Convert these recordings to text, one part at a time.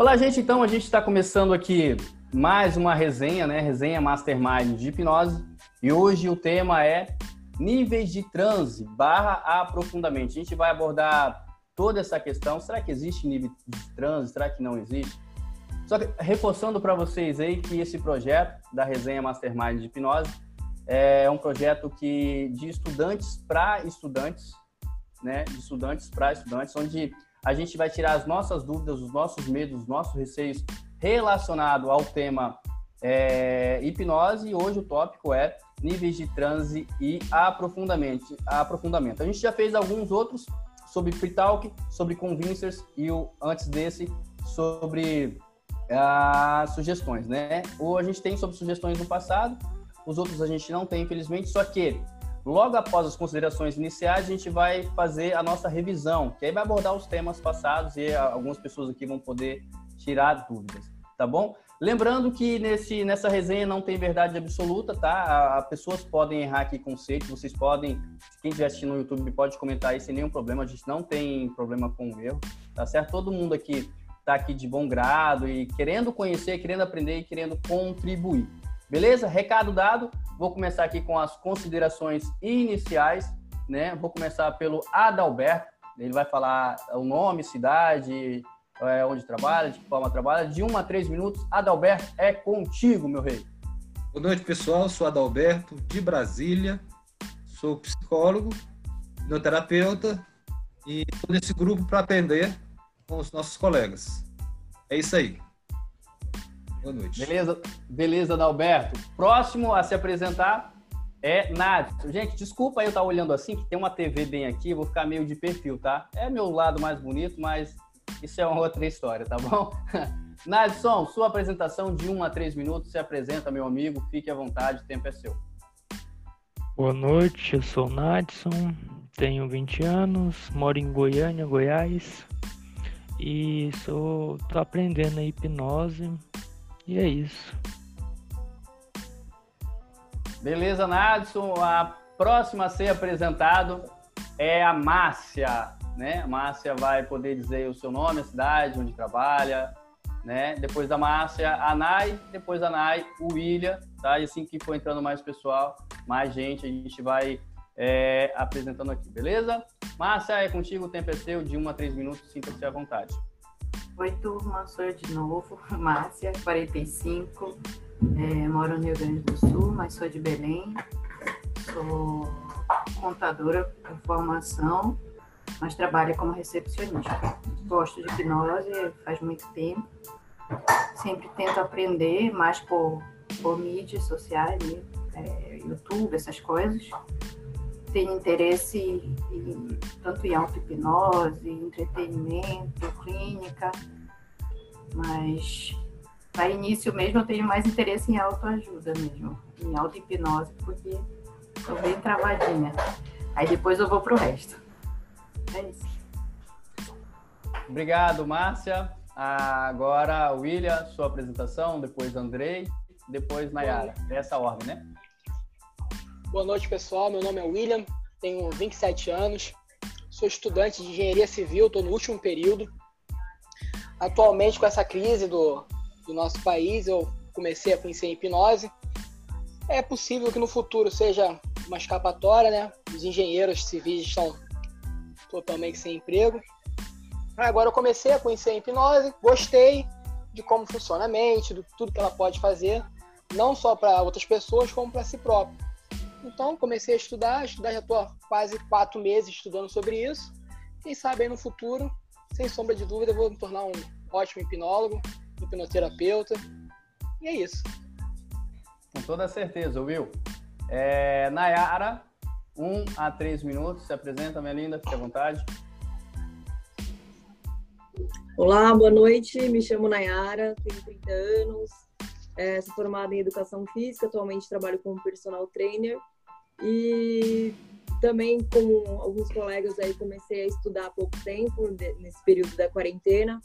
Olá, gente. Então, a gente está começando aqui mais uma resenha, né? Resenha Mastermind de hipnose. E hoje o tema é níveis de transe barra aprofundamento. A gente vai abordar toda essa questão. Será que existe nível de transe? Será que não existe? Só que reforçando para vocês aí que esse projeto da resenha Mastermind de hipnose é um projeto que de estudantes para estudantes, né? De estudantes para estudantes, onde a gente vai tirar as nossas dúvidas, os nossos medos, os nossos receios relacionado ao tema é, hipnose. E hoje o tópico é níveis de transe e aprofundamento. aprofundamento. A gente já fez alguns outros sobre free talk, sobre convincers e o antes desse sobre as sugestões, né? Ou a gente tem sobre sugestões no passado, os outros a gente não tem, infelizmente, só que Logo após as considerações iniciais, a gente vai fazer a nossa revisão, que aí vai abordar os temas passados e algumas pessoas aqui vão poder tirar dúvidas, tá bom? Lembrando que nesse, nessa resenha não tem verdade absoluta, tá? A, pessoas podem errar aqui conceitos, vocês podem, quem estiver assistindo no YouTube pode comentar aí sem nenhum problema, a gente não tem problema com o erro, tá certo? Todo mundo aqui está aqui de bom grado e querendo conhecer, querendo aprender e querendo contribuir. Beleza? Recado dado. Vou começar aqui com as considerações iniciais, né? Vou começar pelo Adalberto. Ele vai falar o nome, cidade, é, onde trabalha, de que forma trabalha. De 1 a 3 minutos. Adalberto, é contigo, meu rei. Boa noite, pessoal. Sou Adalberto, de Brasília. Sou psicólogo, terapeuta e estou nesse grupo para aprender com os nossos colegas. É isso aí. Boa noite. Beleza, beleza, Adalberto. Próximo a se apresentar é Nádio. Gente, desculpa eu estar olhando assim, que tem uma TV bem aqui, vou ficar meio de perfil, tá? É meu lado mais bonito, mas isso é uma outra história, tá bom? Nadson, sua apresentação de 1 a 3 minutos, se apresenta, meu amigo, fique à vontade, o tempo é seu. Boa noite, eu sou o Nadson, tenho 20 anos, moro em Goiânia, Goiás, e sou, tô aprendendo a hipnose e é isso. Beleza, Nadson. A próxima a ser apresentado é a Márcia, né? A Márcia vai poder dizer o seu nome, a cidade, onde trabalha, né? Depois da Márcia, a Nai, depois da Nai, o William, tá? E assim que for entrando mais pessoal, mais gente, a gente vai é, apresentando aqui, beleza? Márcia, é contigo, o tempo é seu, de 1 a 3 minutos, sinta-se à vontade. Oi, turma, sou eu de novo, Márcia, 45, é, moro no Rio Grande do Sul, mas sou de Belém, sou contadora por formação, mas trabalho como recepcionista. Gosto de hipnose faz muito tempo, sempre tento aprender mais por, por mídias sociais, né? é, YouTube, essas coisas tenho interesse em, tanto em auto-hipnose, entretenimento, clínica, mas para início mesmo eu tenho mais interesse em autoajuda mesmo, em auto-hipnose, porque estou bem travadinha. Aí depois eu vou pro resto. É isso. Obrigado, Márcia. Agora, William, sua apresentação, depois Andrei, depois Nayara. Essa ordem, né? Boa noite, pessoal. Meu nome é William, tenho 27 anos, sou estudante de engenharia civil, estou no último período. Atualmente, com essa crise do, do nosso país, eu comecei a conhecer a hipnose. É possível que no futuro seja uma escapatória, né? Os engenheiros civis estão totalmente sem emprego. Agora eu comecei a conhecer a hipnose, gostei de como funciona a mente, de tudo que ela pode fazer, não só para outras pessoas, como para si próprio. Então, comecei a estudar, estudar já estou quase quatro meses estudando sobre isso. Quem sabe aí no futuro, sem sombra de dúvida, eu vou me tornar um ótimo hipnólogo, hipnoterapeuta. E é isso. Com toda certeza, Will. É, Nayara, um a três minutos. Se apresenta, minha linda, fique à vontade. Olá, boa noite. Me chamo Nayara, tenho 30 anos, é, sou formada em Educação Física, atualmente trabalho como personal trainer e também com alguns colegas aí comecei a estudar há pouco tempo, nesse período da quarentena.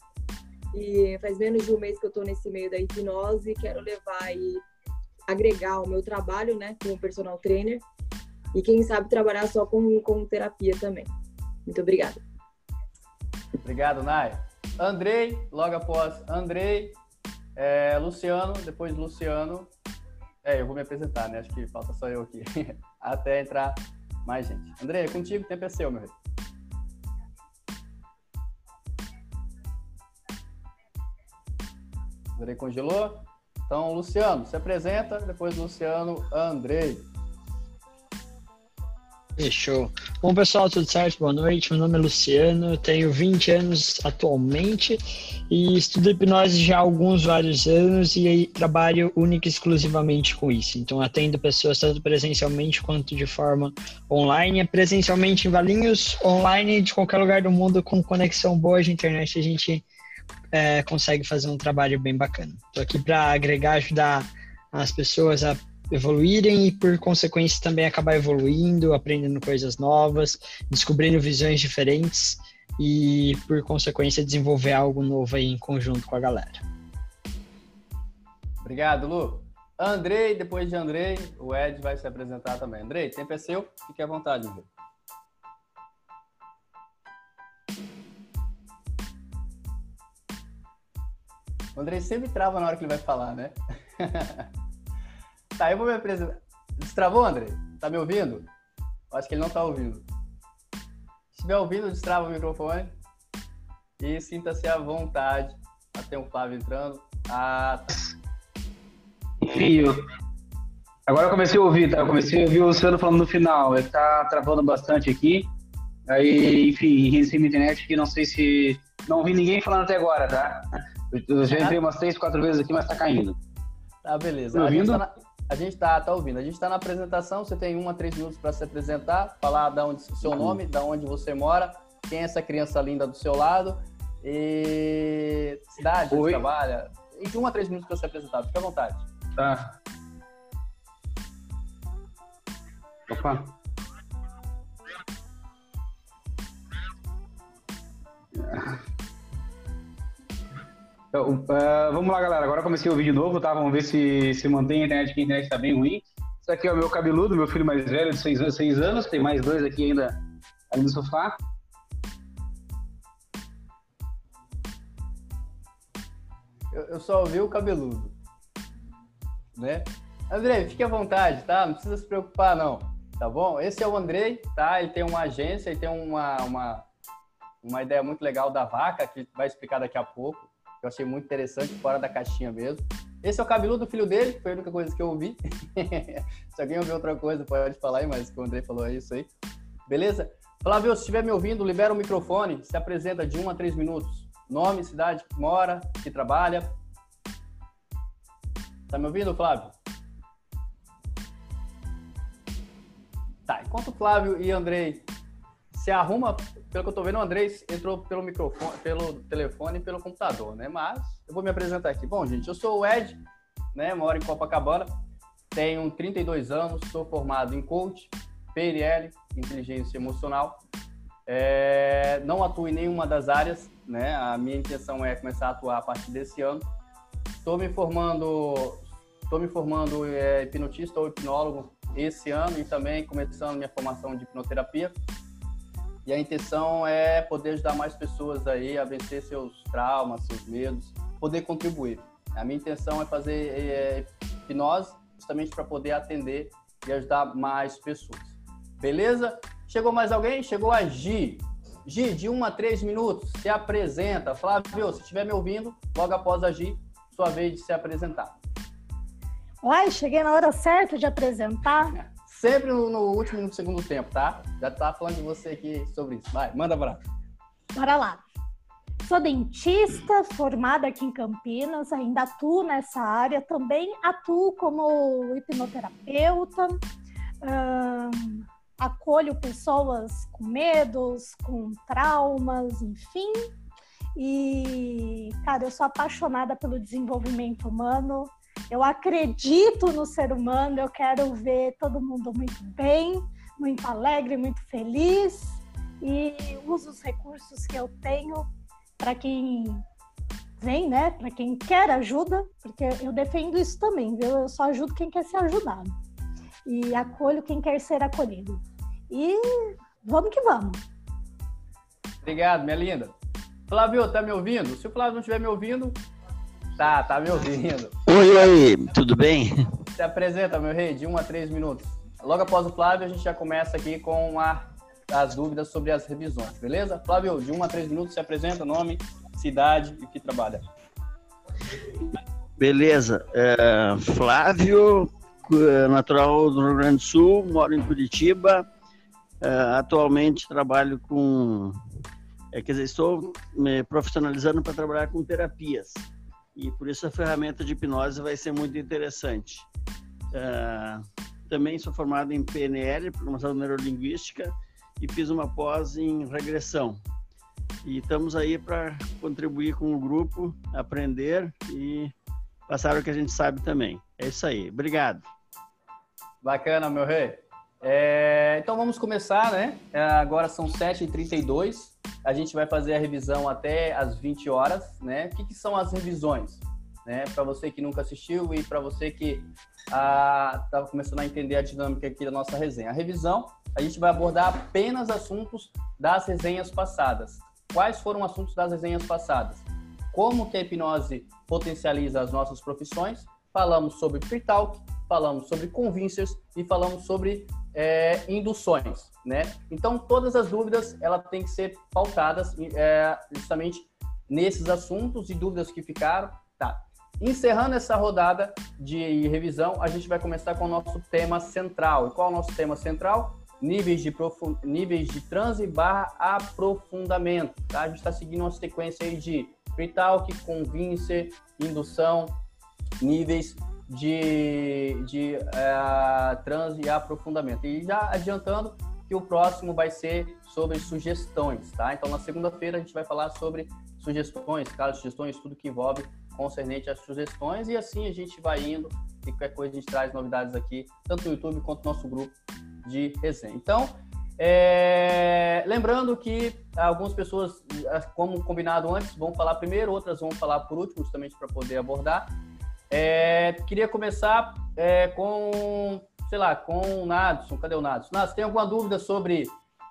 E faz menos de um mês que eu estou nesse meio da hipnose e quero levar e agregar o meu trabalho, né, como personal trainer. E quem sabe trabalhar só com, com terapia também. Muito obrigada. Obrigado, Nai. Andrei, logo após Andrei, é, Luciano, depois Luciano. É, eu vou me apresentar, né? Acho que falta só eu aqui. Até entrar mais gente. Andrei, é contigo, o tempo é seu, meu rei. Andrei congelou. Então, Luciano, se apresenta, depois Luciano, Andrei. Fechou. Bom, pessoal, tudo certo? Boa noite. Meu nome é Luciano, tenho 20 anos atualmente e estudo hipnose já há alguns vários anos e trabalho única e exclusivamente com isso. Então, atendo pessoas tanto presencialmente quanto de forma online. Presencialmente em Valinhos, online de qualquer lugar do mundo com conexão boa de internet, a gente é, consegue fazer um trabalho bem bacana. Estou aqui para agregar, ajudar as pessoas a evoluírem e, por consequência, também acabar evoluindo, aprendendo coisas novas, descobrindo visões diferentes e, por consequência, desenvolver algo novo aí em conjunto com a galera. Obrigado, Lu. Andrei, depois de Andrei, o Ed vai se apresentar também. Andrei, tempo é seu, fique à vontade, Andrei. O Andrei sempre trava na hora que ele vai falar, né? Tá, eu vou me apresentar. Destravou, André? Tá me ouvindo? Acho que ele não tá ouvindo. Se estiver ouvindo, destrava o microfone. E sinta-se à vontade. Já tem o Flávio entrando. Ah, tá. Fio. Agora eu comecei a ouvir, tá? Eu comecei a ouvir o Luciano falando no final. Ele tá travando bastante aqui. Aí, enfim, recebi na internet que não sei se. Não ouvi ninguém falando até agora, tá? Eu já entrei umas três, quatro vezes aqui, mas tá caindo. Tá, beleza. Tá ouvindo? Tá, na, a gente tá, tá ouvindo. A gente tá na apresentação, você tem um a três minutos para se apresentar, falar da onde seu Uhum. nome, da onde você mora, quem é essa criança linda do seu lado e cidade, onde trabalha. E de um a três minutos para se apresentar, fica à vontade. Tá. Opa. Então, ah, vamos lá, galera. Agora comecei o vídeo novo, tá? Vamos ver se se mantém a internet, que a internet tá bem ruim. Esse aqui é o meu cabeludo, meu filho mais velho, de 6 anos. Tem mais dois aqui ainda ali no sofá. Eu, eu só ouvi o cabeludo. Né? Andrei, fique à vontade, tá? Não precisa se preocupar, não. Tá bom? Esse é o Andrei, tá? Ele tem uma agência e tem uma, uma, uma ideia muito legal da vaca, que vai explicar daqui a pouco. Eu achei muito interessante, fora da caixinha mesmo. Esse é o cabeludo filho dele, foi a única coisa que eu ouvi. se alguém ouvir outra coisa, pode falar aí, mas o que o Andrei falou é isso aí. Beleza? Flávio, se estiver me ouvindo, libera o microfone, se apresenta de um a três minutos. Nome, cidade que mora, que trabalha. Tá me ouvindo, Flávio? Tá, enquanto o Flávio e Andrei se arruma, pelo que eu tô vendo, o Andrei entrou pelo microfone, pelo telefone e pelo computador, né? Mas eu vou me apresentar aqui. Bom, gente, eu sou o Ed, né? Moro em Copacabana, tenho 32 anos, sou formado em coach, PNL, inteligência emocional. É, não atuo em nenhuma das áreas, né? A minha intenção é começar a atuar a partir desse ano. Estou me formando, estou me formando é, hipnotista ou hipnólogo esse ano e também começando minha formação de hipnoterapia. E a intenção é poder ajudar mais pessoas aí a vencer seus traumas, seus medos, poder contribuir. A minha intenção é fazer é, hipnose justamente para poder atender e ajudar mais pessoas. Beleza? Chegou mais alguém? Chegou a Gi. Gi, de 1 a 3 minutos, se apresenta. Flávio, se estiver me ouvindo, logo após a Gi, sua vez de se apresentar. Ai, cheguei na hora certa de apresentar. Sempre no, no último no segundo tempo, tá? Já tá falando de você aqui sobre isso. Vai, manda abraço. Bora lá. Sou dentista, formada aqui em Campinas, ainda atuo nessa área, também atuo como hipnoterapeuta, ahn, acolho pessoas com medos, com traumas, enfim. E, cara, eu sou apaixonada pelo desenvolvimento humano, eu acredito no ser humano, eu quero ver todo mundo muito bem, muito alegre, muito feliz e uso os recursos que eu tenho para quem vem, né? Para quem quer ajuda, porque eu defendo isso também, viu? Eu só ajudo quem quer ser ajudado e acolho quem quer ser acolhido. E vamos que vamos. Obrigado, minha linda. Flávio, tá me ouvindo? Se o Flávio não estiver me ouvindo, tá, tá me ouvindo. Oi, oi, tudo bem? Se apresenta, meu rei, de um a três minutos. Logo após o Flávio, a gente já começa aqui com a, as dúvidas sobre as revisões, beleza? Flávio, de um a três minutos, se apresenta, nome, cidade e que trabalha. Beleza. É, Flávio, natural do Rio Grande do Sul, moro em Curitiba. É, atualmente trabalho com. É, quer dizer, estou me profissionalizando para trabalhar com terapias. E por isso a ferramenta de hipnose vai ser muito interessante. É, também sou formado em PNL, Programação Neurolinguística, e fiz uma pós em regressão. E estamos aí para contribuir com o grupo, aprender e passar o que a gente sabe também. É isso aí. Obrigado. Bacana, meu rei. É, então vamos começar, né? É, agora são 7h32. A gente vai fazer a revisão até as 20 horas, né? O que, que são as revisões? Né? Para você que nunca assistiu e para você que estava ah, começando a entender a dinâmica aqui da nossa resenha. A revisão, a gente vai abordar apenas assuntos das resenhas passadas. Quais foram os assuntos das resenhas passadas? Como que a hipnose potencializa as nossas profissões? Falamos sobre pre-talk, falamos sobre convincers e falamos sobre é, induções, né? Então, todas as dúvidas, ela tem que ser pautadas é, justamente nesses assuntos e dúvidas que ficaram. Tá. Encerrando essa rodada de revisão, a gente vai começar com o nosso tema central. E qual é o nosso tema central? Níveis de, profund... níveis de transe barra aprofundamento. Tá? A gente está seguindo uma sequência aí de pre-talk, convincer, indução, níveis de, de uh, transe e aprofundamento. E já adiantando que o próximo vai ser sobre sugestões, tá? Então, na segunda-feira, a gente vai falar sobre sugestões, casos, sugestões, tudo que envolve concernente às sugestões, e assim a gente vai indo, e qualquer coisa a gente traz novidades aqui, tanto no YouTube quanto no nosso grupo de resenha. Então, é... lembrando que algumas pessoas, como combinado antes, vão falar primeiro, outras vão falar por último, justamente para poder abordar. É, queria começar é, com, sei lá, com o Nadson. Cadê o Nadson? Nadson, tem alguma dúvida sobre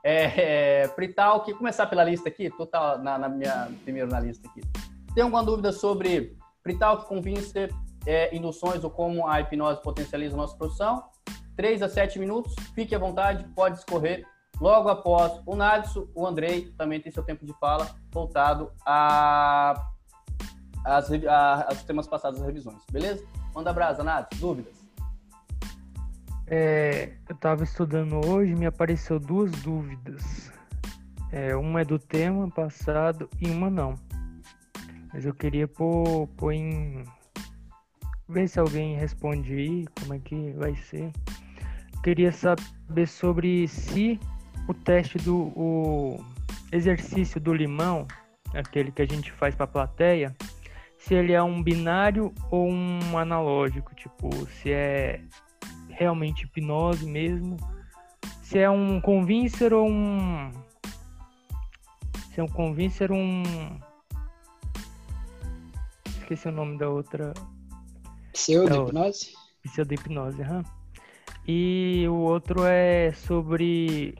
é, é, Prital? Que começar pela lista aqui, total na, na, minha primeiro na lista aqui. Tem alguma dúvida sobre Prital que convince é, induções ou como a hipnose potencializa a nossa produção? 3 a 7 minutos, fique à vontade, pode escorrer. Logo após o Nadson, o Andrei também tem seu tempo de fala voltado a as, a, os temas passados das revisões, beleza? Manda brasa, Nath, dúvidas? É, eu estava estudando hoje me apareceu duas dúvidas. É, uma é do tema passado e uma não. Mas eu queria pôr, pôr em. Ver se alguém responde aí, como é que vai ser. Queria saber sobre se o teste do o exercício do limão, aquele que a gente faz para a plateia, se ele é um binário ou um analógico, tipo, se é realmente hipnose mesmo, se é um convincer ou um se é um convincer ou um esqueci o nome da outra pseudo-hipnose? Pseudo-hipnose, aham. Uhum. E o outro é sobre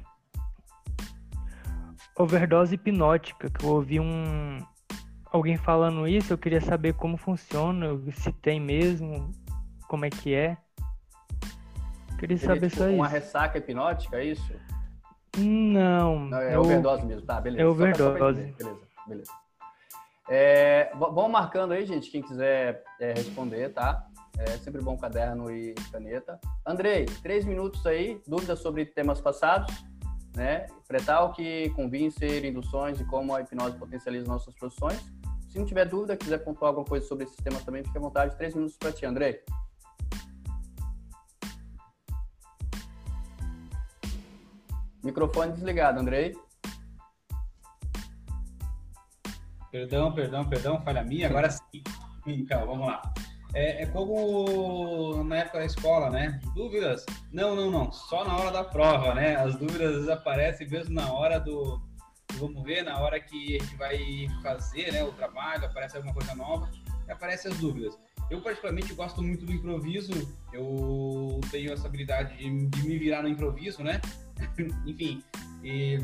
overdose hipnótica, que eu ouvi um alguém falando isso, eu queria saber como funciona, se tem mesmo, como é que é. Queria Seria, saber tipo, só uma isso. Uma ressaca hipnótica, é isso? Não. Não é, é overdose mesmo, tá, beleza. É overdose. Beleza, beleza. É, vão marcando aí, gente, quem quiser é, responder, tá? É sempre bom caderno e caneta. Andrei, três minutos aí, dúvidas sobre temas passados, né? Pretal que convincer induções e como a hipnose potencializa nossas produções. Se não tiver dúvida, quiser pontuar alguma coisa sobre esse tema também, fique à vontade. Três minutos para ti, André. Microfone desligado, Andrei. Perdão, perdão, perdão, falha minha. Agora sim. Então, vamos lá. É, é, como na época da escola, né? Dúvidas? Não, não, não. Só na hora da prova, né? As dúvidas aparecem mesmo na hora do, vamos ver, na hora que a gente vai fazer né, o trabalho, aparece alguma coisa nova, aparecem as dúvidas. Eu, particularmente, gosto muito do improviso, eu tenho essa habilidade de, de me virar no improviso, né? Enfim, e,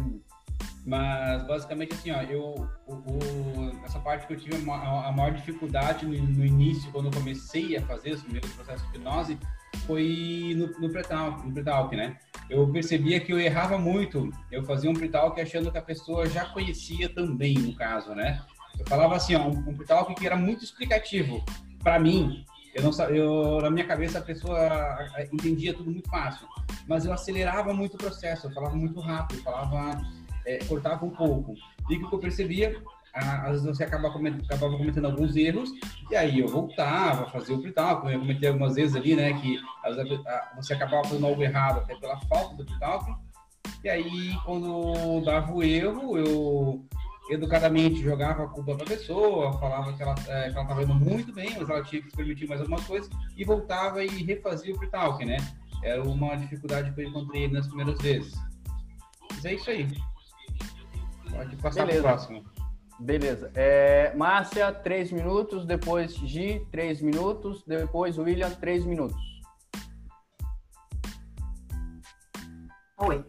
Mas basicamente assim, ó, eu o, o, essa parte que eu tive a, a maior dificuldade no, no, início, quando eu comecei a fazer os primeiros processos de hipnose, foi no, no pre-talk, no pre né? Eu percebia que eu errava muito. Eu fazia um pre-talk achando que a pessoa já conhecia também, no caso, né? Eu falava assim, ó, um, um pre-talk que era muito explicativo. Para mim, eu não eu na minha cabeça a pessoa entendia tudo muito fácil, mas eu acelerava muito o processo, eu falava muito rápido, falava é, cortava um pouco. E o que eu percebia, às vezes você acaba cometendo, acabava cometendo alguns erros, e aí eu voltava, fazia o pritalco, eu cometi algumas vezes ali, né, que vezes, você acabava fazendo algo errado até pela falta do pritalco, e aí quando dava o erro, eu educadamente jogava a culpa para a pessoa, falava que ela é, estava indo muito bem, mas ela tinha que permitir mais algumas coisas, e voltava e refazia o pritalk, né? Era uma dificuldade que eu encontrei nas primeiras vezes. Mas é isso aí. Pode passar para o próximo. Beleza. É, Márcia, três minutos. Depois Gi, três minutos. Depois William, três minutos. Oi.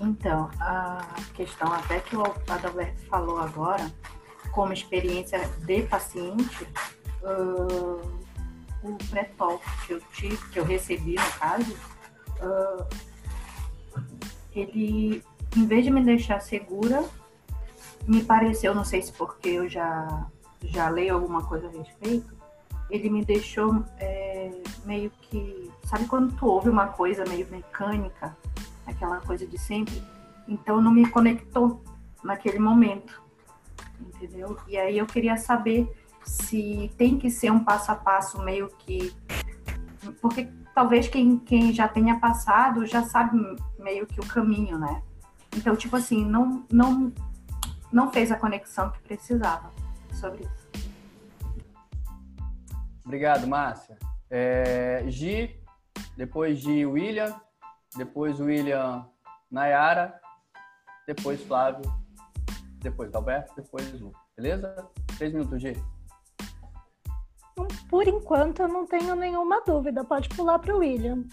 Então, a questão até que o Adalberto falou agora, como experiência de paciente, uh, o pré-talk que eu tive, que eu recebi no caso, uh, ele, em vez de me deixar segura, me pareceu, não sei se porque eu já, já leio alguma coisa a respeito, ele me deixou é, meio que. Sabe quando tu ouve uma coisa meio mecânica, aquela coisa de sempre? Então não me conectou naquele momento, entendeu? E aí eu queria saber se tem que ser um passo a passo meio que. Porque talvez quem, quem já tenha passado já sabe meio que o caminho, né? Então, tipo assim, não, não não fez a conexão que precisava sobre isso. Obrigado, Márcia. É, Gi, depois de William, depois William Nayara, depois Flávio, depois Alberto, depois Lu. Beleza? Três minutos, Gi. Então, por enquanto, eu não tenho nenhuma dúvida. Pode pular para o William.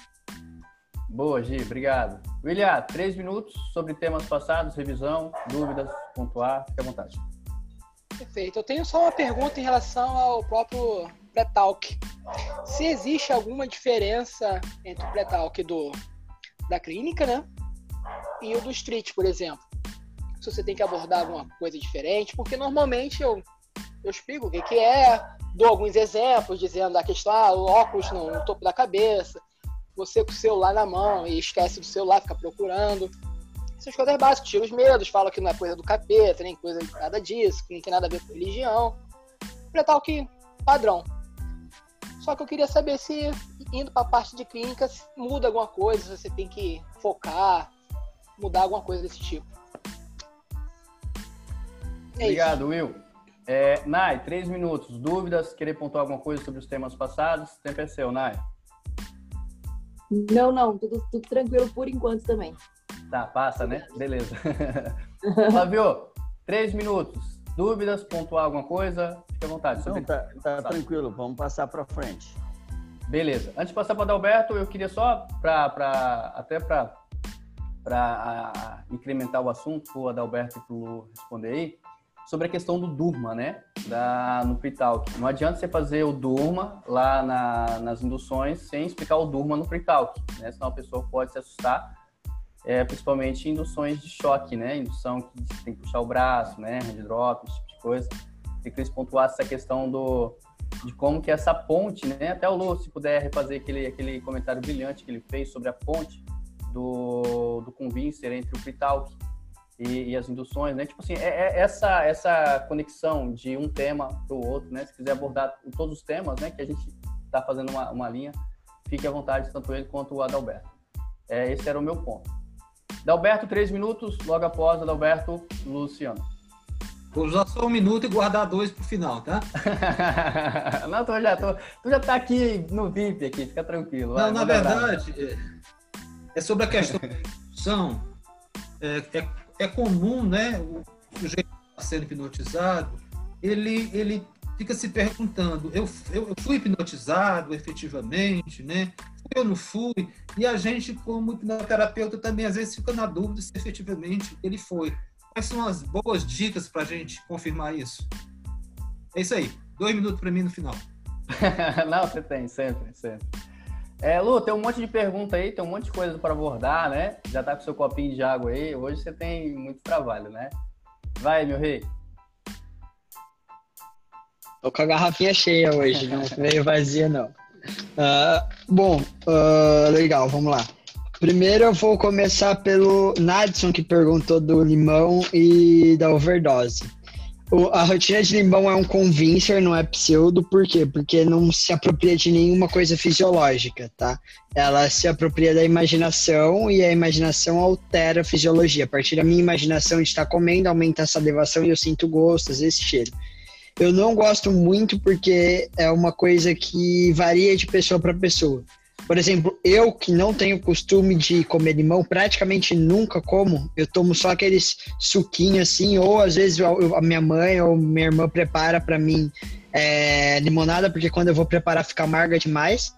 Boa, Gi, obrigado. William, três minutos sobre temas passados, revisão, dúvidas, pontuar, fique à vontade. Perfeito. Eu tenho só uma pergunta em relação ao próprio pré-talk. Se existe alguma diferença entre o pré-talk do, da clínica, né? E o do street, por exemplo. Se você tem que abordar alguma coisa diferente, porque normalmente eu, eu explico o que, que é, dou alguns exemplos, dizendo a questão, ah, o óculos no, no topo da cabeça, você com o celular na mão e esquece do celular, fica procurando. Essas coisas básicas, tira os medos, fala que não é coisa do capeta, nem coisa nada disso, que não tem nada a ver com religião. Já tal que padrão. Só que eu queria saber se indo para a parte de clínica muda alguma coisa, se você tem que focar, mudar alguma coisa desse tipo. É Obrigado, isso. Will. É, Nai, três minutos. Dúvidas? Querer pontuar alguma coisa sobre os temas passados? O tempo é seu, Nai. Não, não, tudo, tudo tranquilo por enquanto também. Tá, passa, né? Beleza. Fabio, três minutos. Dúvidas, pontuar alguma coisa? Fique à vontade. Não, tá, tá tranquilo, vamos passar para frente. Beleza. Antes de passar para o Adalberto, eu queria só, pra, pra, até para incrementar o assunto, para o Adalberto e para o responder aí, sobre a questão do Durma, né? Da, no Pre-Talk. Não adianta você fazer o Durma lá na, nas induções sem explicar o Durma no Pre-Talk, né? Senão a pessoa pode se assustar, é, principalmente induções de choque, né? Indução que tem que puxar o braço, né? Hand drop, esse tipo de coisa. Tem que eles pontuassem essa questão do, de como que essa ponte, né? Até o Lu, se puder refazer aquele, aquele comentário brilhante que ele fez sobre a ponte do, do Convincer entre o Pre-Talk e, e, as induções, né? Tipo assim, é, é essa, essa conexão de um tema para o outro, né? Se quiser abordar todos os temas, né? Que a gente está fazendo uma, uma linha, fique à vontade, tanto ele quanto o Adalberto. É, esse era o meu ponto. Adalberto, três minutos, logo após Adalberto, Luciano. Vou usar só um minuto e guardar dois para o final, tá? Não, tu já, tô, tu já tá aqui no VIP aqui, fica tranquilo. Não, na verdade, é, é, sobre a questão da discussão. É, é é comum, né, o sujeito está sendo hipnotizado, ele, ele fica se perguntando, eu, eu, fui hipnotizado efetivamente, né? Ou não fui? E a gente, como hipnoterapeuta, também às vezes fica na dúvida se efetivamente ele foi. Quais são as boas dicas para a gente confirmar isso? É isso aí. Dois minutos para mim no final. Não, você tem, sempre, sempre. É, Lu, tem um monte de pergunta aí, tem um monte de coisa para abordar, né? Já tá com seu copinho de água aí. Hoje você tem muito trabalho, né? Vai, meu rei. Tô com a garrafinha cheia hoje, não veio vazia, não. Uh, bom, uh, legal, vamos lá. Primeiro eu vou começar pelo Nadson, que perguntou do limão e da overdose. O, a rotina de limão é um convincer, não é pseudo, por quê? Porque não se apropria de nenhuma coisa fisiológica, tá? Ela se apropria da imaginação e a imaginação altera a fisiologia. A partir da minha imaginação de estar comendo, aumenta a salivação e eu sinto gosto, às vezes cheiro. Eu não gosto muito porque é uma coisa que varia de pessoa para pessoa. Por exemplo, eu que não tenho costume de comer limão, praticamente nunca como. Eu tomo só aqueles suquinhos assim, ou às vezes a minha mãe ou minha irmã prepara para mim é, limonada, porque quando eu vou preparar fica amarga demais.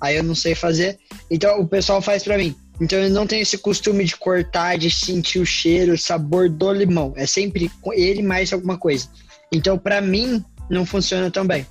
Aí eu não sei fazer. Então o pessoal faz para mim. Então eu não tenho esse costume de cortar, de sentir o cheiro, o sabor do limão. É sempre ele mais alguma coisa. Então para mim não funciona tão bem.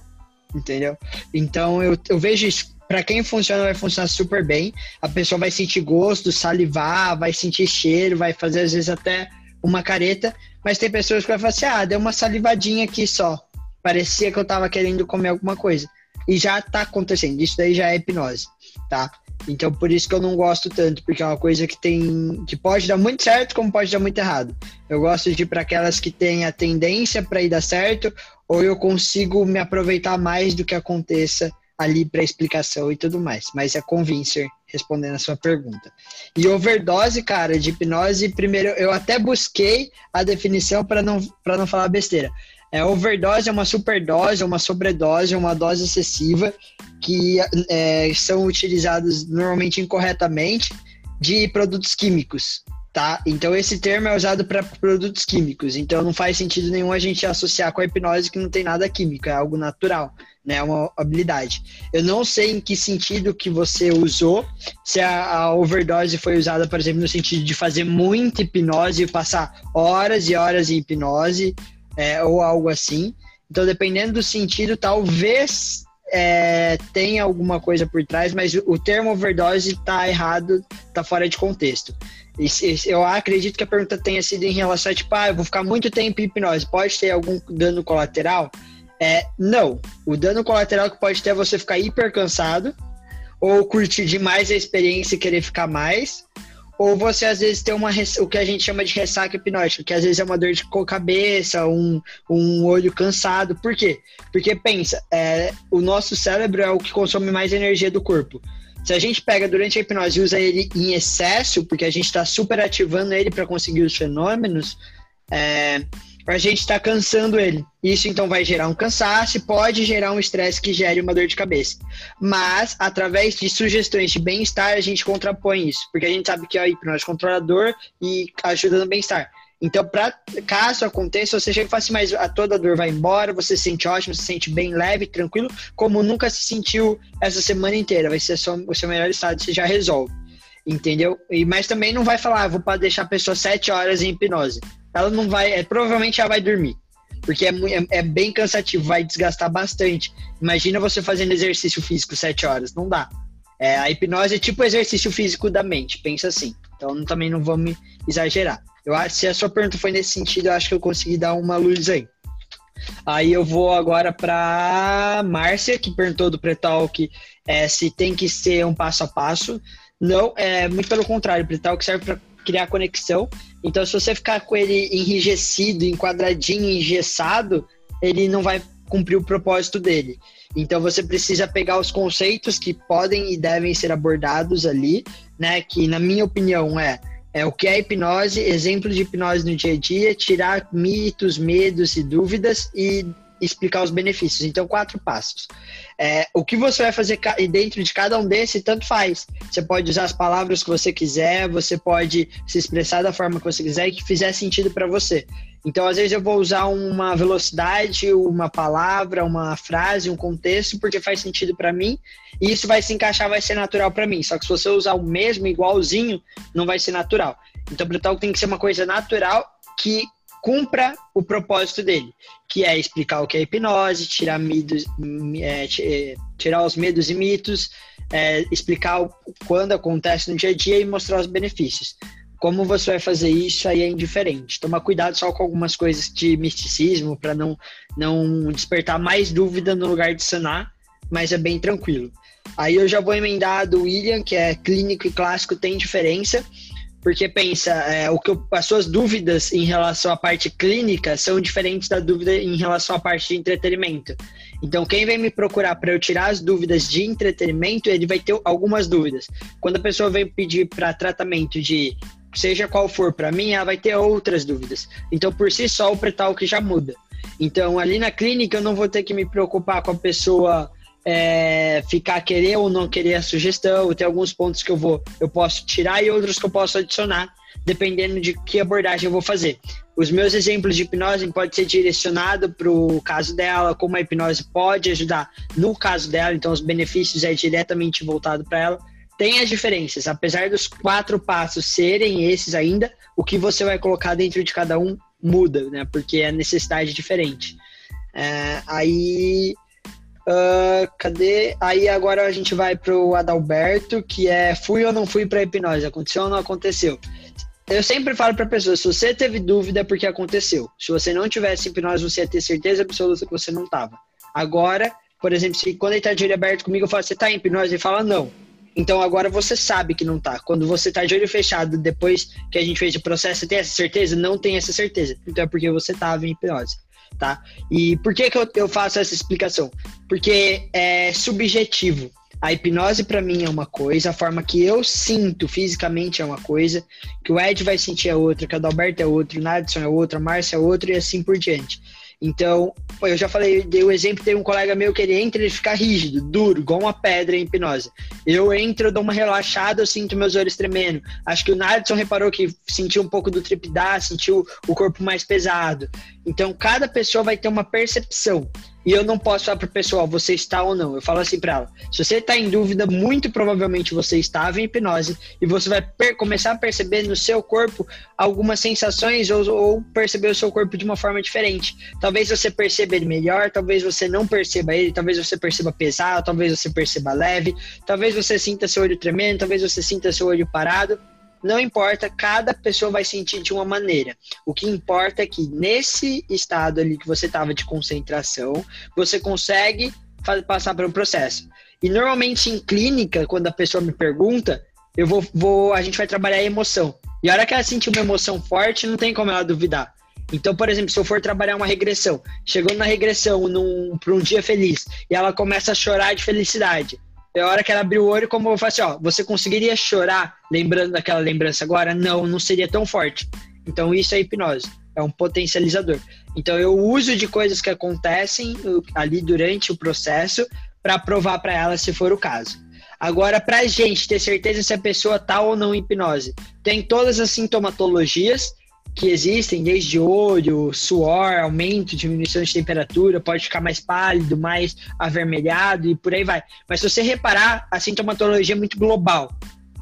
Entendeu? Então eu, eu vejo isso para quem funciona, vai funcionar super bem. A pessoa vai sentir gosto, salivar, vai sentir cheiro, vai fazer às vezes até uma careta. Mas tem pessoas que vai falar assim: ah, deu uma salivadinha aqui só. Parecia que eu tava querendo comer alguma coisa. E já tá acontecendo. Isso daí já é hipnose, tá? Então por isso que eu não gosto tanto, porque é uma coisa que tem que pode dar muito certo, como pode dar muito errado. Eu gosto de ir para aquelas que têm a tendência para ir dar certo, ou eu consigo me aproveitar mais do que aconteça ali para explicação e tudo mais. Mas é convincer, respondendo a sua pergunta. E overdose, cara, de hipnose, primeiro, eu até busquei a definição para não, não falar besteira. É, overdose é uma superdose, uma sobredose, uma dose excessiva que é, são utilizados normalmente incorretamente de produtos químicos, tá? Então esse termo é usado para produtos químicos. Então não faz sentido nenhum a gente associar com a hipnose que não tem nada químico, é algo natural né? Uma habilidade. Eu não sei em que sentido que você usou, se a, a, overdose foi usada, por exemplo, no sentido de fazer muita hipnose e passar horas e horas em hipnose, é, ou algo assim. Então, dependendo do sentido, talvez é, tenha alguma coisa por trás, mas o termo overdose está errado, está fora de contexto. E, eu acredito que a pergunta tenha sido em relação a, tipo, ah, eu vou ficar muito tempo em hipnose, pode ter algum dano colateral? É, não. O dano colateral que pode ter é você ficar hiper cansado, ou curtir demais a experiência e querer ficar mais, ou você às vezes tem uma o que a gente chama de ressaca hipnótica, que às vezes é uma dor de cabeça, um, um olho cansado. Por quê? Porque pensa, é, o nosso cérebro é o que consome mais energia do corpo. Se a gente pega durante a hipnose e usa ele em excesso, porque a gente está super ativando ele para conseguir os fenômenos, é, a gente está cansando ele. Isso então vai gerar um cansaço e pode gerar um estresse que gere uma dor de cabeça. Mas, através de sugestões de bem-estar, a gente contrapõe isso, porque a gente sabe que a hipnose é controlador e ajuda no bem-estar. Então, pra, caso aconteça, você chega e fala assim, mas a toda dor vai embora, você se sente ótimo, se sente bem leve, tranquilo, como nunca se sentiu essa semana inteira. Vai ser só, o seu melhor estado, você já resolve. Entendeu? E, mas também não vai falar, ah, vou deixar a pessoa sete horas em hipnose ela não vai, é, provavelmente ela vai dormir. Porque é, é, é, bem cansativo, vai desgastar bastante. Imagina você fazendo exercício físico sete horas, não dá. É, a hipnose é tipo exercício físico da mente, pensa assim. Então também não vamos exagerar. Eu acho se a sua pergunta foi nesse sentido, eu acho que eu consegui dar uma luz aí. Aí eu vou agora para Márcia, que perguntou do Pretalk é, se tem que ser um passo a passo. Não, é muito pelo contrário, o Pretalk serve para criar conexão. Então, se você ficar com ele enrijecido, enquadradinho, engessado, ele não vai cumprir o propósito dele. Então, você precisa pegar os conceitos que podem e devem ser abordados ali, né? Que, na minha opinião, é é o que é hipnose, exemplo de hipnose no dia a dia, tirar mitos, medos e dúvidas e explicar os benefícios. Então, quatro passos. É, o que você vai fazer dentro de cada um desses, tanto faz. Você pode usar as palavras que você quiser, você pode se expressar da forma que você quiser e que fizer sentido para você. Então, às vezes, eu vou usar uma velocidade, uma palavra, uma frase, um contexto, porque faz sentido para mim, e isso vai se encaixar, vai ser natural para mim. Só que se você usar o mesmo, igualzinho, não vai ser natural. Então, o pré-talk tem que ser uma coisa natural que cumpra o propósito dele, que é explicar o que é hipnose, tirar, medos, é, é, tirar os medos e mitos, é, explicar quando acontece no dia a dia e mostrar os benefícios. Como você vai fazer isso aí é indiferente. Toma cuidado só com algumas coisas de misticismo para não, não despertar mais dúvida no lugar de sanar, mas é bem tranquilo. Aí eu já vou emendar do William, que é clínico e clássico, tem diferença porque pensa, é, o que eu, as suas dúvidas em relação à parte clínica são diferentes da dúvida em relação à parte de entretenimento. Então, quem vem me procurar para eu tirar as dúvidas de entretenimento, ele vai ter algumas dúvidas. Quando a pessoa vem pedir para tratamento de seja qual for para mim, ela vai ter outras dúvidas. Então, por si só, o pretal que já muda. Então, ali na clínica, eu não vou ter que me preocupar com a pessoa é, ficar querer ou não querer a sugestão. Tem alguns pontos que eu vou, eu posso tirar e outros que eu posso adicionar, dependendo de que abordagem eu vou fazer. Os meus exemplos de hipnose podem ser direcionados para o caso dela, como a hipnose pode ajudar no caso dela, então os benefícios é diretamente voltado para ela. Tem as diferenças, apesar dos quatro passos serem esses ainda, o que você vai colocar dentro de cada um muda, né? Porque é necessidade diferente. É, aí Uh, cadê? Aí agora a gente vai pro Adalberto, que é fui ou não fui para hipnose, aconteceu ou não aconteceu. Eu sempre falo para pessoas, se você teve dúvida é porque aconteceu. Se você não tivesse hipnose, você ia ter certeza absoluta que você não tava. Agora, por exemplo, se quando ele tá de olho aberto comigo, eu falo, você tá em hipnose? Ele fala, não. Então agora você sabe que não tá. Quando você tá de olho fechado, depois que a gente fez o processo, você tem essa certeza? Não tem essa certeza. Então é porque você tava em hipnose tá? E por que, que eu, eu faço essa explicação? Porque é subjetivo. A hipnose para mim é uma coisa, a forma que eu sinto fisicamente é uma coisa, que o Ed vai sentir é outra, que o Adalberto é outro, o Nadson é outra, a Márcia é outra e assim por diante. Então, eu já falei, dei o exemplo, tem um colega meu que ele entra e ele fica rígido, duro, igual uma pedra em hipnose. Eu entro, eu dou uma relaxada, eu sinto meus olhos tremendo. Acho que o Nadson reparou que sentiu um pouco do tripidar, sentiu o corpo mais pesado. Então, cada pessoa vai ter uma percepção. E eu não posso falar para o pessoal, você está ou não. Eu falo assim para ela: se você está em dúvida, muito provavelmente você estava em hipnose e você vai começar a perceber no seu corpo algumas sensações ou, ou, perceber o seu corpo de uma forma diferente. Talvez você perceba ele melhor, talvez você não perceba ele, talvez você perceba pesado, talvez você perceba leve, talvez você sinta seu olho tremendo, talvez você sinta seu olho parado. Não importa, cada pessoa vai sentir de uma maneira. O que importa é que nesse estado ali que você estava de concentração, você consegue passar um processo. E normalmente em clínica, quando a pessoa me pergunta, eu vou, vou a gente vai trabalhar a emoção. E a hora que ela sentir uma emoção forte, não tem como ela duvidar. Então, por exemplo, se eu for trabalhar uma regressão, chegando na regressão para um dia feliz e ela começa a chorar de felicidade, é a hora que ela abriu o olho, como eu falei assim, ó, você conseguiria chorar lembrando daquela lembrança agora? Não, não seria tão forte. Então isso é hipnose, é um potencializador. Então eu uso de coisas que acontecem ali durante o processo para provar para ela se for o caso. Agora, para a gente ter certeza se a pessoa tá ou não em hipnose, tem todas as sintomatologias que existem, desde olho, suor, aumento, diminuição de temperatura, pode ficar mais pálido, mais avermelhado e por aí vai. Mas se você reparar, a sintomatologia é muito global.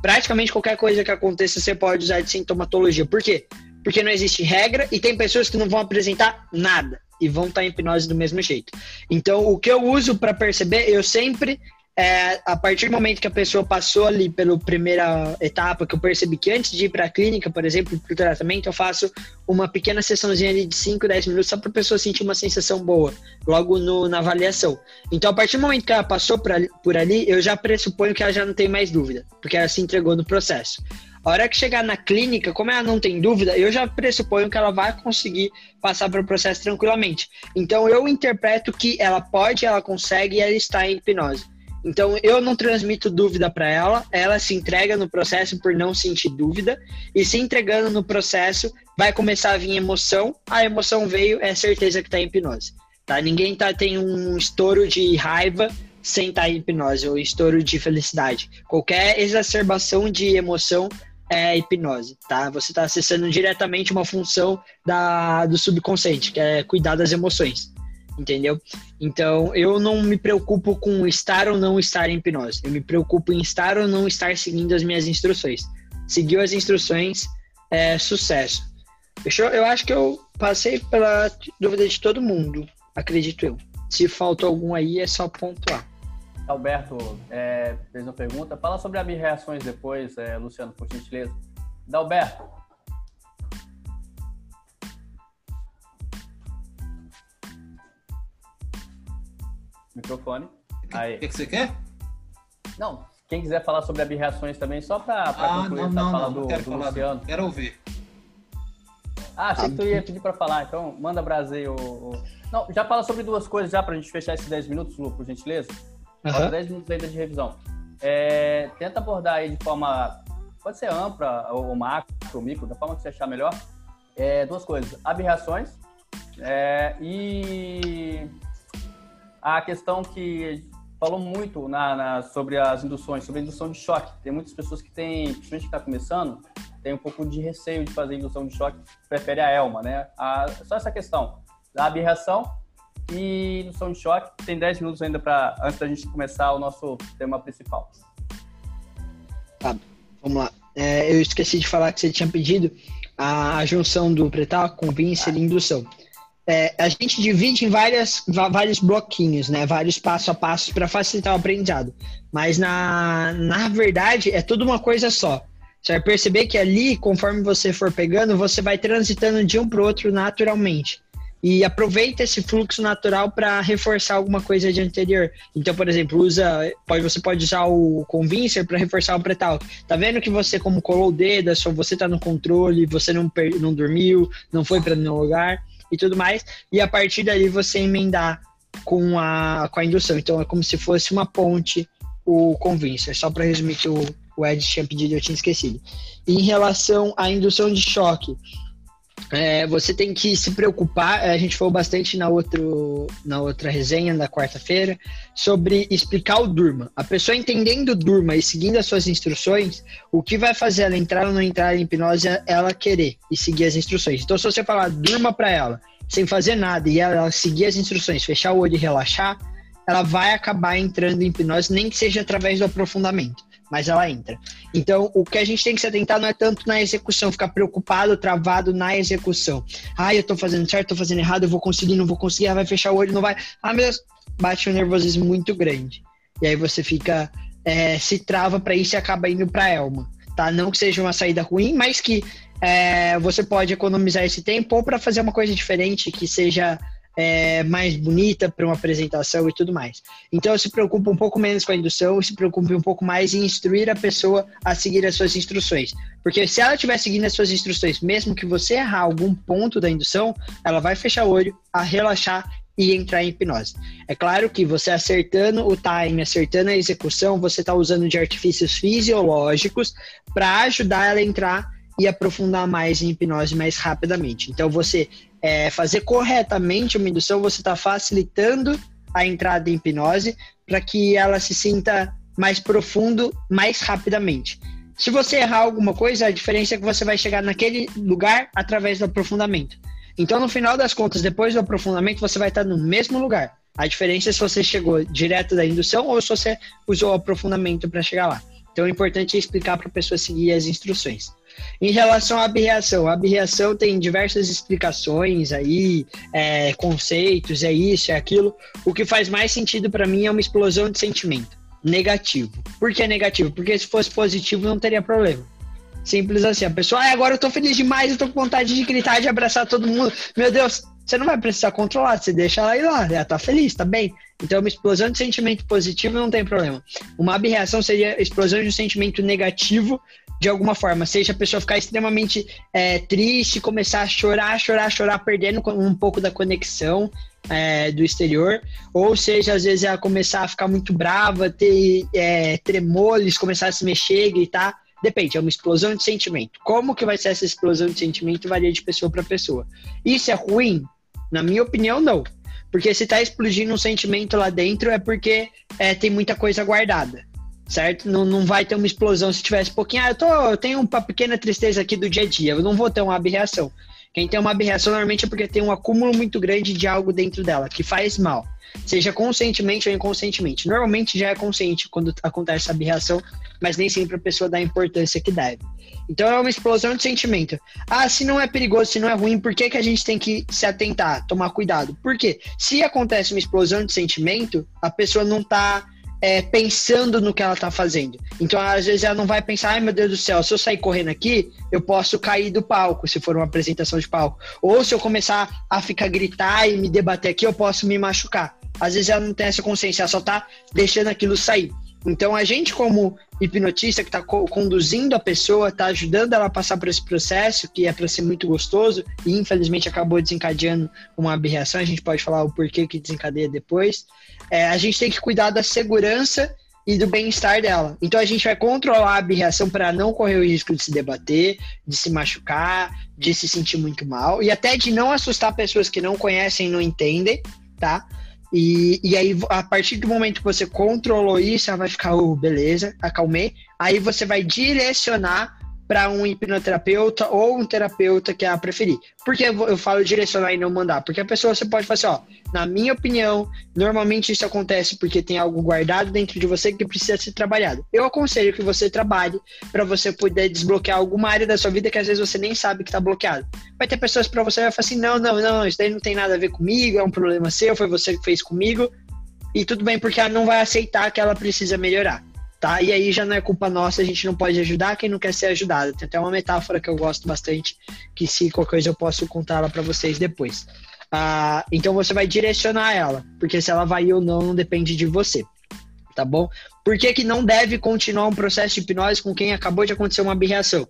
Praticamente qualquer coisa que aconteça, você pode usar de sintomatologia. Por quê? Porque não existe regra e tem pessoas que não vão apresentar nada e vão estar em hipnose do mesmo jeito. Então, o que eu uso para perceber, eu sempre é, a partir do momento que a pessoa passou ali pela primeira etapa, que eu percebi que antes de ir para a clínica, por exemplo, para o tratamento, eu faço uma pequena sessãozinha ali de 5, 10 minutos só para a pessoa sentir uma sensação boa, logo no, na avaliação. Então, a partir do momento que ela passou pra, por ali, eu já pressuponho que ela já não tem mais dúvida, porque ela se entregou no processo. A hora que chegar na clínica, como ela não tem dúvida, eu já pressuponho que ela vai conseguir passar pelo processo tranquilamente. Então, eu interpreto que ela pode, ela consegue e ela está em hipnose. Então eu não transmito dúvida para ela, ela se entrega no processo por não sentir dúvida e se entregando no processo vai começar a vir emoção, a emoção veio, é certeza que está em hipnose. Tá? Ninguém tá tem um estouro de raiva sem estar tá em hipnose ou estouro de felicidade. Qualquer exacerbação de emoção é hipnose, tá? Você está acessando diretamente uma função da, do subconsciente, que é cuidar das emoções entendeu? Então, eu não me preocupo com estar ou não estar em hipnose. Eu me preocupo em estar ou não estar seguindo as minhas instruções. Seguiu as instruções, é, sucesso. Fechou? Eu acho que eu passei pela dúvida de todo mundo, acredito eu. Se faltou algum aí, é só pontuar. Alberto é, fez uma pergunta. Fala sobre as reações depois, é, Luciano, por gentileza. Dalberto. Microfone. Aí. O que, que, você quer? Não, quem quiser falar sobre abreações também, só para ah, concluir não, não, fala não, do, quero do falar, Luciano. Quero ouvir. Ah, achei que tu ia pedir para falar, então manda braseio. O... Não, já fala sobre duas coisas já para a gente fechar esses 10 minutos, Lu, por gentileza. Uhum. 10 minutos ainda de revisão. É, tenta abordar aí de forma, pode ser ampla, ou macro, ou micro, da forma que você achar melhor. É, duas coisas, aberrações é, e a questão que falou muito na, na, sobre as induções, sobre a indução de choque. Tem muitas pessoas que têm, principalmente que está começando, tem um pouco de receio de fazer indução de choque, prefere a ELMA, né? A, só essa questão da aberração e indução de choque. Tem 10 minutos ainda para antes da gente começar o nosso tema principal. Tá, vamos lá. É, eu esqueci de falar que você tinha pedido a junção do pretal com vincer e indução. É, a gente divide em várias, vários bloquinhos, né? Vários passo a passo para facilitar o aprendizado. Mas na, na verdade é tudo uma coisa só. Você vai perceber que ali, conforme você for pegando, você vai transitando de um para o outro naturalmente e aproveita esse fluxo natural para reforçar alguma coisa de anterior. Então, por exemplo, usa, pode, você pode usar o convincer para reforçar o pretal. Tá vendo que você como colou o dedo, só você tá no controle, você não não dormiu, não foi para nenhum lugar e tudo mais, e a partir dali você emendar com a com a indução. Então é como se fosse uma ponte o convincer, só para resumir que o, o Ed tinha pedido, eu tinha esquecido. Em relação à indução de choque, é, você tem que se preocupar. A gente falou bastante na, outro, na outra resenha da quarta-feira sobre explicar o Durma. A pessoa entendendo o Durma e seguindo as suas instruções, o que vai fazer ela entrar ou não entrar em hipnose é ela querer e seguir as instruções. Então, se você falar Durma para ela, sem fazer nada, e ela seguir as instruções, fechar o olho e relaxar, ela vai acabar entrando em hipnose, nem que seja através do aprofundamento mas ela entra. Então, o que a gente tem que se atentar não é tanto na execução, ficar preocupado, travado na execução. Ah, eu tô fazendo certo, tô fazendo errado, eu vou conseguir, não vou conseguir, ah, vai fechar o olho, não vai. Ah, meu Deus, bate um nervosismo muito grande. E aí você fica, é, se trava para isso e acaba indo para Elma, tá? Não que seja uma saída ruim, mas que é, você pode economizar esse tempo ou para fazer uma coisa diferente que seja é, mais bonita para uma apresentação e tudo mais. Então, se preocupa um pouco menos com a indução e se preocupe um pouco mais em instruir a pessoa a seguir as suas instruções. Porque se ela estiver seguindo as suas instruções, mesmo que você errar algum ponto da indução, ela vai fechar o olho, a relaxar e entrar em hipnose. É claro que você acertando o time, acertando a execução, você está usando de artifícios fisiológicos para ajudar ela a entrar e aprofundar mais em hipnose mais rapidamente. Então, você é, fazer corretamente uma indução, você está facilitando a entrada em hipnose para que ela se sinta mais profundo mais rapidamente. Se você errar alguma coisa, a diferença é que você vai chegar naquele lugar através do aprofundamento. Então, no final das contas, depois do aprofundamento, você vai estar no mesmo lugar. A diferença é se você chegou direto da indução ou se você usou o aprofundamento para chegar lá. Então, é importante explicar para a pessoa seguir as instruções. Em relação à abreação, a abreação tem diversas explicações aí, é, conceitos, é isso, é aquilo. O que faz mais sentido para mim é uma explosão de sentimento negativo. Por que negativo? Porque se fosse positivo não teria problema. Simples assim. A pessoa, ah, agora eu tô feliz demais, eu tô com vontade de gritar, de abraçar todo mundo. Meu Deus, você não vai precisar controlar, você deixa ela ir lá, ela tá feliz, tá bem. Então, uma explosão de sentimento positivo não tem problema. Uma abreação seria explosão de um sentimento negativo de alguma forma, seja a pessoa ficar extremamente é, triste, começar a chorar, chorar, chorar, perdendo um pouco da conexão é, do exterior, ou seja, às vezes ela começar a ficar muito brava, ter é, tremores, começar a se mexer, gritar. Depende, é uma explosão de sentimento. Como que vai ser essa explosão de sentimento varia de pessoa para pessoa. Isso é ruim? Na minha opinião, não. Porque se está explodindo um sentimento lá dentro é porque é, tem muita coisa guardada certo? Não, não vai ter uma explosão se tivesse pouquinho. Ah, eu, tô, eu tenho uma pequena tristeza aqui do dia a dia, eu não vou ter uma abreação. Quem tem uma aberração normalmente é porque tem um acúmulo muito grande de algo dentro dela, que faz mal. Seja conscientemente ou inconscientemente. Normalmente já é consciente quando acontece essa aberração, mas nem sempre a pessoa dá a importância que deve. Então é uma explosão de sentimento. Ah, se não é perigoso, se não é ruim, por que, que a gente tem que se atentar, tomar cuidado? Por quê? Se acontece uma explosão de sentimento, a pessoa não está é, pensando no que ela está fazendo. Então, às vezes, ela não vai pensar, ai meu Deus do céu, se eu sair correndo aqui, eu posso cair do palco, se for uma apresentação de palco. Ou se eu começar a ficar gritar e me debater aqui, eu posso me machucar. Às vezes ela não tem essa consciência, ela só está deixando aquilo sair. Então, a gente, como hipnotista que está co conduzindo a pessoa, está ajudando ela a passar por esse processo, que é para ser muito gostoso, e infelizmente acabou desencadeando uma aberração, a gente pode falar o porquê que desencadeia depois. É, a gente tem que cuidar da segurança e do bem-estar dela. Então, a gente vai controlar a aberração para não correr o risco de se debater, de se machucar, de se sentir muito mal, e até de não assustar pessoas que não conhecem e não entendem, tá? E, e aí, a partir do momento que você controlou isso, ela vai ficar, oh, beleza, acalmei. Aí você vai direcionar para um hipnoterapeuta ou um terapeuta que ela preferir. Por que eu falo direcionar e não mandar? Porque a pessoa você pode falar assim, ó, na minha opinião, normalmente isso acontece porque tem algo guardado dentro de você que precisa ser trabalhado. Eu aconselho que você trabalhe para você poder desbloquear alguma área da sua vida que às vezes você nem sabe que está bloqueado. Vai ter pessoas para você que vai falar assim, não, não, não, isso daí não tem nada a ver comigo, é um problema seu, foi você que fez comigo. E tudo bem, porque ela não vai aceitar que ela precisa melhorar tá? E aí já não é culpa nossa, a gente não pode ajudar quem não quer ser ajudado. Tem até uma metáfora que eu gosto bastante, que se qualquer coisa eu posso contar ela para vocês depois. Ah, então você vai direcionar ela, porque se ela vai ou não, não depende de você, tá bom? Por que, que não deve continuar um processo de hipnose com quem acabou de acontecer uma aberração?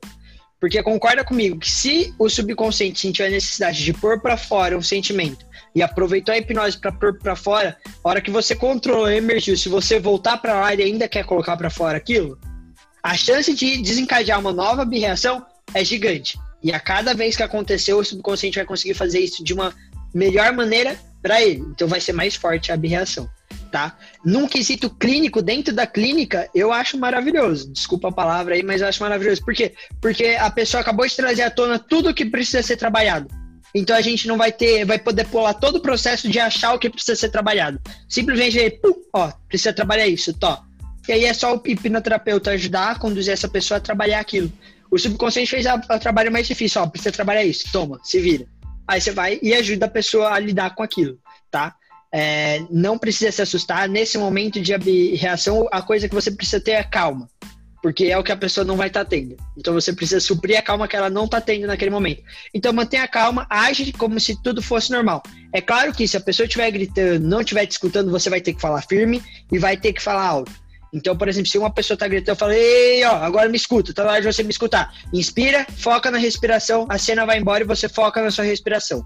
Porque concorda comigo que se o subconsciente sentiu a necessidade de pôr para fora um sentimento e aproveitou a hipnose para pôr para fora, a hora que você controlou emergiu, se você voltar para lá e ainda quer colocar para fora aquilo, a chance de desencadear uma nova reação é gigante. E a cada vez que aconteceu, o subconsciente vai conseguir fazer isso de uma melhor maneira para ele. Então vai ser mais forte a reação, tá? Num quesito clínico, dentro da clínica, eu acho maravilhoso. Desculpa a palavra aí, mas eu acho maravilhoso. Por quê? Porque a pessoa acabou de trazer à tona tudo que precisa ser trabalhado. Então a gente não vai ter, vai poder pular todo o processo de achar o que precisa ser trabalhado. Simplesmente, pum, ó, precisa trabalhar isso, tó. E aí é só o hipnoterapeuta ajudar a conduzir essa pessoa a trabalhar aquilo. O subconsciente fez o trabalho mais difícil, ó, precisa trabalhar isso, toma, se vira. Aí você vai e ajuda a pessoa a lidar com aquilo? É, não precisa se assustar. Nesse momento de reação, a coisa que você precisa ter é calma porque é o que a pessoa não vai estar tá tendo. Então você precisa suprir a calma que ela não está tendo naquele momento. Então mantenha a calma, age como se tudo fosse normal. É claro que se a pessoa estiver gritando, não estiver te escutando, você vai ter que falar firme e vai ter que falar alto. Então, por exemplo, se uma pessoa está gritando, eu falo, ei, ó, agora me escuta, tá na hora de você me escutar. Inspira, foca na respiração, a cena vai embora e você foca na sua respiração.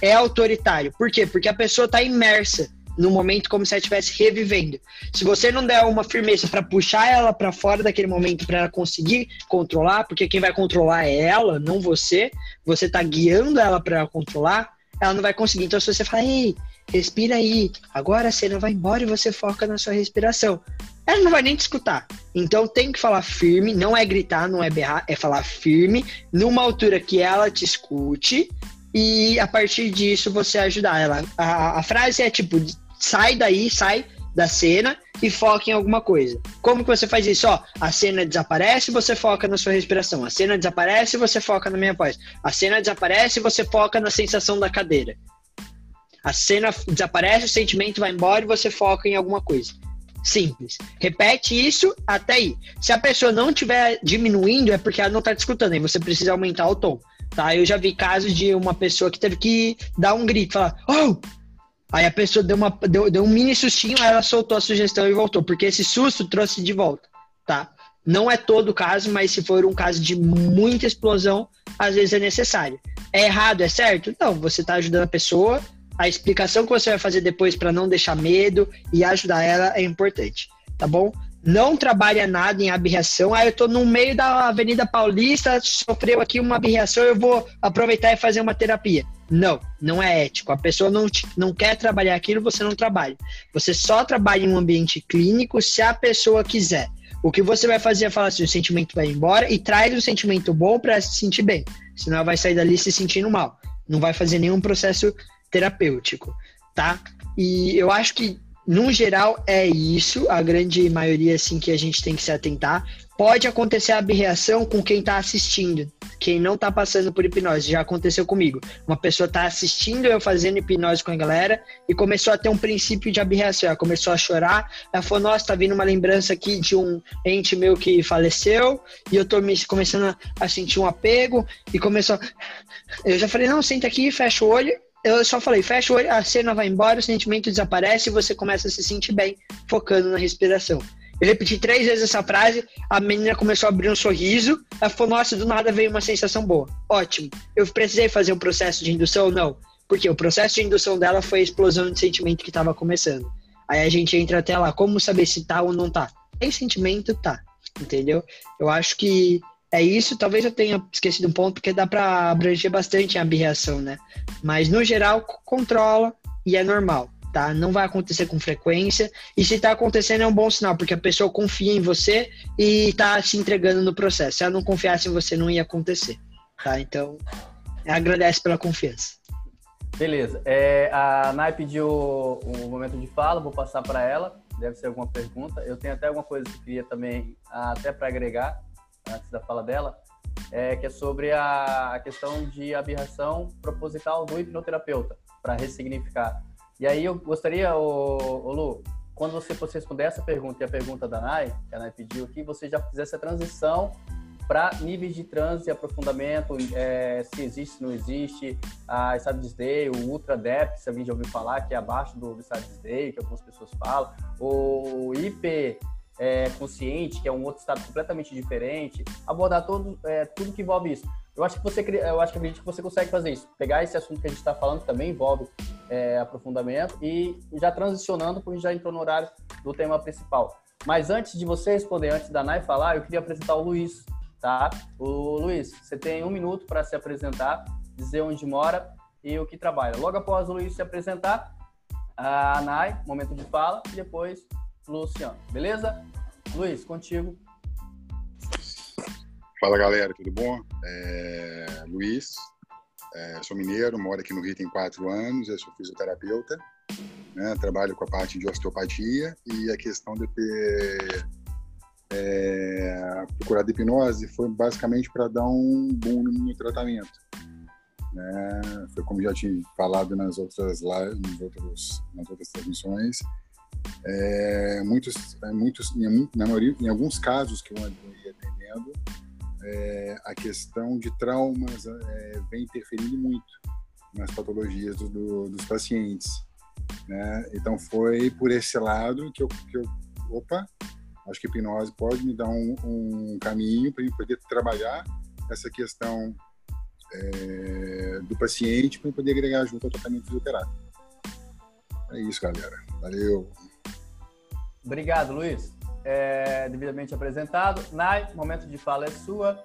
É autoritário. Por quê? Porque a pessoa está imersa no momento como se ela estivesse revivendo. Se você não der uma firmeza para puxar ela para fora daquele momento para ela conseguir controlar, porque quem vai controlar é ela, não você, você tá guiando ela para controlar, ela não vai conseguir. Então se você fala, ei, respira aí, agora a cena vai embora e você foca na sua respiração. Ela não vai nem te escutar. Então tem que falar firme, não é gritar, não é berrar, é falar firme, numa altura que ela te escute, e a partir disso você ajudar ela. A, a frase é tipo, sai daí, sai da cena e foca em alguma coisa. Como que você faz isso? Ó, a cena desaparece, você foca na sua respiração. A cena desaparece, você foca na minha voz. A cena desaparece, você foca na sensação da cadeira. A cena desaparece, o sentimento vai embora e você foca em alguma coisa. Simples. Repete isso até aí. Se a pessoa não estiver diminuindo, é porque ela não está te escutando. Aí você precisa aumentar o tom. Tá? Eu já vi casos de uma pessoa que teve que dar um grito, falar, oh, Aí a pessoa deu, uma, deu, deu um mini sustinho, ela soltou a sugestão e voltou, porque esse susto trouxe de volta, tá? Não é todo caso, mas se for um caso de muita explosão, às vezes é necessário. É errado, é certo? Não, você está ajudando a pessoa, a explicação que você vai fazer depois para não deixar medo e ajudar ela é importante, tá bom? Não trabalha nada em aberração. Ah, eu estou no meio da Avenida Paulista, sofreu aqui uma aberração, eu vou aproveitar e fazer uma terapia. Não, não é ético. A pessoa não, não quer trabalhar aquilo, você não trabalha. Você só trabalha em um ambiente clínico se a pessoa quiser. O que você vai fazer é falar assim: o sentimento vai embora e traz um sentimento bom para se sentir bem. Senão vai sair dali se sentindo mal. Não vai fazer nenhum processo terapêutico, tá? E eu acho que no geral é isso, a grande maioria assim que a gente tem que se atentar. Pode acontecer a abreação com quem está assistindo, quem não está passando por hipnose. Já aconteceu comigo. Uma pessoa está assistindo eu fazendo hipnose com a galera e começou a ter um princípio de abreação. Ela começou a chorar. Ela falou: Nossa, tá vindo uma lembrança aqui de um ente meu que faleceu e eu tô me, começando a sentir um apego. E começou. Eu já falei: Não, senta aqui, fecha o olho eu só falei, fecha o olho, a cena vai embora, o sentimento desaparece e você começa a se sentir bem, focando na respiração. Eu repeti três vezes essa frase, a menina começou a abrir um sorriso, ela falou, nossa, do nada veio uma sensação boa. Ótimo. Eu precisei fazer um processo de indução? Não. Porque o processo de indução dela foi a explosão de sentimento que estava começando. Aí a gente entra até lá, como saber se tá ou não tá? Tem sentimento, tá. Entendeu? Eu acho que é isso. Talvez eu tenha esquecido um ponto, porque dá para abranger bastante a abreação, né? Mas no geral, controla e é normal, tá? Não vai acontecer com frequência. E se tá acontecendo é um bom sinal, porque a pessoa confia em você e tá se entregando no processo. Se ela não confiasse em você, não ia acontecer, tá? Então, agradece pela confiança. Beleza. É, a Nai pediu um momento de fala, vou passar para ela. Deve ser alguma pergunta. Eu tenho até alguma coisa que queria também, até para agregar antes da fala dela, é, que é sobre a, a questão de aberração proposital do hipnoterapeuta, para ressignificar. E aí eu gostaria, ô, ô Lu, quando você fosse responder essa pergunta e a pergunta da Nai, que a Nai pediu aqui, você já fizesse a transição para níveis de transe aprofundamento, é, se existe, não existe, a Studies Day, o Ultra Depth, se alguém já ouviu falar, que é abaixo do Studies Day, que algumas pessoas falam, o IP é, consciente, que é um outro estado completamente diferente, abordar todo, é, tudo que envolve isso. Eu acho que você, eu acho que acredito que você consegue fazer isso. Pegar esse assunto que a gente está falando, que também envolve é, aprofundamento, e já transicionando, porque já entrou no horário do tema principal. Mas antes de você responder, antes da Nai falar, eu queria apresentar o Luiz, tá? O Luiz, você tem um minuto para se apresentar, dizer onde mora e o que trabalha. Logo após o Luiz se apresentar, a Nai, momento de fala, e depois Luciano. Beleza? Luiz, contigo. Fala galera, tudo bom? É, Luiz, é, sou mineiro, moro aqui no Rio tem quatro anos, eu sou fisioterapeuta, né, trabalho com a parte de osteopatia e a questão de ter é, procurado hipnose foi basicamente para dar um boom no tratamento. Né? Foi como já tinha falado nas outras lives, nos outros, nas outras transmissões, é, muitos, é, muitos, em, na maioria, em alguns casos que eu andei atendendo, é, a questão de traumas é, vem interferindo muito nas patologias do, do, dos pacientes. Né? Então foi por esse lado que eu, que eu opa, acho que a hipnose pode me dar um, um caminho para poder trabalhar essa questão é, do paciente para poder agregar junto ao tratamento fisioterápico. É isso, galera. Valeu. Obrigado, Luiz. É, devidamente apresentado. Nai, momento de fala é sua.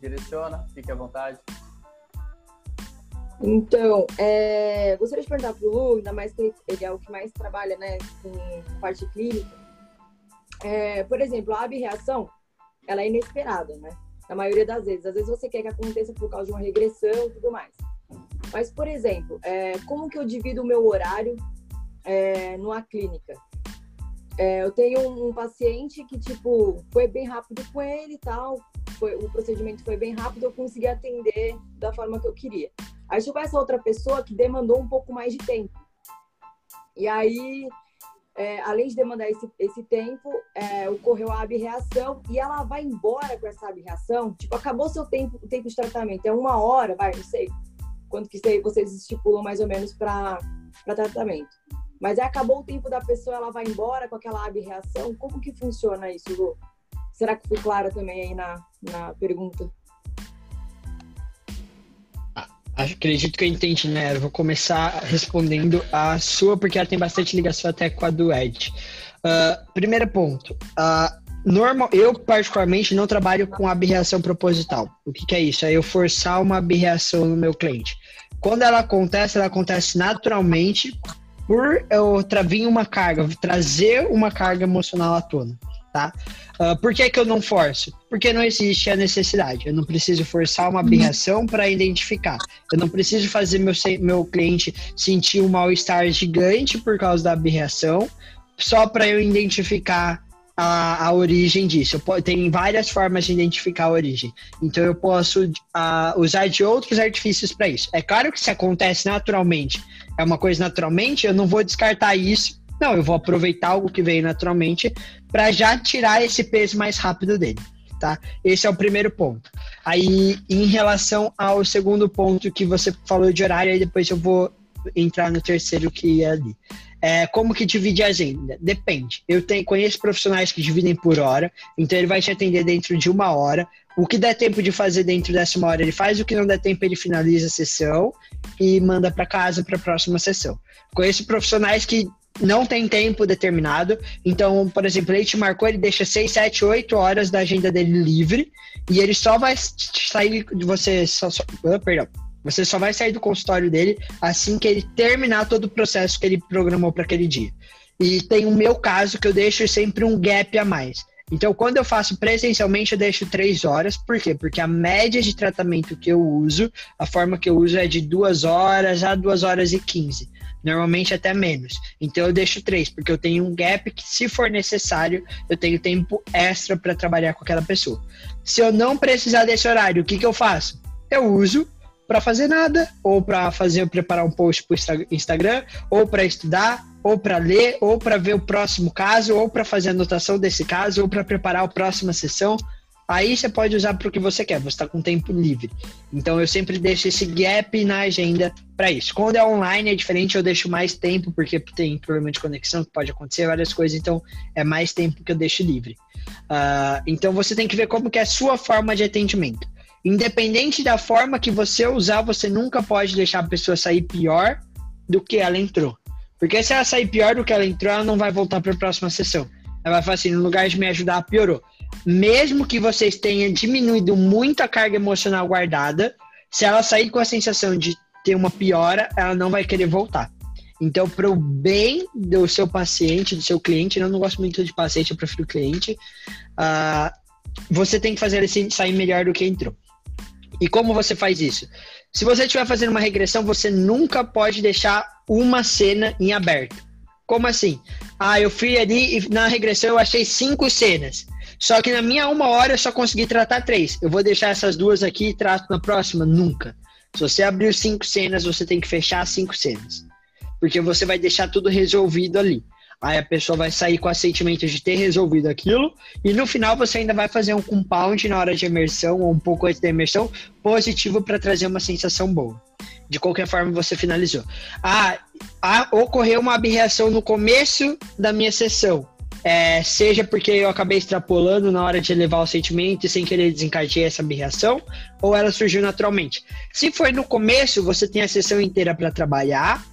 Direciona, fique à vontade. Então, é, gostaria de perguntar para o Lu, ainda mais que ele é o que mais trabalha né, com parte clínica. É, por exemplo, a abreação, ela é inesperada, né? Na maioria das vezes. Às vezes você quer que aconteça por causa de uma regressão e tudo mais. Mas, por exemplo, é, como que eu divido o meu horário é, numa clínica? É, eu tenho um, paciente que, tipo, foi bem rápido com ele e tal, foi, o procedimento foi bem rápido, eu consegui atender da forma que eu queria. Aí chegou essa outra pessoa que demandou um pouco mais de tempo. E aí, é, além de demandar esse, esse tempo, é, ocorreu a abreação e ela vai embora com essa abreação. Tipo, acabou seu tempo, o tempo de tratamento, é uma hora, vai, não sei quanto que vocês estipulam mais ou menos para tratamento. Mas acabou o tempo da pessoa, ela vai embora com aquela ab-reação. Como que funciona isso, Lu? Será que fui clara também aí na, na pergunta? Ah, acredito que eu entendi, né? Eu vou começar respondendo a sua, porque ela tem bastante ligação até com a do Ed. Uh, primeiro ponto. Uh, normal, eu, particularmente, não trabalho com abreação proposital. O que, que, é isso? É eu forçar uma abreação no meu cliente. Quando ela acontece, ela acontece naturalmente por eu vir uma carga, trazer uma carga emocional à tona. tá? Uh, por que, que eu não forço? Porque não existe a necessidade. Eu não preciso forçar uma aberração para identificar. Eu não preciso fazer meu, meu cliente sentir um mal-estar gigante por causa da aberração, só para eu identificar a, a origem disso. Eu, tem várias formas de identificar a origem. Então eu posso usar de outros artifícios para isso. É claro que se acontece naturalmente, é uma coisa naturalmente, eu não vou descartar isso. Não, eu vou aproveitar algo que veio naturalmente para já tirar esse peso mais rápido dele. Tá? Esse é o primeiro ponto. Aí, em relação ao segundo ponto que você falou de horário, aí depois eu vou entrar no terceiro que é ali. É, como que divide a agenda? Depende. Eu tenho, conheço profissionais que dividem por hora, então ele vai te atender dentro de uma hora. O que der tempo de fazer dentro dessa hora, ele faz. O que não der tempo, ele finaliza a sessão e manda para casa para a próxima sessão. Conheço profissionais que não tem tempo determinado. Então, por exemplo, ele te marcou, ele deixa 6, 7, 8 horas da agenda dele livre e ele só vai sair de você. Só, só, oh, perdão você só vai sair do consultório dele assim que ele terminar todo o processo que ele programou para aquele dia. E tem o meu caso que eu deixo sempre um gap a mais. Então, quando eu faço presencialmente, eu deixo três horas. Por quê? Porque a média de tratamento que eu uso, a forma que eu uso é de duas horas a duas horas e quinze. Normalmente até menos. Então, eu deixo três, porque eu tenho um gap que, se for necessário, eu tenho tempo extra para trabalhar com aquela pessoa. Se eu não precisar desse horário, o que, que eu faço? Eu uso para fazer nada, ou para fazer preparar um post para o Instagram, ou para estudar, ou para ler, ou para ver o próximo caso, ou para fazer anotação desse caso, ou para preparar a próxima sessão. Aí você pode usar para o que você quer, você está com tempo livre. Então eu sempre deixo esse gap na agenda para isso. Quando é online é diferente, eu deixo mais tempo, porque tem problema de conexão que pode acontecer, várias coisas, então é mais tempo que eu deixo livre. Uh, então você tem que ver como que é a sua forma de atendimento. Independente da forma que você usar, você nunca pode deixar a pessoa sair pior do que ela entrou. Porque se ela sair pior do que ela entrou, ela não vai voltar para a próxima sessão. Ela vai falar assim, no lugar de me ajudar, piorou. Mesmo que vocês tenham diminuído muito a carga emocional guardada, se ela sair com a sensação de ter uma piora, ela não vai querer voltar. Então, para o bem do seu paciente, do seu cliente, eu não gosto muito de paciente, eu prefiro cliente, uh, você tem que fazer ele sair melhor do que entrou. E como você faz isso? Se você estiver fazendo uma regressão, você nunca pode deixar uma cena em aberto. Como assim? Ah, eu fui ali e na regressão eu achei cinco cenas. Só que na minha uma hora eu só consegui tratar três. Eu vou deixar essas duas aqui e trato na próxima? Nunca. Se você abriu cinco cenas, você tem que fechar cinco cenas. Porque você vai deixar tudo resolvido ali. Aí a pessoa vai sair com o sentimento de ter resolvido aquilo, e no final você ainda vai fazer um compound na hora de imersão, ou um pouco antes da imersão, positivo para trazer uma sensação boa. De qualquer forma, você finalizou. Ah, ah ocorreu uma abreação no começo da minha sessão. É, seja porque eu acabei extrapolando na hora de elevar o sentimento e sem querer desencadear essa abreação, ou ela surgiu naturalmente. Se foi no começo, você tem a sessão inteira para trabalhar,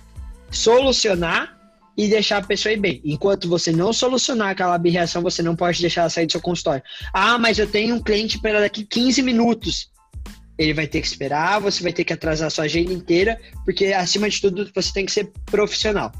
solucionar e deixar a pessoa ir bem. Enquanto você não solucionar aquela abreação, você não pode deixar ela sair do seu consultório. Ah, mas eu tenho um cliente para daqui 15 minutos. Ele vai ter que esperar, você vai ter que atrasar a sua agenda inteira, porque acima de tudo você tem que ser profissional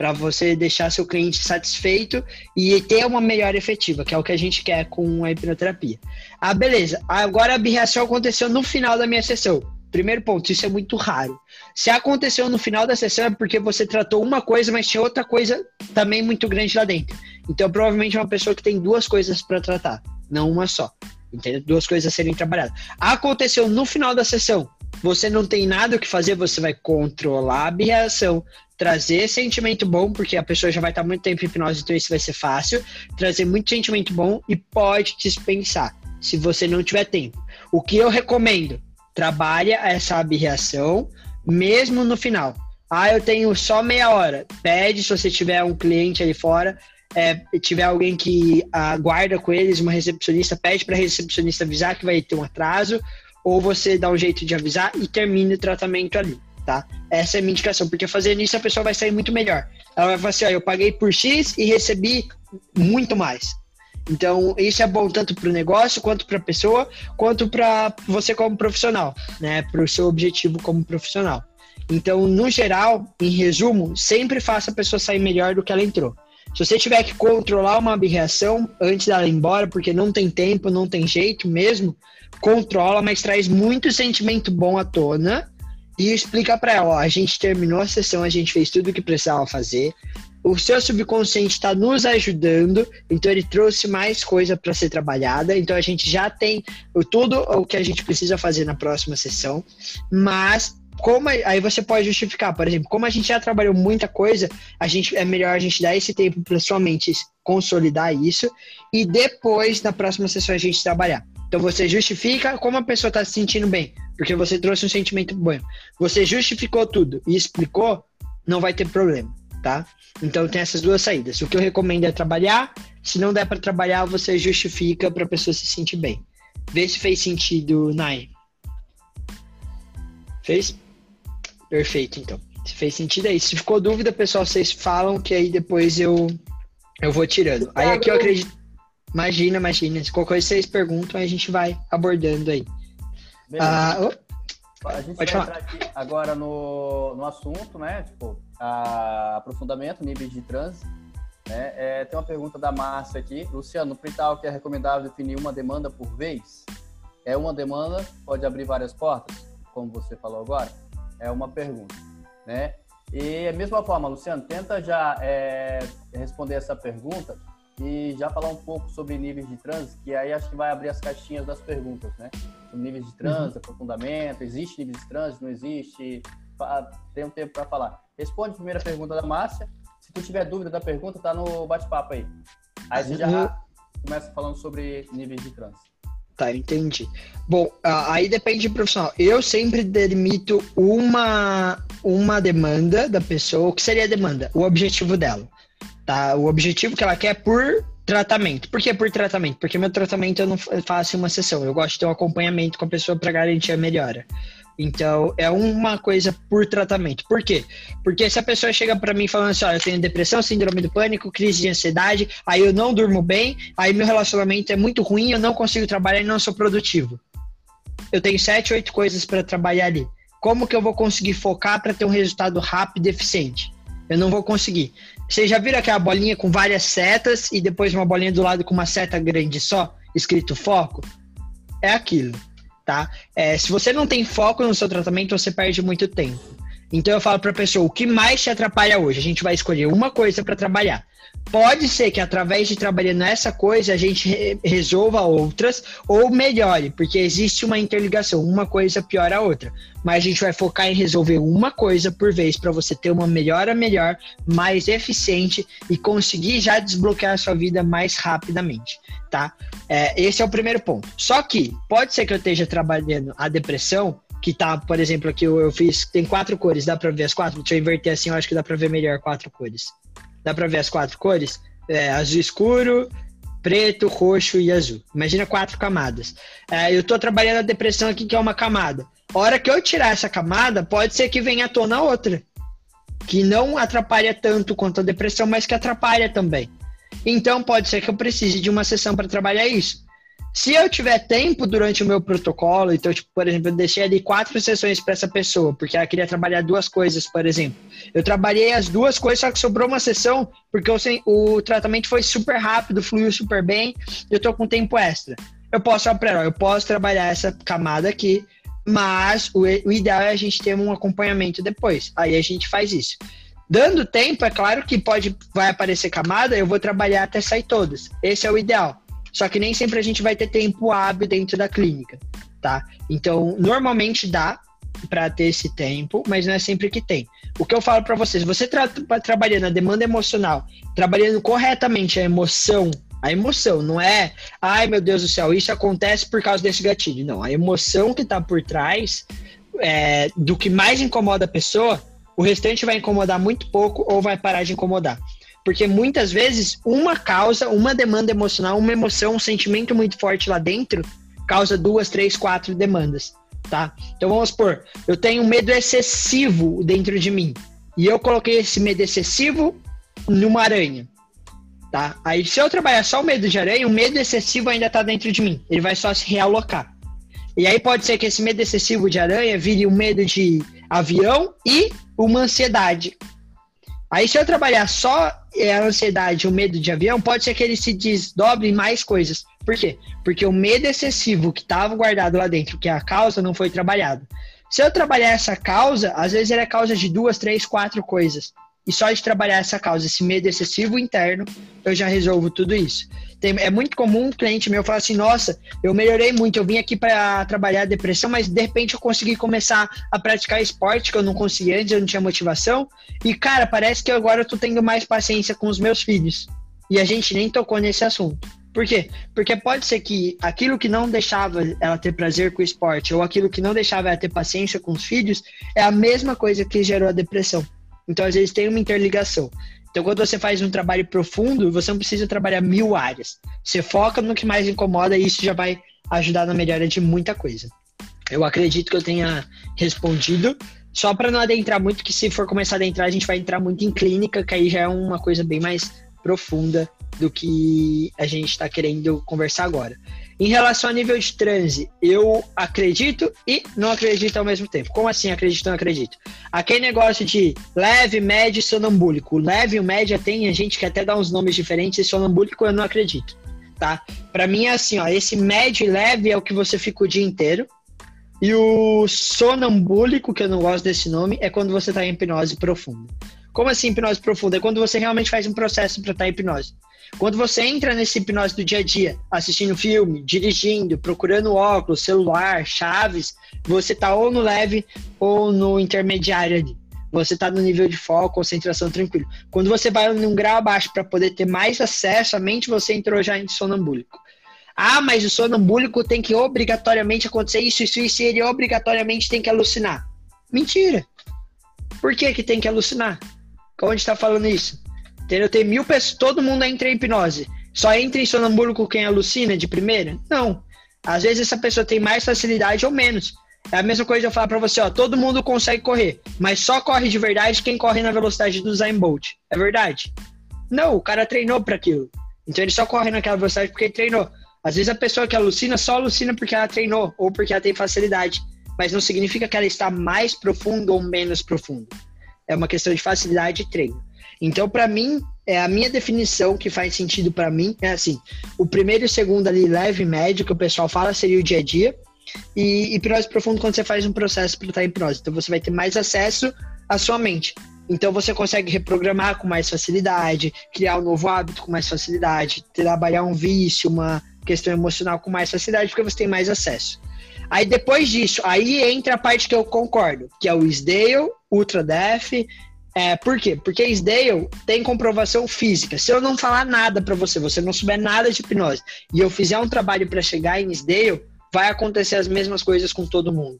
para você deixar seu cliente satisfeito e ter uma melhor efetiva, que é o que a gente quer com a hipnoterapia. Ah, beleza. Agora a abreação aconteceu no final da minha sessão. Primeiro ponto, isso é muito raro. Se aconteceu no final da sessão é porque você tratou uma coisa, mas tinha outra coisa também muito grande lá dentro. Então, provavelmente é uma pessoa que tem duas coisas para tratar, não uma só. Entendeu? Duas coisas a serem trabalhadas. Aconteceu no final da sessão, você não tem nada o que fazer, você vai controlar a reação, trazer sentimento bom, porque a pessoa já vai estar muito tempo em hipnose, então isso vai ser fácil. Trazer muito sentimento bom e pode dispensar, se você não tiver tempo. O que eu recomendo? Trabalha essa abreação mesmo no final. Ah, eu tenho só meia hora. Pede se você tiver um cliente ali fora, é, tiver alguém que aguarda com eles, uma recepcionista, pede para a recepcionista avisar que vai ter um atraso, ou você dá um jeito de avisar e termina o tratamento ali, tá? Essa é a minha indicação, porque fazendo isso a pessoa vai sair muito melhor. Ela vai falar assim, ó, eu paguei por X e recebi muito mais. Então, isso é bom tanto para o negócio, quanto para a pessoa, quanto para você como profissional, né? Para o seu objetivo como profissional. Então, no geral, em resumo, sempre faça a pessoa sair melhor do que ela entrou. Se você tiver que controlar uma reação antes dela ir embora, porque não tem tempo, não tem jeito mesmo, controla, mas traz muito sentimento bom à tona e explica para ela, ó, a gente terminou a sessão, a gente fez tudo o que precisava fazer. O seu subconsciente está nos ajudando, então ele trouxe mais coisa para ser trabalhada. Então a gente já tem tudo o que a gente precisa fazer na próxima sessão, mas como aí você pode justificar, por exemplo, como a gente já trabalhou muita coisa, a gente é melhor a gente dar esse tempo para sua mente consolidar isso e depois na próxima sessão a gente trabalhar. Então você justifica como a pessoa está se sentindo bem, porque você trouxe um sentimento bom. Você justificou tudo e explicou, não vai ter problema, tá? Então tem essas duas saídas. O que eu recomendo é trabalhar. Se não der para trabalhar, você justifica para a pessoa se sentir bem. Vê se fez sentido, Nai. Fez? Perfeito, então. Se fez sentido aí. Se ficou dúvida, pessoal, vocês falam que aí depois eu, eu vou tirando. Aí aqui eu acredito. Imagina, imagina. Se qualquer coisa vocês perguntam, a gente vai abordando aí. Ah, oh, a gente Pode vai falar. entrar aqui agora no, no assunto, né? Tipo, a, aprofundamento, níveis de trânsito. Né? É, tem uma pergunta da Márcia aqui. Luciano, no que é recomendável definir uma demanda por vez? É uma demanda, pode abrir várias portas, como você falou agora? É uma pergunta, né? E a mesma forma, Luciano, tenta já é, responder essa pergunta e já falar um pouco sobre níveis de trânsito, que aí acho que vai abrir as caixinhas das perguntas, né? Sobre níveis de trânsito, uhum. aprofundamento, existe níveis de trânsito, não existe? Tem um tempo para falar. Responde a primeira pergunta da Márcia. Se tu tiver dúvida da pergunta, tá no bate-papo aí. Aí gente já uhum. começa falando sobre níveis de trânsito. Tá, entendi. Bom, aí depende do profissional. Eu sempre delimito uma, uma demanda da pessoa. O que seria a demanda? O objetivo dela. Tá? O objetivo que ela quer por tratamento. Por que por tratamento? Porque meu tratamento eu não faço uma sessão. Eu gosto de ter um acompanhamento com a pessoa para garantir a melhora. Então, é uma coisa por tratamento. Por quê? Porque se a pessoa chega para mim falando assim, ó, eu tenho depressão, síndrome do pânico, crise de ansiedade, aí eu não durmo bem, aí meu relacionamento é muito ruim, eu não consigo trabalhar e não sou produtivo. Eu tenho sete, oito coisas para trabalhar ali. Como que eu vou conseguir focar para ter um resultado rápido e eficiente? Eu não vou conseguir. Vocês já viram aquela bolinha com várias setas e depois uma bolinha do lado com uma seta grande só, escrito foco? É aquilo tá? É, se você não tem foco no seu tratamento, você perde muito tempo. Então eu falo para a pessoa, o que mais te atrapalha hoje? A gente vai escolher uma coisa para trabalhar. Pode ser que através de trabalhar nessa coisa a gente re resolva outras ou melhore, porque existe uma interligação, uma coisa piora a outra. Mas a gente vai focar em resolver uma coisa por vez para você ter uma melhora melhor, mais eficiente e conseguir já desbloquear a sua vida mais rapidamente, tá? É, esse é o primeiro ponto. Só que pode ser que eu esteja trabalhando a depressão que tá, por exemplo, aqui eu, eu fiz, tem quatro cores, dá para ver as quatro? Deixa eu inverter assim, eu acho que dá para ver melhor quatro cores. Dá para ver as quatro cores? É, azul escuro, preto, roxo e azul. Imagina quatro camadas. É, eu estou trabalhando a depressão aqui, que é uma camada. A hora que eu tirar essa camada, pode ser que venha à tona outra. Que não atrapalha tanto quanto a depressão, mas que atrapalha também. Então pode ser que eu precise de uma sessão para trabalhar isso. Se eu tiver tempo durante o meu protocolo, então, tipo, por exemplo, eu deixei ali quatro sessões para essa pessoa, porque ela queria trabalhar duas coisas, por exemplo. Eu trabalhei as duas coisas, só que sobrou uma sessão, porque o, o tratamento foi super rápido, fluiu super bem, eu tô com tempo extra. Eu posso falar eu posso trabalhar essa camada aqui, mas o, o ideal é a gente ter um acompanhamento depois. Aí a gente faz isso. Dando tempo, é claro que pode vai aparecer camada, eu vou trabalhar até sair todas. Esse é o ideal. Só que nem sempre a gente vai ter tempo hábil dentro da clínica, tá? Então, normalmente dá para ter esse tempo, mas não é sempre que tem. O que eu falo para vocês, você tra trabalhando a demanda emocional, trabalhando corretamente a emoção, a emoção não é, ai meu Deus do céu, isso acontece por causa desse gatilho. Não, a emoção que tá por trás é, do que mais incomoda a pessoa, o restante vai incomodar muito pouco ou vai parar de incomodar. Porque muitas vezes uma causa, uma demanda emocional, uma emoção, um sentimento muito forte lá dentro, causa duas, três, quatro demandas, tá? Então vamos supor, eu tenho um medo excessivo dentro de mim. E eu coloquei esse medo excessivo numa aranha. Tá? Aí se eu trabalhar só o medo de aranha, o medo excessivo ainda está dentro de mim. Ele vai só se realocar. E aí pode ser que esse medo excessivo de aranha vire um medo de avião e uma ansiedade Aí, se eu trabalhar só é, a ansiedade, o medo de avião, pode ser que ele se desdobre em mais coisas. Por quê? Porque o medo excessivo que estava guardado lá dentro, que é a causa, não foi trabalhado. Se eu trabalhar essa causa, às vezes ele é causa de duas, três, quatro coisas. E só de trabalhar essa causa, esse medo excessivo interno, eu já resolvo tudo isso. Tem, é muito comum um cliente meu falar assim: Nossa, eu melhorei muito, eu vim aqui para trabalhar a depressão, mas de repente eu consegui começar a praticar esporte que eu não conseguia antes, eu não tinha motivação. E cara, parece que agora eu tô tendo mais paciência com os meus filhos. E a gente nem tocou nesse assunto. Por quê? Porque pode ser que aquilo que não deixava ela ter prazer com o esporte ou aquilo que não deixava ela ter paciência com os filhos é a mesma coisa que gerou a depressão. Então, às vezes, tem uma interligação. Então, quando você faz um trabalho profundo, você não precisa trabalhar mil áreas. Você foca no que mais incomoda e isso já vai ajudar na melhora de muita coisa. Eu acredito que eu tenha respondido. Só para não adentrar muito, que se for começar a adentrar, a gente vai entrar muito em clínica, que aí já é uma coisa bem mais profunda do que a gente está querendo conversar agora. Em relação ao nível de transe, eu acredito e não acredito ao mesmo tempo. Como assim acredito e não acredito? Aquele negócio de leve, médio e sonambúlico. Leve e o médio tem a gente que até dá uns nomes diferentes e sonambúlico eu não acredito, tá? Para mim é assim, ó, esse médio e leve é o que você fica o dia inteiro. E o sonambúlico, que eu não gosto desse nome, é quando você está em hipnose profunda. Como assim hipnose profunda? É quando você realmente faz um processo para estar tá em hipnose. Quando você entra nesse hipnose do dia a dia, assistindo filme, dirigindo, procurando óculos, celular, chaves, você tá ou no leve ou no intermediário ali. Você tá no nível de foco, concentração tranquilo. Quando você vai num grau abaixo para poder ter mais acesso à mente, você entrou já em sonambúlico. Ah, mas o sonambúlico tem que obrigatoriamente acontecer isso, isso, isso, e ele obrigatoriamente tem que alucinar. Mentira. Por que, que tem que alucinar? Onde está falando isso? Entendeu? Tem mil pessoas, todo mundo entra em hipnose. Só entra em sonambúlico quem alucina de primeira? Não. Às vezes essa pessoa tem mais facilidade ou menos. É a mesma coisa eu falar para você, ó, todo mundo consegue correr, mas só corre de verdade quem corre na velocidade do Zayn Bolt. É verdade? Não, o cara treinou para aquilo. Então ele só corre naquela velocidade porque treinou. Às vezes a pessoa que alucina só alucina porque ela treinou ou porque ela tem facilidade, mas não significa que ela está mais profundo ou menos profundo. É uma questão de facilidade e treino. Então, para mim, é a minha definição que faz sentido para mim é assim: o primeiro e o segundo ali, leve e médio, que o pessoal fala, seria o dia a dia. E hipnose profundo quando você faz um processo para estar em hipnose. Então, você vai ter mais acesso à sua mente. Então, você consegue reprogramar com mais facilidade, criar um novo hábito com mais facilidade, trabalhar um vício, uma questão emocional com mais facilidade, porque você tem mais acesso. Aí depois disso, aí entra a parte que eu concordo, que é o SDALE, Ultra Def, é, por quê? Porque Isdale tem comprovação física. Se eu não falar nada para você, você não souber nada de hipnose, e eu fizer um trabalho para chegar em Isdale, vai acontecer as mesmas coisas com todo mundo.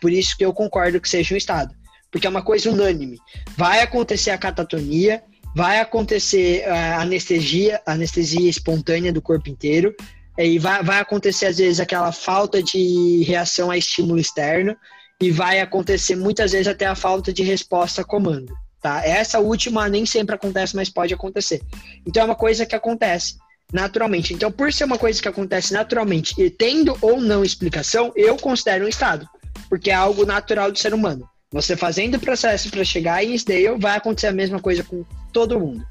Por isso que eu concordo que seja um estado. Porque é uma coisa unânime. Vai acontecer a catatonia, vai acontecer a é, anestesia, anestesia espontânea do corpo inteiro, e vai, vai acontecer às vezes aquela falta de reação a estímulo externo, e vai acontecer muitas vezes até a falta de resposta a comando tá? Essa última nem sempre acontece, mas pode acontecer. Então é uma coisa que acontece naturalmente. Então, por ser uma coisa que acontece naturalmente e tendo ou não explicação, eu considero um estado, porque é algo natural do ser humano. Você fazendo o processo para chegar em Isdale, vai acontecer a mesma coisa com todo mundo.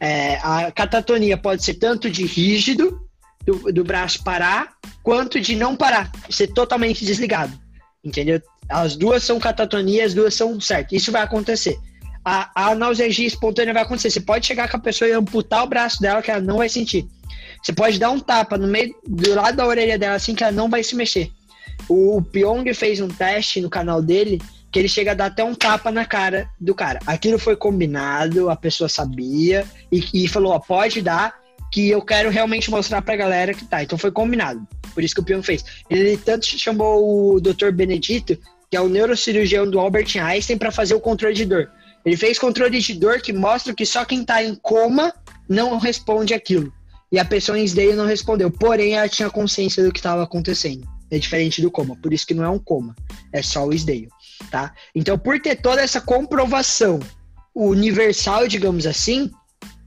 É, a catatonia pode ser tanto de rígido, do, do braço parar, quanto de não parar, ser totalmente desligado. Entendeu? As duas são catatonia, as duas são certo. Isso vai acontecer a, a analgesia espontânea vai acontecer. Você pode chegar com a pessoa e amputar o braço dela, que ela não vai sentir. Você pode dar um tapa no meio do lado da orelha dela, assim, que ela não vai se mexer. O, Pyong fez um teste no canal dele que ele chega a dar até um tapa na cara do cara. Aquilo foi combinado, a pessoa sabia e, e falou: ó, pode dar, que eu quero realmente mostrar pra galera que tá. Então foi combinado. Por isso que o Pyong fez. Ele tanto chamou o Dr. Benedito, que é o neurocirurgião do Albert Einstein, para fazer o controle de dor. Ele fez controle de dor que mostra que só quem está em coma não responde aquilo. E a pessoa em SDAY não respondeu. Porém, ela tinha consciência do que estava acontecendo. É diferente do coma. Por isso que não é um coma. É só o SDAY. Tá? Então, por ter toda essa comprovação universal, digamos assim,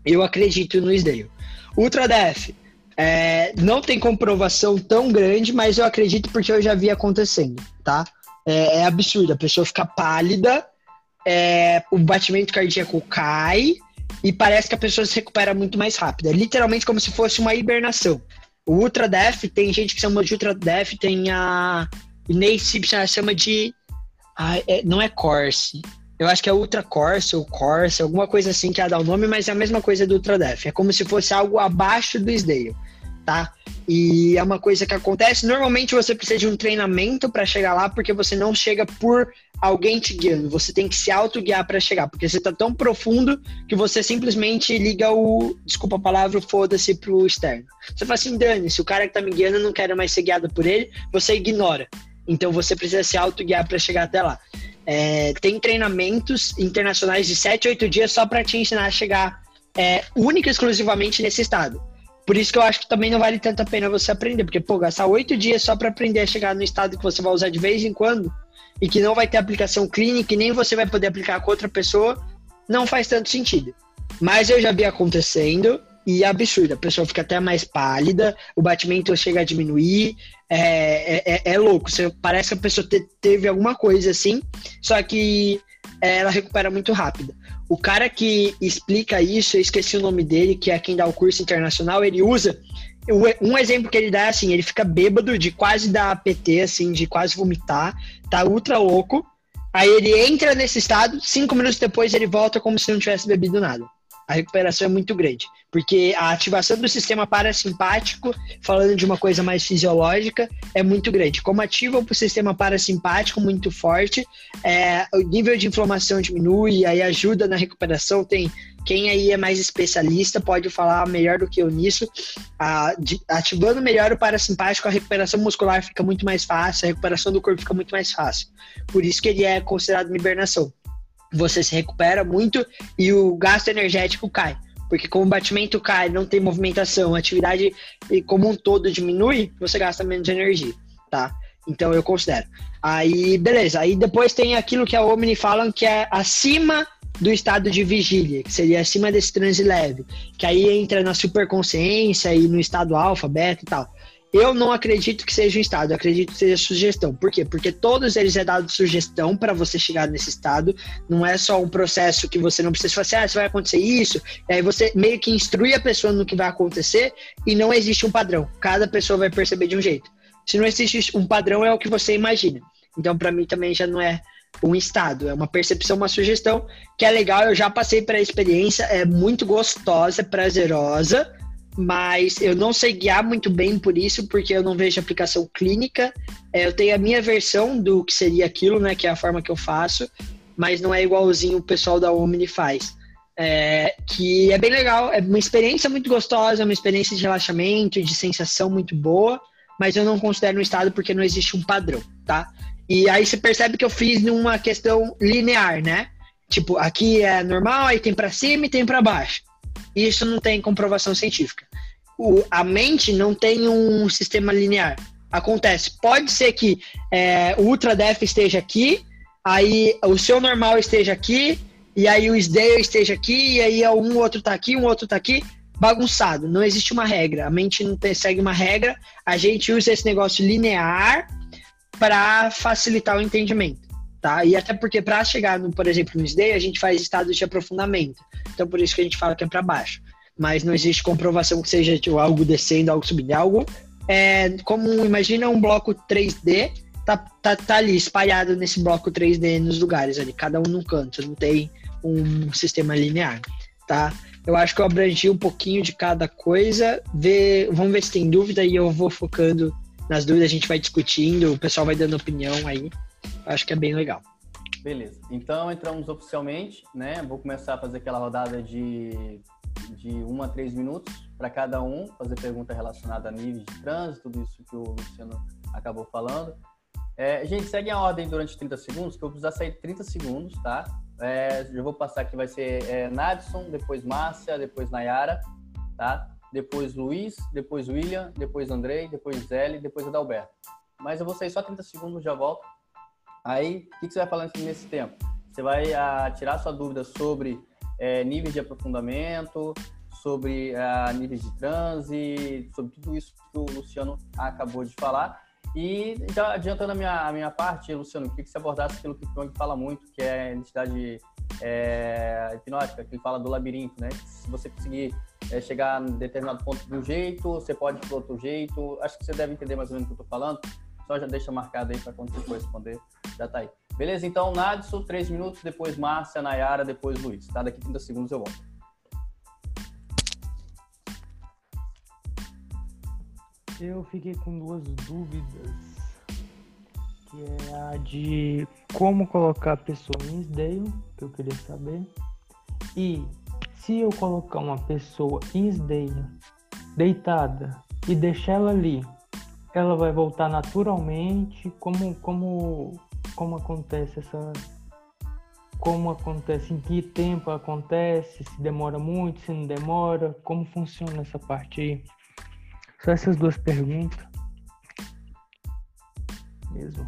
eu acredito no SDAY. UltraDef é, não tem comprovação tão grande, mas eu acredito porque eu já vi acontecendo, tá? É, é absurdo. A pessoa fica pálida é, o batimento cardíaco cai e parece que a pessoa se recupera muito mais rápido. É literalmente como se fosse uma hibernação. O Ultra Def, tem gente que chama de Ultra Def, tem a Inês Simpson chama de. Ah, é, não é Corse. Eu acho que é Ultra Corse ou Corse, alguma coisa assim que ela dá o nome, mas é a mesma coisa do Ultra Def. É como se fosse algo abaixo do Sdale, tá? E é uma coisa que acontece. Normalmente você precisa de um treinamento para chegar lá, porque você não chega por alguém te guiando. Você tem que se auto-guiar para chegar, porque você tá tão profundo que você simplesmente liga o. Desculpa a palavra, foda-se pro externo. Você fala assim, Dani, se o cara que tá me guiando não quer mais ser guiado por ele, você ignora. Então você precisa se auto-guiar para chegar até lá. É, tem treinamentos internacionais de 7, 8 dias só para te ensinar a chegar é, única e exclusivamente nesse estado. Por isso que eu acho que também não vale tanto a pena você aprender, porque, pô, gastar oito dias só para aprender a chegar no estado que você vai usar de vez em quando e que não vai ter aplicação clínica e nem você vai poder aplicar com outra pessoa, não faz tanto sentido. Mas eu já vi acontecendo e é absurdo. A pessoa fica até mais pálida, o batimento chega a diminuir. É, é, é, é louco. Você, parece que a pessoa te, teve alguma coisa assim, só que é, ela recupera muito rápido. O cara que explica isso, eu esqueci o nome dele, que é quem dá o curso internacional, ele usa. Um exemplo que ele dá é assim: ele fica bêbado de quase dar PT, assim, de quase vomitar, tá ultra louco. Aí ele entra nesse estado, cinco minutos depois ele volta como se não tivesse bebido nada a recuperação é muito grande, porque a ativação do sistema parasimpático, falando de uma coisa mais fisiológica, é muito grande. Como ativa o sistema parasimpático muito forte, é, o nível de inflamação diminui, aí ajuda na recuperação. Tem quem aí é mais especialista pode falar melhor do que eu nisso. ativando melhor o parasimpático, a recuperação muscular fica muito mais fácil, a recuperação do corpo fica muito mais fácil. Por isso que ele é considerado uma hibernação você se recupera muito e o gasto energético cai. Porque como o batimento cai, não tem movimentação, a atividade como um todo diminui, você gasta menos energia, tá? Então eu considero. Aí, beleza. Aí depois tem aquilo que a Omni falam que é acima do estado de vigília, que seria acima desse transe leve, que aí entra na superconsciência e no estado alfa, beta e tal. Eu não acredito que seja um estado, eu acredito que seja sugestão. Por quê? Porque todos eles é dado sugestão para você chegar nesse estado. Não é só um processo que você não precisa fazer, assim, ah, vai acontecer isso. E aí você meio que instrui a pessoa no que vai acontecer e não existe um padrão. Cada pessoa vai perceber de um jeito. Se não existe um padrão, é o que você imagina. Então, para mim também já não é um estado, é uma percepção, uma sugestão que é legal. Eu já passei para a experiência, é muito gostosa, prazerosa mas eu não sei guiar muito bem por isso, porque eu não vejo aplicação clínica. É, eu tenho a minha versão do que seria aquilo, né, que é a forma que eu faço, mas não é igualzinho o pessoal da Omni faz. É, que é bem legal, é uma experiência muito gostosa, uma experiência de relaxamento, de sensação muito boa, mas eu não considero um estado porque não existe um padrão, tá? E aí você percebe que eu fiz numa questão linear, né? Tipo, aqui é normal, aí tem para cima e tem para baixo. Isso não tem comprovação científica. O, a mente não tem um sistema linear. Acontece. Pode ser que é, o ultra def esteja aqui, aí o seu normal esteja aqui, e aí o SDAIL esteja aqui, e aí um outro tá aqui, um outro tá aqui, bagunçado. Não existe uma regra. A mente não tem, segue uma regra. A gente usa esse negócio linear para facilitar o entendimento tá? E até porque para chegar, no, por exemplo, no SDAY, a gente faz estados de aprofundamento. Então, por isso que a gente fala que é para baixo. Mas não existe comprovação que seja tipo, algo descendo, algo subindo. É algo é como, imagina um bloco 3D, tá, tá, tá ali espalhado nesse bloco 3D nos lugares ali, cada um num canto, não tem um sistema linear, tá? Eu acho que eu abrangi um pouquinho de cada coisa. Ver, vamos ver se tem dúvida e eu vou focando nas dúvidas, a gente vai discutindo, o pessoal vai dando opinião aí. Acho que é bem legal. Beleza. Então entramos oficialmente, né? Vou começar a fazer aquela rodada de, de 1 a 3 minutos para cada um, fazer pergunta relacionada a níveis de trânsito, tudo isso que o Luciano acabou falando. É, gente, segue a ordem durante 30 segundos, que eu vou precisar sair 30 segundos, tá? É, eu vou passar aqui, vai ser é, Nadson, depois Márcia, depois Nayara, tá? Depois Luiz, depois William, depois Andrei, depois Zé, depois Adalberto. Mas eu vou sair só 30 segundos, já volto. Aí, o que, que você vai falar nesse tempo? Você vai a, ah, tirar sua dúvida sobre é, níveis de aprofundamento, sobre a, ah, níveis de transe, sobre tudo isso que o Luciano acabou de falar. E já adiantando a minha, a minha parte, Luciano, queria que você abordasse aquilo que o Pyong fala muito, que é a identidade é, hipnótica, que ele fala do labirinto, né? Se você conseguir é, chegar em determinado ponto de um jeito, você pode ir para outro jeito. Acho que você deve entender mais ou menos o que eu estou falando. Só já deixa marcado aí para quando você for responder, já tá aí. Beleza? Então, Nadson, três minutos, depois Márcia, Nayara, depois Luiz. Tá? Daqui 30 segundos eu volto. Eu fiquei com duas dúvidas, que é a de como colocar a pessoa em Isdale, que eu queria saber, e se eu colocar uma pessoa em Isdale, deitada, e deixar ela ali, ela vai voltar naturalmente, como, como, como acontece essa... Como acontece, em que tempo acontece, se demora muito, se não demora, como funciona essa parte aí? Só essas duas perguntas. Mesmo.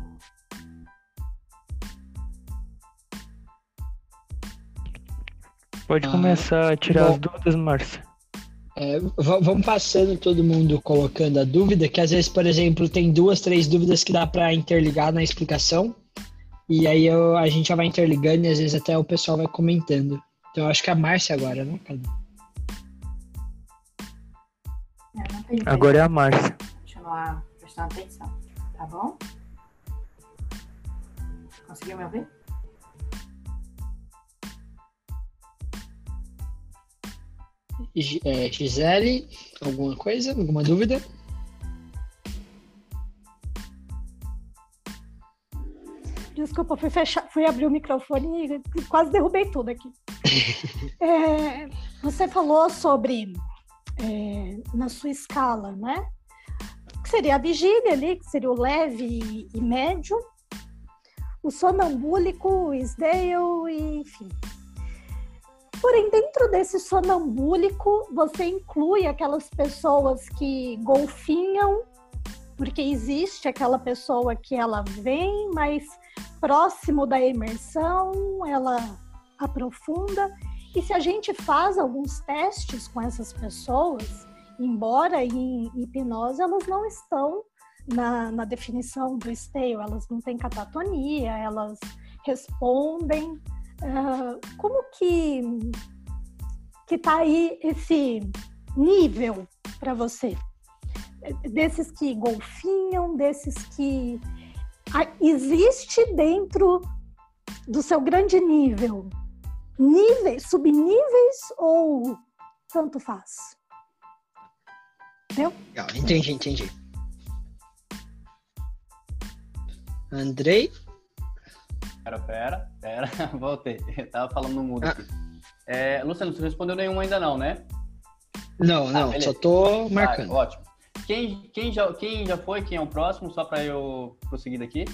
Pode Ah, começar a tirar bom. as dúvidas, Márcia. É, vamos passando todo mundo colocando a dúvida, que às vezes, por exemplo, tem duas, três dúvidas que dá para interligar na explicação. E aí eu- a gente já vai interligando e às vezes até o pessoal vai comentando. Então eu acho que é a Márcia agora, né? Tem Agora é a Márcia. continuar prestando atenção, tá bom? Conseguiu me ouvir? É, Gisele, alguma coisa? Alguma dúvida? Desculpa, fui, fechar, fui abrir o microfone e quase derrubei tudo aqui. É, você falou sobre, é, na sua escala, né? Que seria a vigília ali, que seria o leve e, e médio, o sonambúlico, o Isdale, e, enfim. Porém, dentro desse sonambúlico, você inclui aquelas pessoas que golfinham, porque existe aquela pessoa que ela vem, mas próximo da imersão, ela aprofunda. E se a gente faz alguns testes com essas pessoas, embora em hipnose elas não estão na, na definição do esteio, elas não têm catatonia, elas respondem. Ah, como que que tá aí esse nível para você? Desses que golfinham, desses que existe dentro do seu grande nível níveis, subníveis ou tanto faz? Entendeu? Entendi, entendi. Andrei? Pera, pera, pera, voltei. Eu tava falando no mudo Ah. aqui. É, Luciano, você não respondeu nenhum ainda não, né? Não, Ah, não, beleza. só tô Ah, marcando. ótimo. Quem, quem, já, quem já foi? Quem é o próximo? Só para eu prosseguir daqui.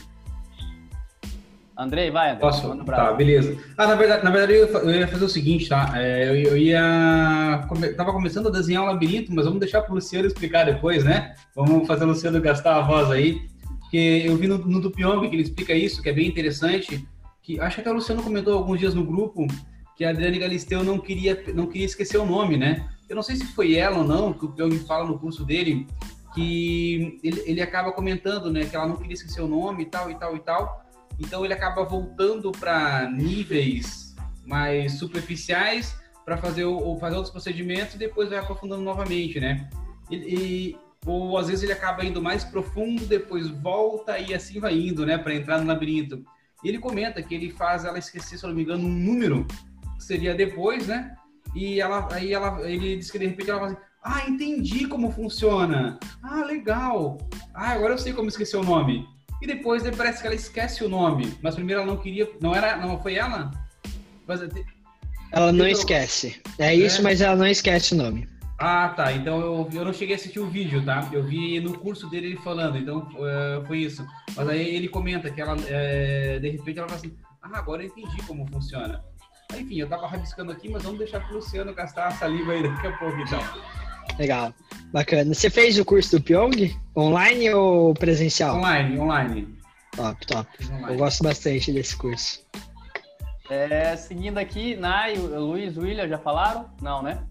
Andrei, vai, Andrei. Posso? Manda Tá, beleza. Ah, na verdade, na verdade eu, ia, fa- eu ia fazer o seguinte, tá? É, eu, eu ia. Come, tava começando a desenhar um labirinto, mas vamos deixar pro Luciano explicar depois, né? Vamos fazer o Luciano gastar a voz aí. Porque eu vi no, no do que ele explica isso, que é bem interessante. Que acho que o Luciano comentou alguns dias no grupo que a Adriane Galisteu não queria, não queria esquecer o nome, né? Eu não sei se foi ela ou não, que o Pyong fala no curso dele, que ele, ele acaba comentando, né? Que ela não queria esquecer o nome e tal, e tal, e tal. Então ele acaba voltando para níveis mais superficiais para fazer, ou fazer outros procedimentos e depois vai aprofundando novamente, né? E, e- ou às vezes ele acaba indo mais profundo, depois volta e assim vai indo, né? Para entrar no labirinto. E ele comenta que ele faz ela esquecer, se eu não me engano, um número que seria depois, né? E ela, aí ela, ele diz que de repente ela fala assim, ah, entendi como funciona. Ah, legal. Ah, agora eu sei como esquecer o nome. E depois né, parece que ela esquece o nome. Mas primeiro ela não queria. Não era. Não foi ela? Mas, Ela não esquece. É isso, É? mas ela não esquece o nome. Ah, tá. Então eu, eu não cheguei a assistir o vídeo, tá? Eu vi no curso dele ele falando, então eh, foi isso. Mas aí ele comenta que ela, eh, de repente, ela fala assim: Ah, agora eu entendi como funciona. Aí, Enfim, eu tava rabiscando aqui, mas vamos deixar pro Luciano gastar a saliva aí daqui a pouco, então. Legal. Bacana. Você fez o curso do Pyong? Online ou presencial? Online, online. Top, top. online. Eu gosto bastante desse curso. É, seguindo aqui, Nai, Luiz, William, já falaram? Não, né?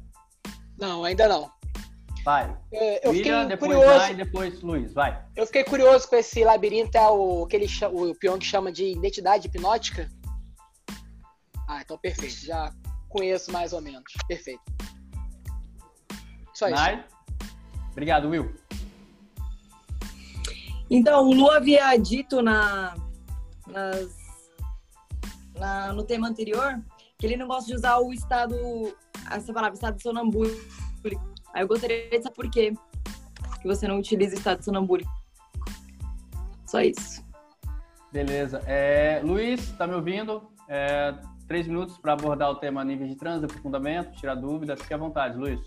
Não, ainda não. Vai. É, eu William, fiquei depois curioso. vai, depois Luiz, vai. Eu fiquei curioso com esse labirinto, é o que ele o Pyong chama de identidade hipnótica. Ah, então perfeito. Já conheço mais ou menos. Perfeito. Só isso. Nai. Obrigado, Will. Então, o Lu havia dito na, nas- na- no tema anterior que ele não gosta de usar o estado, essa palavra, estado sonambúlico. Aí eu gostaria de saber por quê que você não utiliza estado sonambúlico. Só isso. Beleza. É, Luiz, tá me ouvindo? É, três minutos para abordar o tema níveis de trânsito, aprofundamento, tirar dúvidas. Fique à vontade, Luiz.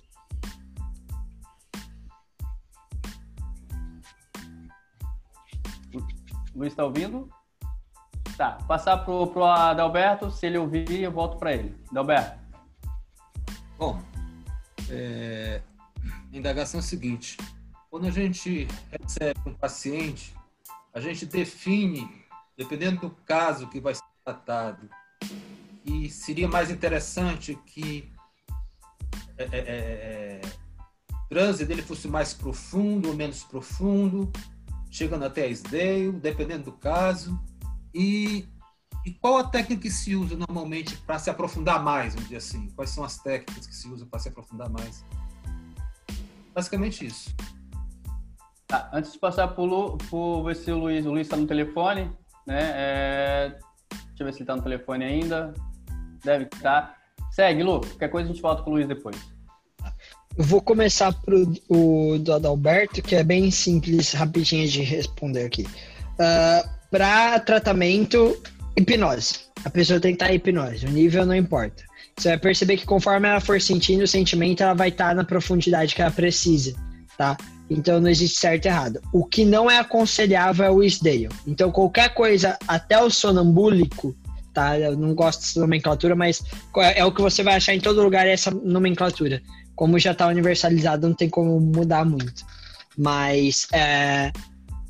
Luiz está ouvindo? Tá. Passar pro, pro Adalberto. Se ele ouvir, eu volto para ele. Adalberto. Bom, é, a indagação é a seguinte: quando a gente recebe um paciente, a gente define, dependendo do caso que vai ser tratado, e seria mais interessante que é, é, é, o transe dele fosse mais profundo ou menos profundo, chegando até a SDAIL, dependendo do caso. E, e qual a técnica que se usa normalmente para se aprofundar mais, vamos dizer assim? Quais são as técnicas que se usam para se aprofundar mais? Basicamente isso. Tá, antes de passar por, Lu, por ver se o Luiz, o Luiz está no telefone, né? É, deixa eu ver se ele está no telefone ainda. Deve estar. Segue, Lu. Qualquer coisa a gente volta com o Luiz depois. Eu vou começar pro o do Adalberto, que é bem simples, rapidinho de responder aqui. Para tratamento, hipnose. A pessoa tem que estar em hipnose, o nível não importa. Você vai perceber que conforme ela for sentindo o sentimento, ela vai estar na profundidade que ela precisa, tá? Então não existe certo e errado. O que não é aconselhável é o Isdale. Então qualquer coisa, até o sonambúlico, tá? Eu não gosto dessa nomenclatura, mas é o que você vai achar em todo lugar é essa nomenclatura. Como já está universalizado, não tem como mudar muito. Mas é,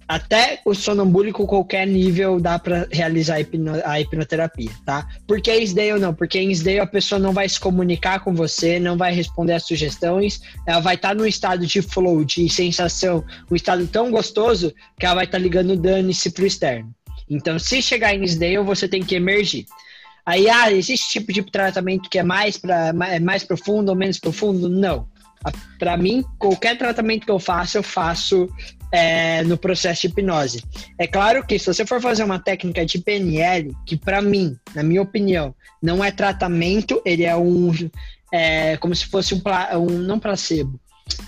até o sonambúlico, qualquer nível, dá para realizar a, hipno, a, hipnoterapia, tá? Por que ou não? Porque em Isdale a pessoa não vai se comunicar com você, não vai responder às sugestões, ela vai estar tá num estado de flow, de sensação, um estado tão gostoso que ela vai estar tá ligando dane-se pro externo. Então, se chegar em Isdale, você tem que emergir. Aí, ah, existe tipo de tratamento que é mais, pra, é mais profundo ou menos profundo? Não. Para mim, qualquer tratamento que eu faço, eu faço é, no processo de hipnose. É claro que se você for fazer uma técnica de PNL, que para mim, na minha opinião, não é tratamento, ele é um. É, como se fosse um, um não placebo,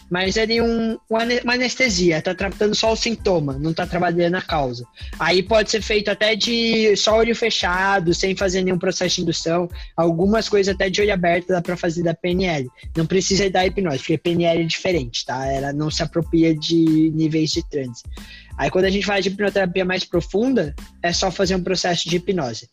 mas é um, uma anestesia, tá tratando só o sintoma, não tá trabalhando a causa. Aí pode ser feito até de só olho fechado, sem fazer nenhum processo de indução. Algumas coisas até de olho aberto dá para fazer da PNL. Não precisa da hipnose, porque PNL é diferente, tá? Ela não se apropria de níveis de transe. Aí quando a gente fala de hipnoterapia mais profunda, é só fazer um processo de hipnose.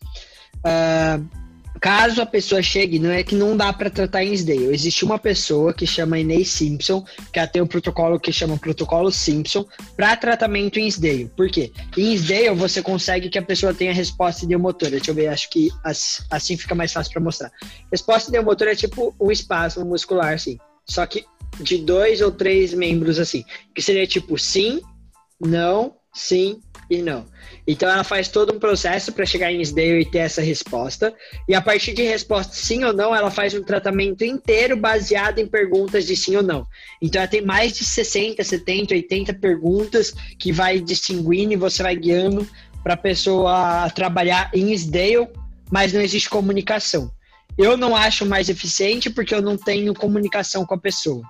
Uh, Caso a pessoa chegue, não é que não dá para tratar em Isdale. Existe uma pessoa que chama Inês Simpson, que ela tem um protocolo que chama Protocolo Simpson, para tratamento em Isdale. Por quê? Em Isdale você consegue que a pessoa tenha resposta ideomotora. Deixa eu ver, acho que assim fica mais fácil para mostrar. Resposta ideomotora é tipo um espasmo muscular, assim. Só que de dois ou três membros, assim. Que seria tipo sim, não, sim e não. Então ela faz todo um processo para chegar em Isdale e ter essa resposta. E a partir de resposta sim ou não, ela faz um tratamento inteiro baseado em perguntas de sim ou não. Então ela tem mais de 60, 70, 80 perguntas que vai distinguindo e você vai guiando para a pessoa trabalhar em Isdale, mas não existe comunicação. Eu não acho mais eficiente porque eu não tenho comunicação com a pessoa.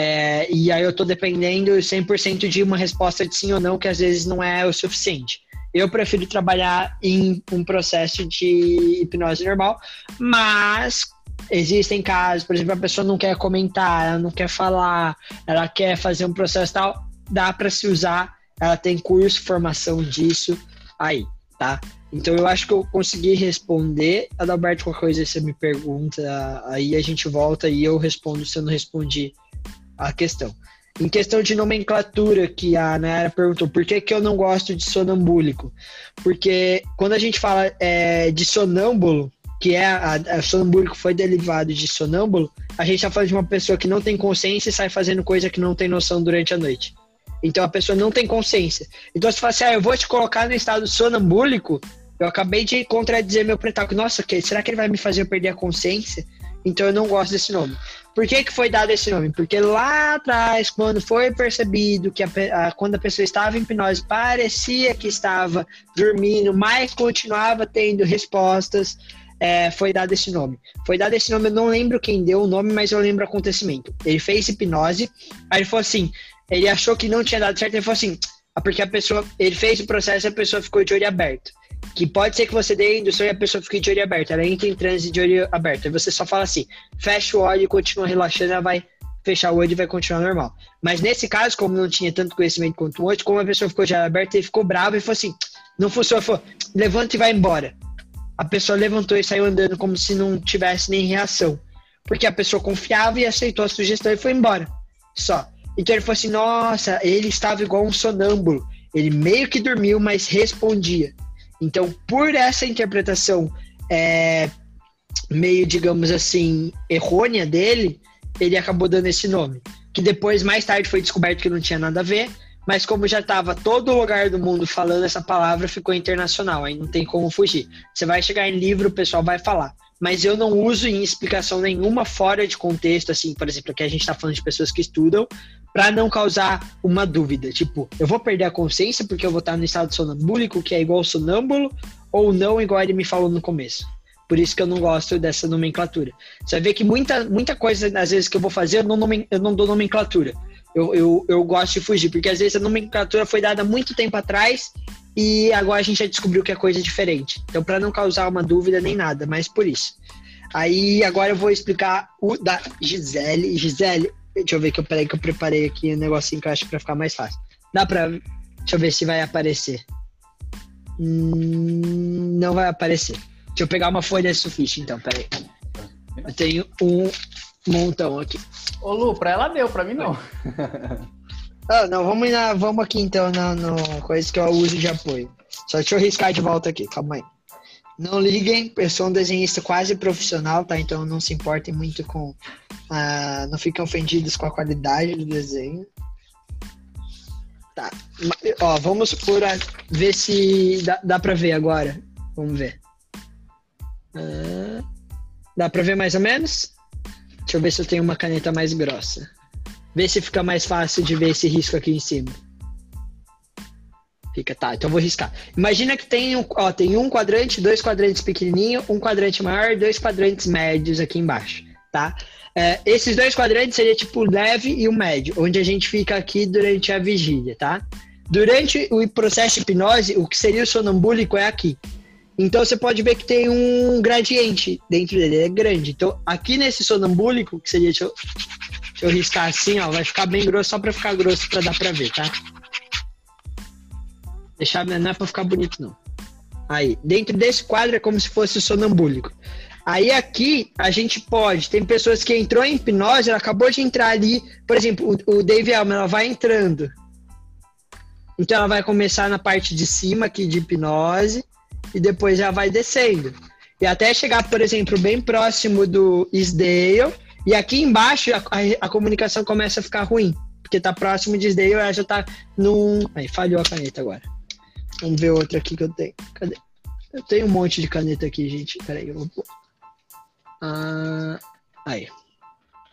É, e aí eu estou dependendo 100% de uma resposta de sim ou não, que às vezes não é o suficiente. Eu prefiro trabalhar em um processo de hipnose normal, mas existem casos, por exemplo, a pessoa não quer comentar, ela não quer falar, ela quer fazer um processo tal, dá para se usar, ela tem curso, formação disso aí, tá? Então eu acho que eu consegui responder. Adalberto, qualquer coisa você me pergunta, aí a gente volta e eu respondo se eu não respondi a questão. Em questão de nomenclatura, que a Nayara perguntou, por que, que eu não gosto de sonambúlico? Porque quando a gente fala é, de sonâmbulo, que é a, a sonambúlico foi derivado de sonâmbulo, a gente está falando de uma pessoa que não tem consciência e sai fazendo coisa que não tem noção durante a noite. Então a pessoa não tem consciência. Então se fala assim, ah, eu vou te colocar no estado sonambúlico, eu acabei de contradizer meu pretal. Nossa, que, será que ele vai me fazer perder a consciência? Então eu não gosto desse nome. Por que, que foi dado esse nome? Porque lá atrás, quando foi percebido que a, a, quando a pessoa estava em hipnose, parecia que estava dormindo, mas continuava tendo respostas, é, foi dado esse nome. Foi dado esse nome, eu não lembro quem deu o nome, mas eu lembro o acontecimento. Ele fez hipnose, aí ele falou assim, ele achou que não tinha dado certo, ele falou assim, ah, porque a pessoa, ele fez o processo e a pessoa ficou de olho aberto que pode ser que você dê a indução e a pessoa fique de olho aberto. Ela entra em transe de olho aberto. Aí você só fala assim, fecha o olho e continua relaxando, ela vai fechar o olho e vai continuar normal. Mas nesse caso, como não tinha tanto conhecimento quanto outro, como a pessoa ficou de olho aberto, ele ficou bravo e falou assim, não funcionou, falou, levanta e vai embora. A pessoa levantou e saiu andando como se não tivesse nem reação. Porque a pessoa confiava e aceitou a sugestão e foi embora. Só. Então ele falou assim, nossa, ele estava igual um sonâmbulo. Ele meio que dormiu, mas respondia. Então, por essa interpretação é, meio, digamos assim, errônea dele, ele acabou dando esse nome. Que depois, mais tarde, foi descoberto que não tinha nada a ver, mas como já estava todo lugar do mundo falando essa palavra, ficou internacional, aí não tem como fugir. Você vai chegar em livro, o pessoal vai falar. Mas eu não uso em explicação nenhuma fora de contexto, assim, por exemplo, aqui a gente está falando de pessoas que estudam, para não causar uma dúvida. Tipo, eu vou perder a consciência porque eu vou estar no estado sonambúlico, que é igual sonâmbulo, ou não, igual ele me falou no começo. Por isso que eu não gosto dessa nomenclatura. Você vai ver que muita, muita coisa, às vezes, que eu vou fazer, eu não, eu não dou nomenclatura. Eu, eu, eu gosto de fugir, porque às vezes a nomenclatura foi dada muito tempo atrás e agora a gente já descobriu que é coisa diferente. Então, para não causar uma dúvida nem nada, mas por isso. Aí agora eu vou explicar o da Gisele. Gisele, Deixa eu ver que eu, peraí, que eu preparei aqui um negocinho que eu acho pra ficar mais fácil. Dá pra. Deixa eu ver se vai aparecer. Hum, não vai aparecer. Deixa eu pegar uma folha de sulfite, então, peraí. Eu tenho um montão aqui. Ô Lu, pra ela deu, pra mim não. ah, não, vamos, na, vamos aqui então na no coisa que eu uso de apoio. Só deixa eu riscar de volta aqui, calma aí. Não liguem, eu sou um desenhista quase profissional, tá? Então não se importem muito com. Uh, não fiquem ofendidos com a qualidade do desenho. Tá. Ó, vamos por a, ver se dá, dá pra ver agora. Vamos ver. Uh, dá pra ver mais ou menos? Deixa eu ver se eu tenho uma caneta mais grossa. Vê se fica mais fácil de ver esse risco aqui em cima. Fica, tá, então vou riscar. Imagina que tem um, ó, tem um quadrante, dois quadrantes pequenininho, um quadrante maior, dois quadrantes médios aqui embaixo, tá? É, esses dois quadrantes seria tipo o leve e o médio, onde a gente fica aqui durante a vigília, tá? Durante o processo de hipnose, o que seria o sonambúlico é aqui. Então você pode ver que tem um gradiente dentro dele, é grande. Então aqui nesse sonambúlico, que seria, deixa eu, deixa eu riscar assim, ó, vai ficar bem grosso, só para ficar grosso para dar para ver, tá? Deixar é pra ficar bonito, não. Aí, dentro desse quadro é como se fosse sonambúlico. Aí aqui a gente pode, tem pessoas que entrou em hipnose, ela acabou de entrar ali, por exemplo, o, o Dave Elmer, ela vai entrando. Então ela vai começar na parte de cima aqui de hipnose e depois ela vai descendo. E até chegar, por exemplo, bem próximo do Isdale, e aqui embaixo a, a, a comunicação começa a ficar ruim, porque tá próximo de Isdale, ela já tá num... Aí, falhou a caneta agora. Vamos ver outra aqui que eu tenho. Cadê? Eu tenho um monte de caneta aqui, gente. Peraí, eu vou. Ah, aí.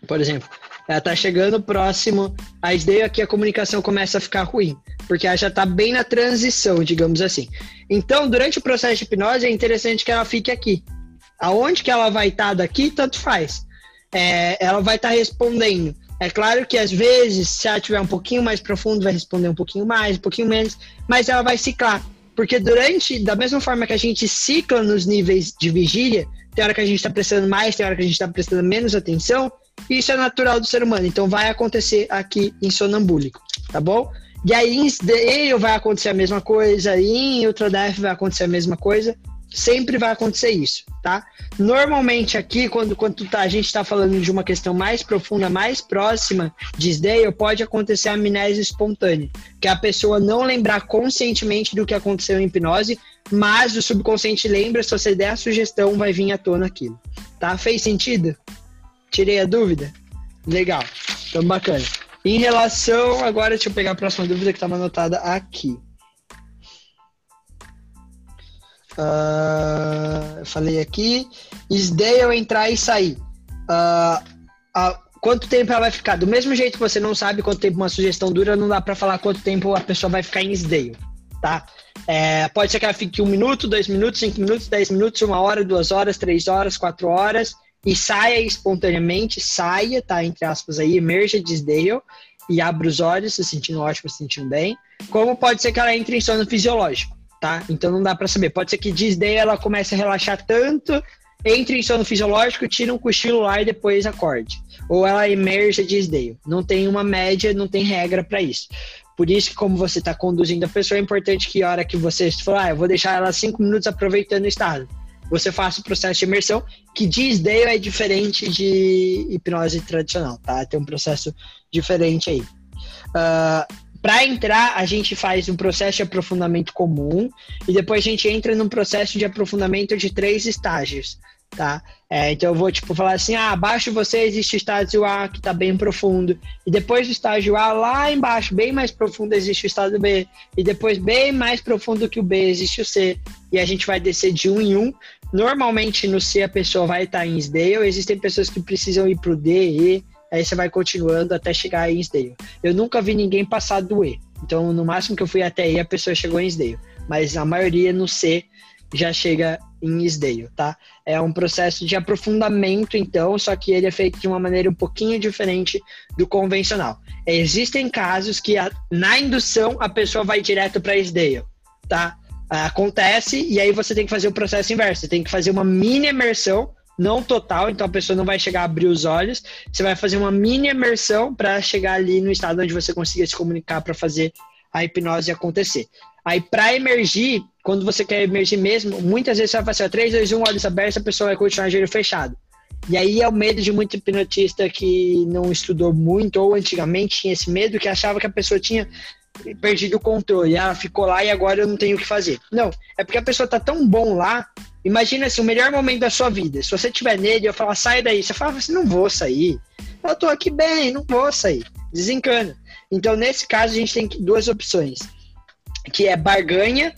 Por exemplo, ela tá chegando próximo. Aí daí aqui a comunicação começa a ficar ruim, porque ela já tá bem na transição, digamos assim. Então, durante o processo de hipnose, é interessante que ela fique aqui. Aonde que ela vai estar tá daqui, tanto faz. É, ela vai estar tá respondendo é claro que às vezes, se ela tiver um pouquinho mais profundo, vai responder um pouquinho mais, um pouquinho menos, mas ela vai ciclar. Porque durante, da mesma forma que a gente cicla nos níveis de vigília, tem hora que a gente está prestando mais, tem hora que a gente está prestando menos atenção, isso é natural do ser humano. Então vai acontecer aqui em sonambúlico, tá bom? E aí em Dale vai acontecer a mesma coisa, em Ultradef vai acontecer a mesma coisa. Sempre vai acontecer isso, tá? Normalmente aqui, quando, quando tá, a gente está falando de uma questão mais profunda, mais próxima de Sdale, pode acontecer amnésia espontânea, que é a pessoa não lembrar conscientemente do que aconteceu em hipnose, mas o subconsciente lembra, se você der a sugestão, vai vir à tona aquilo. Tá? Fez sentido? Tirei a dúvida? Legal. Então, bacana. Em relação, agora deixa eu pegar a próxima dúvida que estava anotada aqui. Uh, falei aqui. Isdale entrar e sair. Uh, uh, quanto tempo ela vai ficar? Do mesmo jeito que você não sabe quanto tempo uma sugestão dura, não dá para falar quanto tempo a pessoa vai ficar em Isdale, tá? É, pode ser que ela fique um minuto, dois minutos, cinco minutos, dez minutos, uma hora, duas horas, três horas, quatro horas e saia espontaneamente, saia, tá? Entre aspas aí, emerja de Isdale e abra os olhos, se sentindo ótimo, se sentindo bem. Como pode ser que ela entre em sono fisiológico tá? Então não dá para saber. Pode ser que Disney ela comece a relaxar tanto, entre em sono fisiológico, tira um cochilo lá e depois acorde. Ou ela emerge Disney. Não tem uma média, não tem regra para isso. Por isso que, como você está conduzindo a pessoa, é importante que a hora que você falar, ah, eu vou deixar ela cinco minutos aproveitando o estado. Você faça o processo de imersão, que Disney é diferente de hipnose tradicional, tá? Tem um processo diferente aí. Uh, para entrar, a gente faz um processo de aprofundamento comum e depois a gente entra num processo de aprofundamento de três estágios, tá? É, então eu vou tipo falar assim, ah, abaixo você existe o estágio A que está bem profundo e depois do estágio A lá embaixo, bem mais profundo existe o estágio B e depois bem mais profundo que o B existe o C e a gente vai descer de um em um. Normalmente no C a pessoa vai estar tá em Sdale, existem pessoas que precisam ir pro D, E Aí você vai continuando até chegar em Isdale. Eu nunca vi ninguém passar do E. Então, no máximo que eu fui até E, a pessoa chegou em Isdale. Mas a maioria no C já chega em Isdale, tá? É um processo de aprofundamento, então, só que ele é feito de uma maneira um pouquinho diferente do convencional. Existem casos que a, na indução a pessoa vai direto para Isdale, tá? Acontece e aí você tem que fazer o processo inverso. Você tem que fazer uma mini imersão não total, então a pessoa não vai chegar a abrir os olhos. Você vai fazer uma mini imersão para chegar ali no estado onde você consiga se comunicar para fazer a hipnose acontecer. Aí, para emergir, quando você quer emergir mesmo, muitas vezes você vai fazer 3, 2, 1, olhos abertos, a pessoa vai continuar olho fechado. E aí é o medo de muito hipnotista que não estudou muito, ou antigamente tinha esse medo, que achava que a pessoa tinha perdido o controle. Ela ficou lá e agora eu não tenho o que fazer. Não, é porque a pessoa tá tão bom lá Imagina assim, o melhor momento da sua vida. Se você estiver nele, eu falar, sai daí. Você fala assim, não vou sair. Eu tô aqui bem, não vou sair. Desencana. Então, nesse caso, a gente tem duas opções. Que é barganha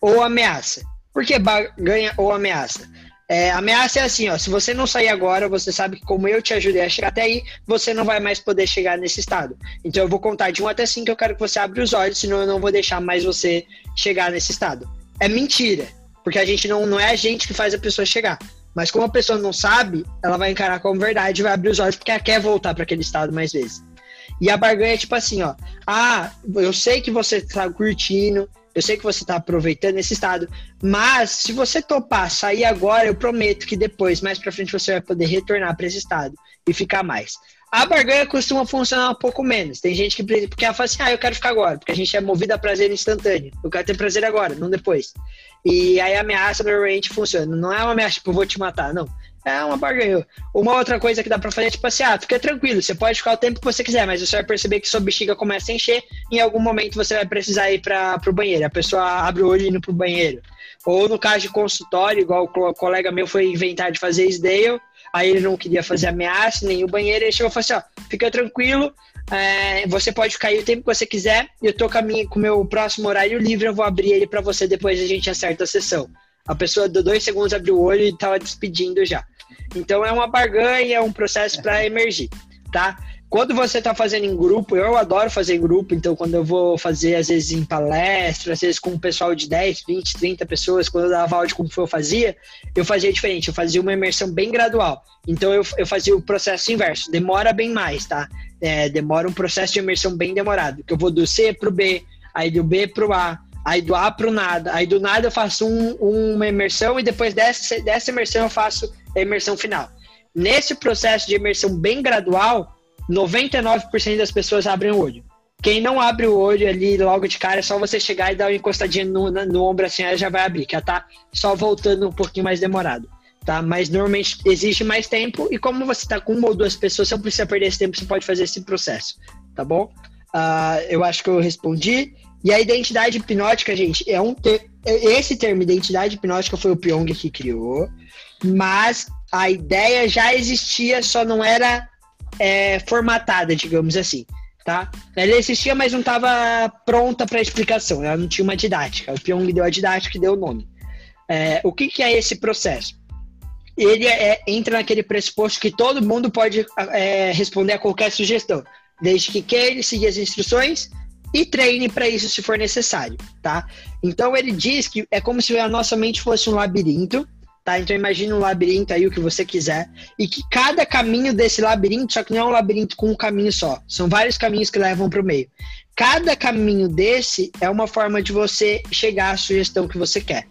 ou ameaça. Por que barganha ou ameaça? É, ameaça é assim, ó, se você não sair agora, você sabe que como eu te ajudei a chegar até aí, você não vai mais poder chegar nesse estado. Então eu vou contar de 1 até 5 eu quero que você abra os olhos, senão eu não vou deixar mais você chegar nesse estado. É mentira. Porque a gente não, não é a gente que faz a pessoa chegar. Mas como a pessoa não sabe, ela vai encarar como verdade, vai abrir os olhos porque ela quer voltar para aquele estado mais vezes. E a barganha é tipo assim, ó. Ah, eu sei que você tá curtindo, eu sei que você tá aproveitando esse estado, mas se você topar sair agora, eu prometo que depois, mais para frente, você vai poder retornar para esse estado e ficar mais. A barganha costuma funcionar um pouco menos. Tem gente que porque ela fala assim: "Ah, eu quero ficar agora", porque a gente é movido a prazer instantâneo. Eu quero ter prazer agora, não depois. E aí a ameaça normalmente funciona. Não é uma ameaça, tipo, vou te matar, não. É uma barganha. Uma outra coisa que dá pra fazer é tipo assim, ah, fica tranquilo, você pode ficar o tempo que você quiser, mas você vai perceber que sua bexiga começa a encher, em algum momento você vai precisar ir para pro banheiro. A pessoa abre o olho e ir pro banheiro. Ou no caso de consultório, igual o colega meu foi inventar de fazer Isdale, aí ele não queria fazer ameaça, nem o banheiro, ele chegou e falou assim, ó, fica tranquilo, é, você pode aí o tempo que você quiser. Eu tô com o meu próximo horário livre, eu vou abrir ele para você depois a gente acerta a sessão. A pessoa deu dois segundos, abriu o olho e tava despedindo já. Então é uma barganha, é um processo para emergir, tá? Quando você está fazendo em grupo, eu adoro fazer em grupo, então quando eu vou fazer, às vezes, em palestra, às vezes com um pessoal de 10, 20, 30 pessoas, quando eu dava de como eu fazia, eu fazia diferente, eu fazia uma imersão bem gradual. Então eu, eu fazia o processo inverso, demora bem mais, tá? É, demora um processo de imersão bem demorado, que eu vou do C para o B, aí do B para o A, aí do A para o nada, aí do nada eu faço um, uma imersão e depois dessa, dessa imersão eu faço a imersão final. Nesse processo de imersão bem gradual, 99% das pessoas abrem o olho. quem não abre o olho ali logo de cara, é só você chegar e dar uma encostadinha no, no, no ombro assim, ela já vai abrir, que ela tá só voltando um pouquinho mais demorado. Tá? Mas normalmente exige mais tempo, e como você tá com uma ou duas pessoas, você não precisa perder esse tempo, você pode fazer esse processo, tá bom? Uh, eu acho que eu respondi. E a identidade hipnótica, gente, é um ter... esse termo identidade hipnótica foi o Pyong que criou, mas a ideia já existia, só não era é, formatada, digamos assim. Tá? Ela existia, mas não estava pronta para explicação. Ela não tinha uma didática. O Pyong deu a didática e deu o nome. É, o que, que, é esse processo? Ele é, entra naquele pressuposto que todo mundo pode é, responder a qualquer sugestão, desde que queira seguir as instruções e treine para isso se for necessário, tá? Então ele diz que é como se a nossa mente fosse um labirinto tá? Então imagina um labirinto aí, o que você quiser, e que cada caminho desse labirinto, só que não é um labirinto com um caminho só, são vários caminhos que levam para o meio. Cada caminho desse é uma forma de você chegar à sugestão que você quer.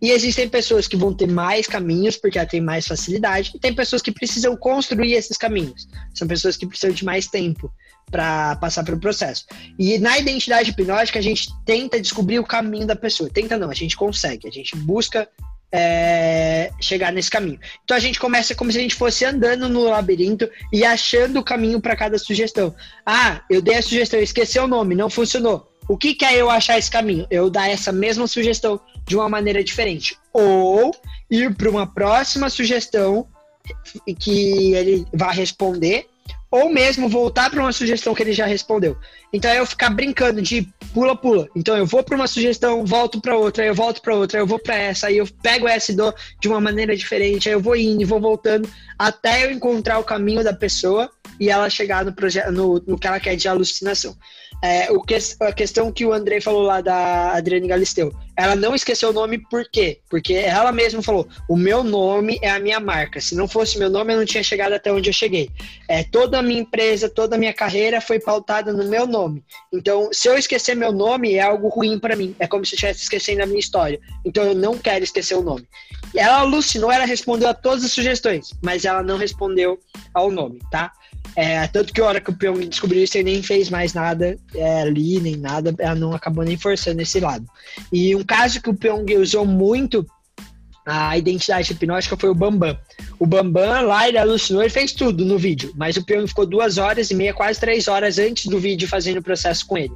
E existem pessoas que vão ter mais caminhos porque ela tem mais facilidade, e tem pessoas que precisam construir esses caminhos. São pessoas que precisam de mais tempo para passar pelo processo. E na identidade hipnótica, a gente tenta descobrir o caminho da pessoa. Tenta não, a gente consegue. A gente busca é, chegar nesse caminho. Então a gente começa como se a gente fosse andando no labirinto e achando o caminho para cada sugestão. Ah, eu dei a sugestão, esqueci o nome, não funcionou. O que, que é eu achar esse caminho? Eu dar essa mesma sugestão de uma maneira diferente. Ou ir para uma próxima sugestão que ele vai responder ou mesmo voltar para uma sugestão que ele já respondeu. Então eu ficar brincando de pula pula. Então eu vou para uma sugestão, volto para outra, eu volto para outra, eu vou para essa, aí eu pego essa e dou de uma maneira diferente, aí eu vou indo vou voltando até eu encontrar o caminho da pessoa e ela chegar no, no, no que ela quer de alucinação. É, o que, a questão que o André falou lá da Adriane Galisteu, ela não esqueceu o nome por quê? Porque ela mesma falou: o meu nome é a minha marca. Se não fosse meu nome, eu não tinha chegado até onde eu cheguei. É, toda a minha empresa, toda a minha carreira foi pautada no meu nome. Então, se eu esquecer meu nome, é algo ruim para mim. É como se eu estivesse esquecendo a minha história. Então, eu não quero esquecer o nome. Ela alucinou, ela respondeu a todas as sugestões, mas ela não respondeu ao nome, tá? É, tanto que a hora que o Pyong descobriu isso, ele nem fez mais nada é, ali, nem nada, ela não acabou nem forçando esse lado. E um caso que o Pyong usou muito a identidade hipnótica foi o Bambam. O Bambam lá, ele alucinou, ele fez tudo no vídeo, mas o Pyong ficou duas horas e meia, quase três horas antes do vídeo fazendo o processo com ele.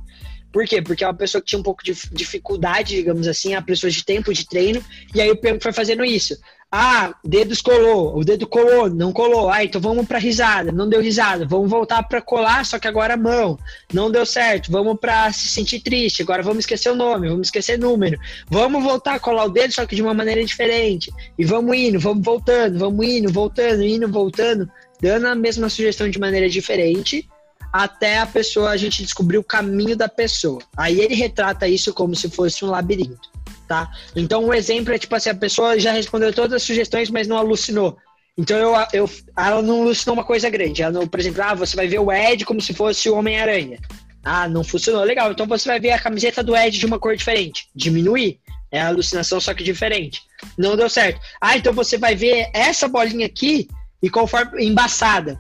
Por quê? Porque é uma pessoa que tinha um pouco de dificuldade, digamos assim, a pessoa de tempo de treino, e aí o Pyong foi fazendo isso. Ah, dedos colou, o dedo colou, não colou. Ah, então vamos para risada, não deu risada. Vamos voltar para colar, só que agora a mão. Não deu certo. Vamos para se sentir triste. Agora vamos esquecer o nome, vamos esquecer número. Vamos voltar a colar o dedo, só que de uma maneira diferente. E vamos indo, vamos voltando, vamos indo, voltando, indo, voltando, dando a mesma sugestão de maneira diferente até a pessoa a gente descobrir o caminho da pessoa. Aí ele retrata isso como se fosse um labirinto tá? Então, um exemplo é tipo assim, a pessoa já respondeu todas as sugestões, mas não alucinou. Então, eu, eu, ela não alucinou uma coisa grande. Ela não, por exemplo, ah, você vai ver o Ed como se fosse o Homem-Aranha. Ah, não funcionou. Legal. Então, você vai ver a camiseta do Ed de uma cor diferente. Diminuir. É a alucinação, só que diferente. Não deu certo. Ah, então você vai ver essa bolinha aqui e conforme embaçada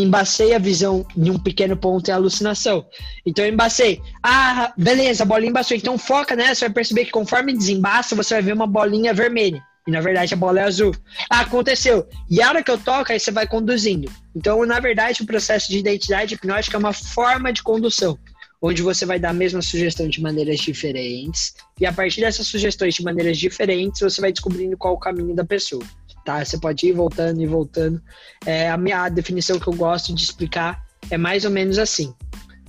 embacei a visão em um pequeno ponto é alucinação. Então eu embacei. Ah, beleza, a bolinha embaçou. Então foca nessa, você vai perceber que conforme desembaça, você vai ver uma bolinha vermelha. E na verdade a bola é azul. Ah, aconteceu. E a hora que eu toco, aí você vai conduzindo. Então, na verdade, o processo de identidade hipnótica é uma forma de condução. Onde você vai dar a mesma sugestão de maneiras diferentes. E a partir dessas sugestões de maneiras diferentes, você vai descobrindo qual o caminho da pessoa tá? Você pode ir voltando e voltando. É, a minha definição que eu gosto de explicar é mais ou menos assim.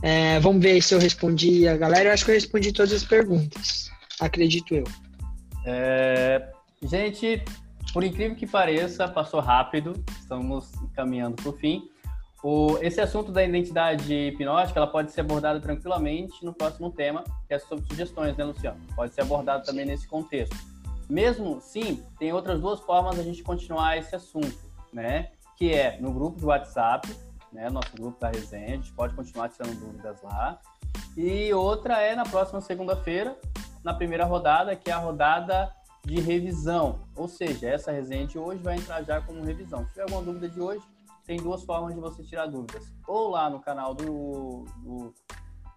É, vamos ver se eu respondi a galera. Eu acho que eu respondi todas as perguntas. Acredito eu. É, gente, por incrível que pareça, passou rápido. Estamos caminhando para o fim. esse assunto da identidade hipnótica ela pode ser abordada tranquilamente no próximo tema, que é sobre sugestões, né, Luciano? Pode ser abordado também nesse contexto. Mesmo sim, tem outras duas formas da gente continuar esse assunto, né? Que é no grupo de WhatsApp, né? Nosso grupo da resenha, a gente pode continuar tirando dúvidas lá. E outra é na próxima segunda-feira, na primeira rodada, que é a rodada de revisão. Ou seja, essa resenha de hoje vai entrar já como revisão. Se tiver alguma dúvida de hoje, tem duas formas de você tirar dúvidas. Ou lá no canal do, do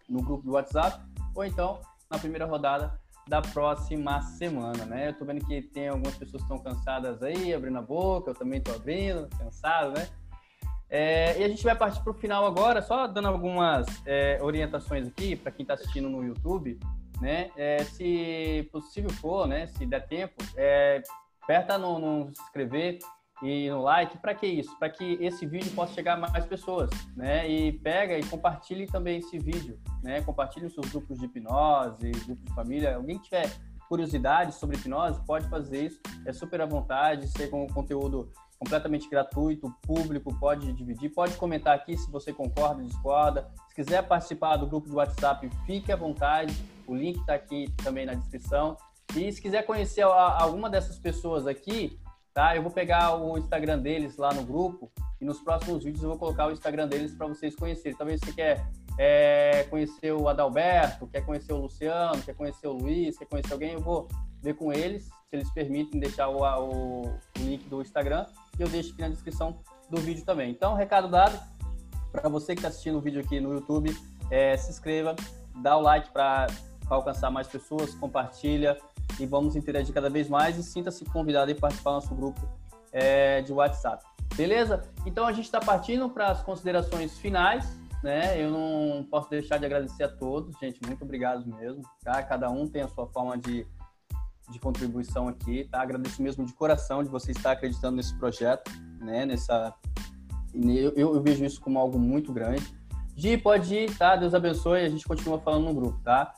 no grupo do WhatsApp, ou então na primeira rodada da próxima semana, né? Eu tô vendo que tem algumas pessoas que estão cansadas aí, abrindo a boca, eu também tô abrindo, cansado, né? É, e a gente vai partir para o final agora, só dando algumas é, orientações aqui para quem está assistindo no YouTube, né? É, se possível for, né? Se der tempo, é, aperta no, no inscrever e no like. Para que isso? Para que esse vídeo possa chegar a mais pessoas, né? E pega e compartilhe também esse vídeo, né? Compartilhe os seus grupos de hipnose, grupos de família. Alguém tiver curiosidade sobre hipnose, pode fazer isso. É super à vontade, ser com conteúdo completamente gratuito, público, pode dividir, pode comentar aqui se você concorda, discorda. Se quiser participar do grupo de WhatsApp, fique à vontade. O link está aqui também na descrição. E se quiser conhecer alguma dessas pessoas aqui, tá? Eu vou pegar o Instagram deles lá no grupo e nos próximos vídeos eu vou colocar o Instagram deles para vocês conhecerem. Talvez você quer é, conhecer o Adalberto, quer conhecer o Luciano, quer conhecer o Luiz, quer conhecer alguém, eu vou ver com eles, se eles permitem deixar o, o, o link do Instagram e eu deixo aqui na descrição do vídeo também. Então, recado dado, para você que está assistindo o vídeo aqui no YouTube, é, se inscreva, dá o like para alcançar mais pessoas, compartilha e vamos interagir cada vez mais e sinta-se convidado a participar do nosso grupo é, de WhatsApp. Beleza? Então a gente está partindo para as considerações finais, né? Eu não posso deixar de agradecer a todos, gente, muito obrigado mesmo, tá? Cada um tem a sua forma de de contribuição aqui, tá? Agradeço mesmo de coração de você estar acreditando nesse projeto, né? Nessa, eu, eu vejo isso como algo muito grande. Gi, pode ir, tá? Deus abençoe. A gente continua falando no grupo, tá?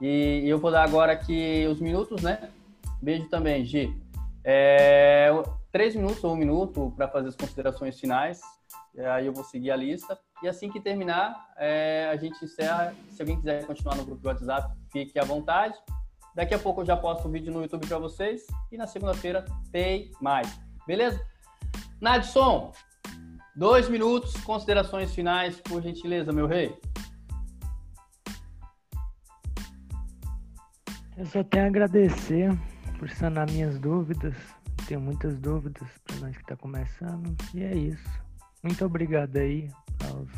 E, eu vou dar agora aqui os minutos, né? Beijo também, Gi. É, três minutos ou um minuto para fazer as considerações finais. Aí eu vou seguir a lista. E assim que terminar, é, a gente encerra. Se alguém quiser continuar no grupo do WhatsApp, fique à vontade. Daqui a pouco eu já posto o um vídeo no YouTube para vocês. E na segunda-feira tem mais. Beleza? Nadson, dois minutos, considerações finais, por gentileza, meu rei. Eu só tenho a agradecer por sanar minhas dúvidas. Tenho muitas dúvidas para nós que está começando. E é isso. Muito obrigado aí aos,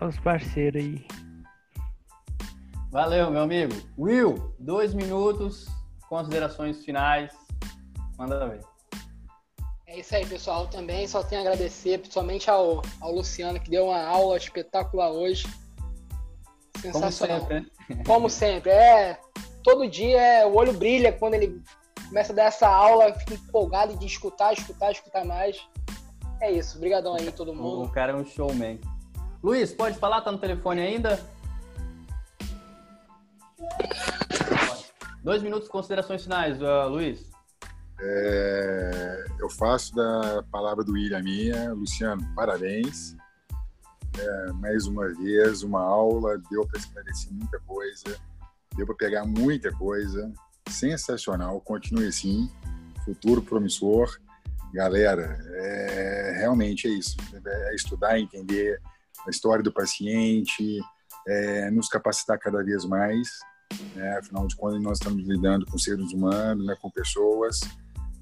aos parceiros aí Valeu, meu amigo. Will, dois minutos, considerações finais. Manda ver. É isso aí, pessoal. Também só tenho a agradecer, principalmente ao, ao Luciano, que deu uma aula espetacular hoje. Sensacional. Como sempre, né? Como sempre. É, todo dia é, o olho brilha quando ele começa a dar essa aula, fica empolgado de escutar, escutar, escutar mais. É isso. Obrigadão aí, todo mundo. O cara é um showman. Luiz, pode falar? Tá no telefone ainda? Dois minutos, considerações finais, uh, Luiz. É, eu faço da palavra do William minha. Luciano, parabéns. É, mais uma vez, uma aula, deu para esclarecer muita coisa, deu para pegar muita coisa. Sensacional, continue assim. Futuro promissor. Galera, é, realmente é isso. É estudar, entender a história do paciente, é, nos capacitar cada vez mais né? afinal de contas nós estamos lidando com seres humanos, né? com pessoas,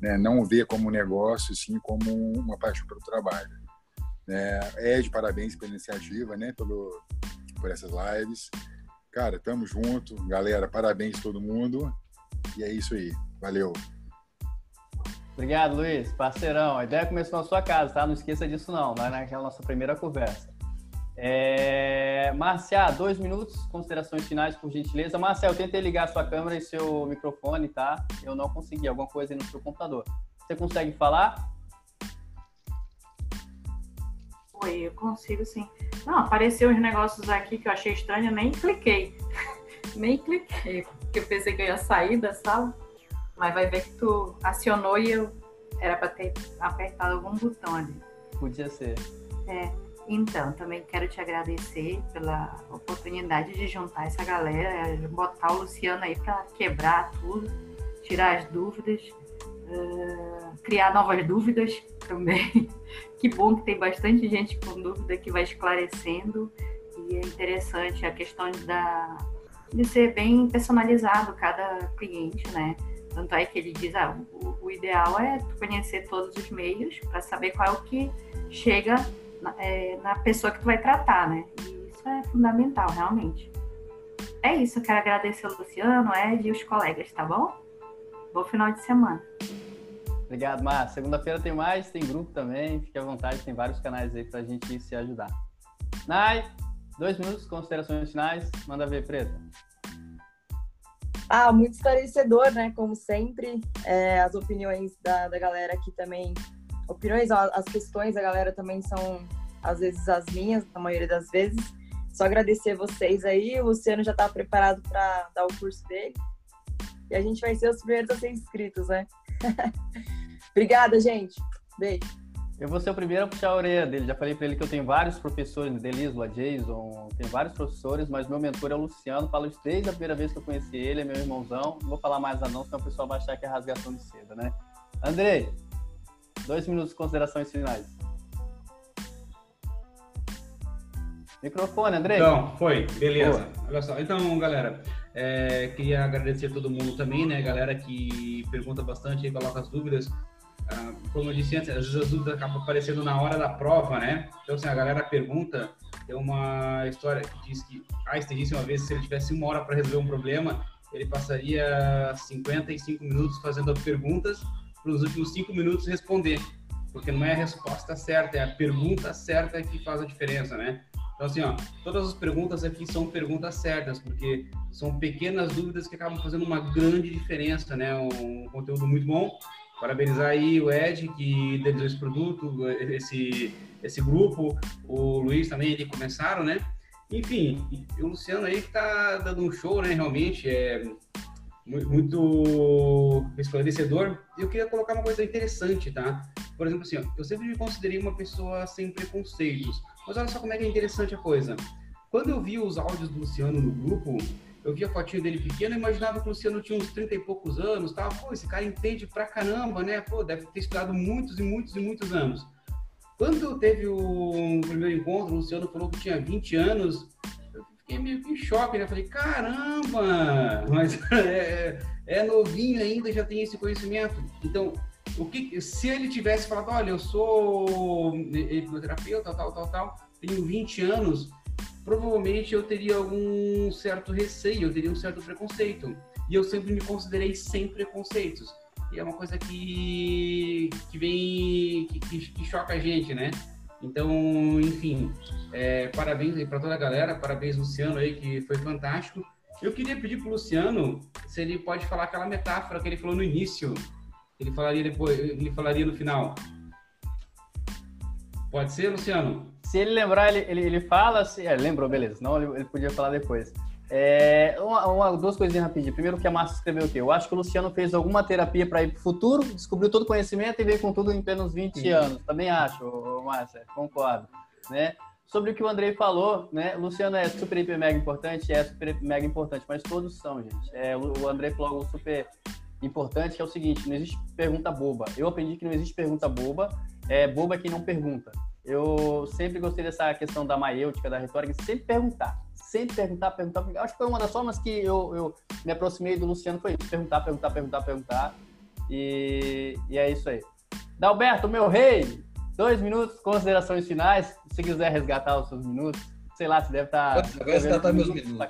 né? não ver como negócio, sim como uma paixão pelo trabalho. É, Ed, parabéns pela iniciativa, né? Pelo, por essas lives. Cara, tamo junto. Galera, parabéns a todo mundo. E é isso aí. Valeu. Obrigado, Luiz. Parceirão. A ideia começou na sua casa, tá? Não esqueça disso, não. Lá naquela nossa primeira conversa. É... Marcia, dois minutos, considerações finais, por gentileza. Marcia, eu tentei ligar sua câmera e seu microfone, tá? Eu não consegui, alguma coisa aí no seu computador. Você consegue falar? Oi, eu consigo sim. Não, apareceu uns negócios aqui que eu achei estranho, eu nem cliquei. nem cliquei, porque eu pensei que eu ia sair da sala. Mas vai ver que tu acionou e eu era para ter apertado algum botão ali. Podia ser. É. Então, também quero te agradecer pela oportunidade de juntar essa galera, botar o Luciano aí para quebrar tudo, tirar as dúvidas, uh, criar novas dúvidas também. que bom que tem bastante gente com dúvida que vai esclarecendo e é interessante a questão da, de ser bem personalizado cada cliente, né? Tanto é que ele diz, ah, o, o ideal é conhecer todos os meios para saber qual é o que chega na, é, na pessoa que tu vai tratar, né? E isso fundamental, realmente. É isso, eu quero agradecer ao Luciano, Ed e os colegas, tá bom? Bom final de semana. Obrigado, Mar. Segunda-feira tem mais, tem grupo também. Fique à vontade, tem vários canais aí pra gente se ajudar. Nai, dois minutos, considerações finais. Manda ver, Preta. Ah, muito esclarecedor, né? Como sempre. É, as opiniões da, da galera aqui também. Opiniões, as questões da galera também são, às vezes, as minhas, na maioria das vezes. Só agradecer vocês aí. O Luciano já está preparado para dar o curso dele. E a gente vai ser os primeiros a ser inscritos, né? Obrigada, gente. Beijo. Eu vou ser o primeiro a puxar a orelha dele. Já falei para ele que eu tenho vários professores, Delisla, Jason, tenho vários professores, mas meu mentor é o Luciano. Falo isso desde a primeira vez que eu conheci ele, é meu irmãozão. Não vou falar mais não, senão o pessoal vai achar que é rasgação de seda, né? Andrei, dois minutos de considerações finais. Microfone, Andrei. Então, foi, beleza. Boa. Olha só, então, galera, é, queria agradecer a todo mundo também, né? Galera que pergunta bastante e coloca as dúvidas. Ah, como eu disse antes, às vezes as dúvidas acabam aparecendo na hora da prova, né? Então, assim, a galera pergunta. Tem uma história que diz que Einstein disse uma vez que se ele tivesse uma hora para resolver um problema, ele passaria 55 minutos fazendo perguntas para os últimos cinco minutos responder. Porque não é a resposta certa, é a pergunta certa que faz a diferença, né? Então, assim, ó, todas as perguntas aqui são perguntas certas, porque são pequenas dúvidas que acabam fazendo uma grande diferença, né? Um conteúdo muito bom. Parabenizar aí o Ed, que idealizou esse produto, esse, esse grupo, o Luiz também, eles começaram, né? Enfim, o Luciano aí que tá dando um show, né? Realmente, é muito esclarecedor. Eu queria colocar uma coisa interessante, tá? Por exemplo, assim, ó, eu sempre me considerei uma pessoa sem preconceitos. Mas olha só como é é interessante a coisa. Quando eu vi os áudios do Luciano no grupo, eu vi a fotinha dele pequeno e imaginava que o Luciano tinha uns 30 e poucos anos, tava, pô, esse cara entende pra caramba, né? Pô, deve ter estudado muitos e muitos e muitos anos. Quando teve o primeiro encontro, o Luciano falou que tinha 20 anos, eu fiquei meio que em choque, né? Falei, caramba, mas é, é novinho ainda, já tem esse conhecimento. Então, o que, se ele tivesse falado, olha, eu sou hipnoterapeuta, tal, tal, tal, tenho 20 anos, provavelmente eu teria algum certo receio, eu teria um certo preconceito. E eu sempre me considerei sem preconceitos. E é uma coisa que, que vem, que, que, choca a gente, né? Então, enfim, é, parabéns aí para toda a galera, parabéns Luciano aí, que foi fantástico. Eu queria pedir para o Luciano se ele pode falar aquela metáfora que ele falou no início, ele falaria depois, ele falaria no final. Pode ser, Luciano? Se ele lembrar, ele, ele, ele fala. Se, é, lembrou, beleza. Não, ele, ele podia falar depois. É, uma, uma, duas coisinhas rapidinho. Primeiro, que a Márcia escreveu o quê? Eu acho que o Luciano fez alguma terapia para ir para o futuro, descobriu todo o conhecimento e veio com tudo em apenas 20 Sim. anos. Também acho, Márcia, concordo. Né? Sobre o que o Andrei falou, né? O Luciano é super, hiper, mega importante, é super, mega importante, mas todos são, gente. É, o, o Andrei falou algo super importante, que é o seguinte, não existe pergunta boba. Eu aprendi que não existe pergunta boba, é boba quem não pergunta. Eu sempre gostei dessa questão da maiêutica, da retórica, sempre perguntar. Sempre perguntar, perguntar, perguntar. Acho que foi uma das formas que eu, eu me aproximei do Luciano, foi isso. Perguntar, perguntar, perguntar, perguntar. E, e é isso aí. Dalberto, meu rei, dois minutos, considerações finais. Se quiser resgatar os seus minutos, sei lá, você deve estar... Tá, Agora resgatar meus minutos.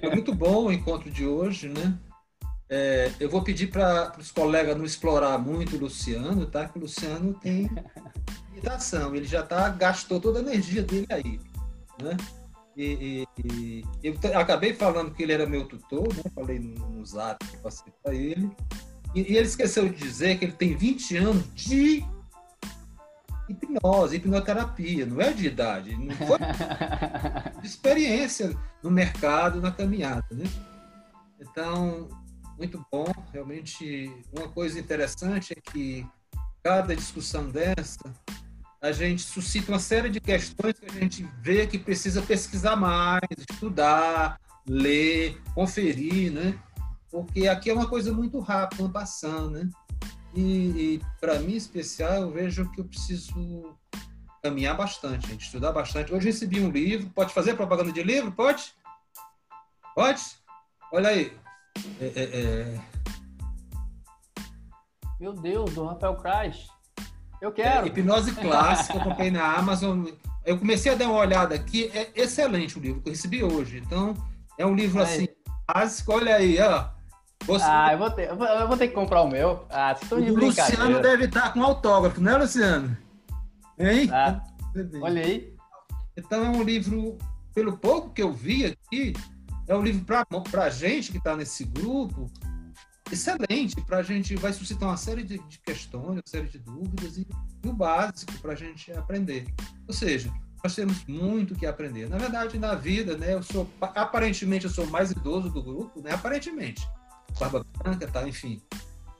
Foi muito bom o encontro de hoje, né? É, eu vou pedir para os colegas não explorar muito o Luciano, tá? Que o Luciano tem limitação, ele já tá, gastou toda a energia dele aí, né? E, e, e eu acabei falando que ele era meu tutor, né? Falei no zap que passei para ele. E, e, ele esqueceu de dizer que ele tem 20 anos de hipnose, hipnoterapia, não é de idade, não foi de experiência no mercado, na caminhada, né? Então, muito bom. Realmente, uma coisa interessante é que cada discussão dessa, a gente suscita uma série de questões que a gente vê que precisa pesquisar mais, estudar, ler, conferir, né? Porque aqui é uma coisa muito rápida, uma passando, né? E, e para mim, em especial, eu vejo que eu preciso caminhar bastante, gente, estudar bastante. Hoje recebi um livro, pode fazer propaganda de livro? Pode? Pode? Olha aí, é, é, é, Meu Deus, do Rafael Crash. Eu quero. É, hipnose clássica, eu comprei na Amazon. eu comecei a dar uma olhada aqui, é excelente o livro que eu recebi hoje. Então, é um livro assim, básico, olha aí, ó. Você... Ah, eu vou, ter, eu vou ter que comprar o meu. Ah, de o Luciano deve estar com autógrafo, né, Luciano? Hein? Ah, olha aí. Então é um livro, pelo pouco que eu vi aqui, é um livro para a gente que está nesse grupo, excelente, para a gente, vai suscitar uma série de, de, questões, uma série de dúvidas e, e o básico para a gente aprender. Ou seja, nós temos muito que aprender. Na verdade, na vida, né, eu sou, aparentemente, eu sou o mais idoso do grupo, né, aparentemente, barba branca, tá, enfim.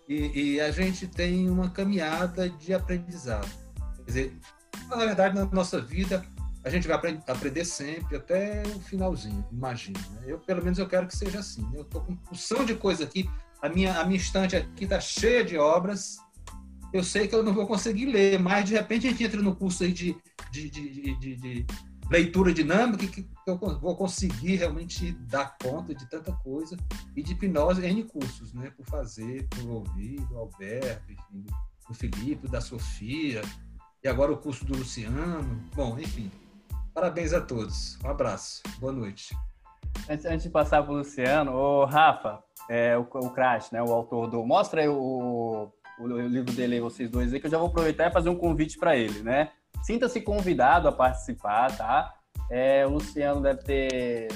E, e a gente tem uma caminhada de aprendizado. Quer dizer, na verdade, na nossa vida, a gente vai aprender sempre até o finalzinho, imagino. Né? Eu, pelo menos, eu quero que seja assim. Eu estou com porção de coisa aqui. A minha, a minha estante aqui está cheia de obras. Eu sei que eu não vou conseguir ler, mas de repente a gente entra no curso aí de, de, de, de, de leitura dinâmica que, eu vou conseguir realmente dar conta de tanta coisa e de hipnose N cursos, né? Por fazer, por ouvir, do Alberto, enfim, do Felipe, da Sofia, e agora o curso do Luciano. Bom, enfim, Parabéns a todos. Um abraço. Boa noite. Antes, antes de passar para o Luciano, o Rafa, é, o, o Crash, né, o autor do. Mostra aí o, o, o livro dele aí, vocês dois aí, que eu já vou aproveitar e fazer um convite para ele, né? Sinta-se convidado a participar, tá? É, o Luciano deve ter.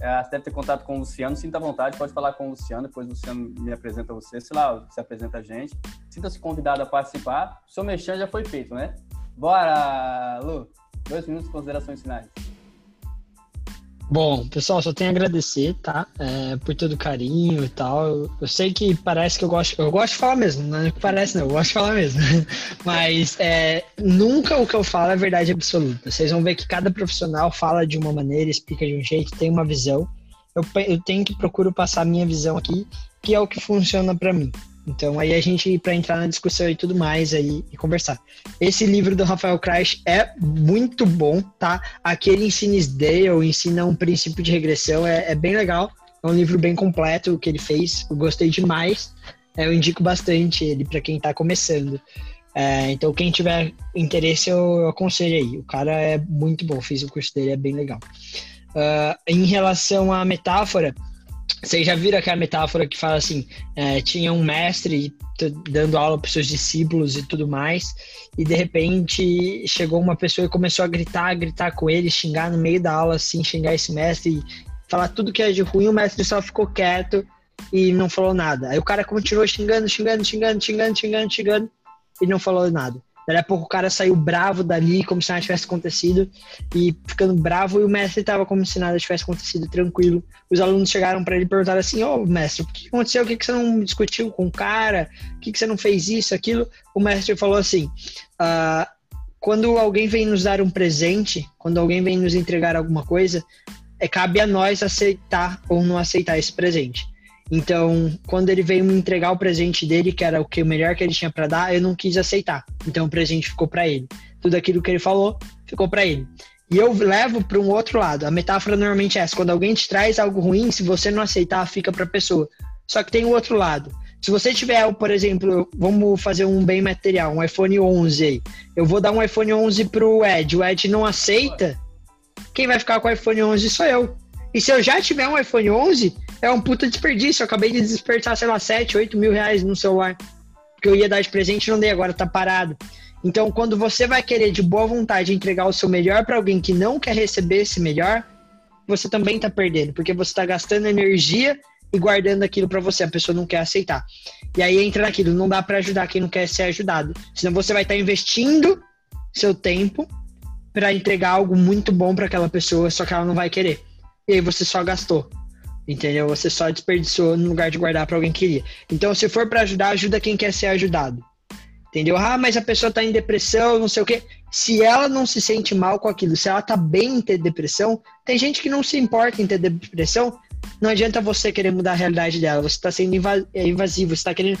É, deve ter contato com o Luciano, sinta à vontade, pode falar com o Luciano, depois o Luciano me apresenta você, sei lá, se apresenta a gente. Sinta-se convidado a participar. O seu mexão já foi feito, né? Bora, Lu! Dois minutos de considerações finais. Bom, pessoal, só tenho a agradecer, tá? É, por todo o carinho e tal. Eu, sei que parece que eu gosto. Eu gosto de falar mesmo, não é que parece, não, eu gosto de falar mesmo. Mas é, nunca o que eu falo é verdade absoluta. Vocês vão ver que cada profissional fala de uma maneira, explica de um jeito, tem uma visão. Eu, eu tenho que procuro passar a minha visão aqui, que é o que funciona para mim. Então aí a gente para entrar na discussão e tudo mais aí e conversar. Esse livro do Rafael Kreis é muito bom, tá? Aquele ensina Dale, ensina um princípio de regressão, é, é, bem legal. É um livro bem completo que ele fez, eu gostei demais. É, eu indico bastante ele para quem está começando. É, então quem tiver interesse eu, eu, aconselho aí. O cara é muito bom, fiz o curso dele, é bem legal. Uh, em relação à metáfora, vocês já viram aquela metáfora que fala assim: é, tinha um mestre dando aula para seus discípulos e tudo mais, e de repente chegou uma pessoa e começou a gritar, gritar com ele, xingar no meio da aula, assim, xingar esse mestre, falar tudo que é de ruim. O mestre só ficou quieto e não falou nada. Aí o cara continuou xingando, xingando, xingando, xingando, xingando, xingando, e não falou nada. Daí a pouco o cara saiu bravo dali, como se nada tivesse acontecido, e ficando bravo, e o mestre estava como se nada tivesse acontecido, tranquilo. Os alunos chegaram para ele e perguntaram assim: Ô oh, mestre, o que aconteceu? O que, que você não discutiu com o cara? O que, que você não fez isso, aquilo? O mestre falou assim: ah, quando alguém vem nos dar um presente, quando alguém vem nos entregar alguma coisa, é cabe a nós aceitar ou não aceitar esse presente. Então, quando ele veio me entregar o presente dele, que era o que o melhor que ele tinha para dar, eu não quis aceitar. Então, o presente ficou para ele. Tudo aquilo que ele falou ficou para ele. E eu levo para um outro lado. A metáfora normalmente é essa: quando alguém te traz algo ruim, se você não aceitar, fica para a pessoa. Só que tem o outro lado. Se você tiver, por exemplo, vamos fazer um bem material, um iPhone 11 aí. Eu vou dar um iPhone 11 pro Ed. O Ed não aceita. Quem vai ficar com o iPhone 11 sou eu. E se eu já tiver um iPhone 11, é um puta desperdício. Eu acabei de despertar, sei lá, 7, 8 mil reais no celular. Que eu ia dar de presente e não dei, agora tá parado. Então, quando você vai querer de boa vontade entregar o seu melhor para alguém que não quer receber esse melhor, você também tá perdendo, porque você tá gastando energia e guardando aquilo para você, a pessoa não quer aceitar. E aí entra naquilo, não dá para ajudar quem não quer ser ajudado. Senão você vai estar tá investindo seu tempo para entregar algo muito bom para aquela pessoa, só que ela não vai querer. E aí você só gastou. Entendeu? Você só desperdiçou no lugar de guardar para alguém que queria. Então, se for para ajudar, ajuda quem quer ser ajudado. Entendeu? Ah, mas a pessoa tá em depressão, não sei o quê. Se ela não se sente mal com aquilo, se ela tá bem em ter depressão, tem gente que não se importa em ter depressão. Não adianta você querer mudar a realidade dela. Você tá sendo é, invasivo, você tá querendo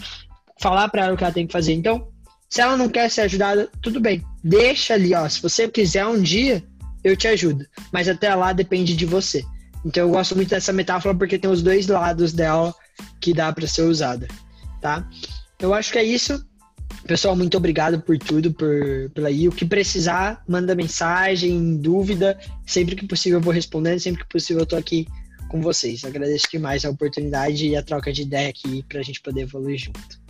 falar para ela o que ela tem que fazer. Então, se ela não quer ser ajudada, tudo bem. Deixa ali, ó. Se você quiser um dia, eu te ajudo. Mas até lá depende de você. Então eu gosto muito dessa metáfora porque tem os dois lados dela que dá para ser usada, tá? Eu acho que é isso. Pessoal, muito obrigado por tudo, por, pela aí. O que precisar, manda mensagem, dúvida. Sempre que possível eu vou respondendo, sempre que possível eu tô aqui com vocês. Agradeço demais a oportunidade e a troca de ideia aqui para a gente poder evoluir junto.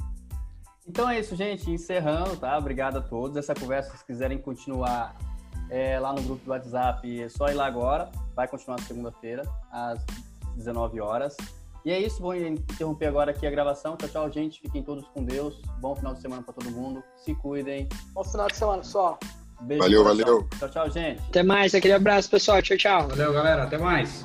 Então é isso, gente. Encerrando, tá? Obrigado a todos. Essa conversa, se quiserem continuar é, lá no grupo do WhatsApp, é só ir lá agora. Vai continuar segunda-feira, às 19 horas. E é isso, vou interromper agora aqui a gravação. Tchau, tchau, gente. Fiquem todos com Deus. Bom final de semana para todo mundo. Se cuidem. Bom final de semana, pessoal. Beijo valeu, valeu. Tchau, tchau, gente. Até mais. Aquele abraço, pessoal. Tchau, tchau. Valeu, galera. Até mais.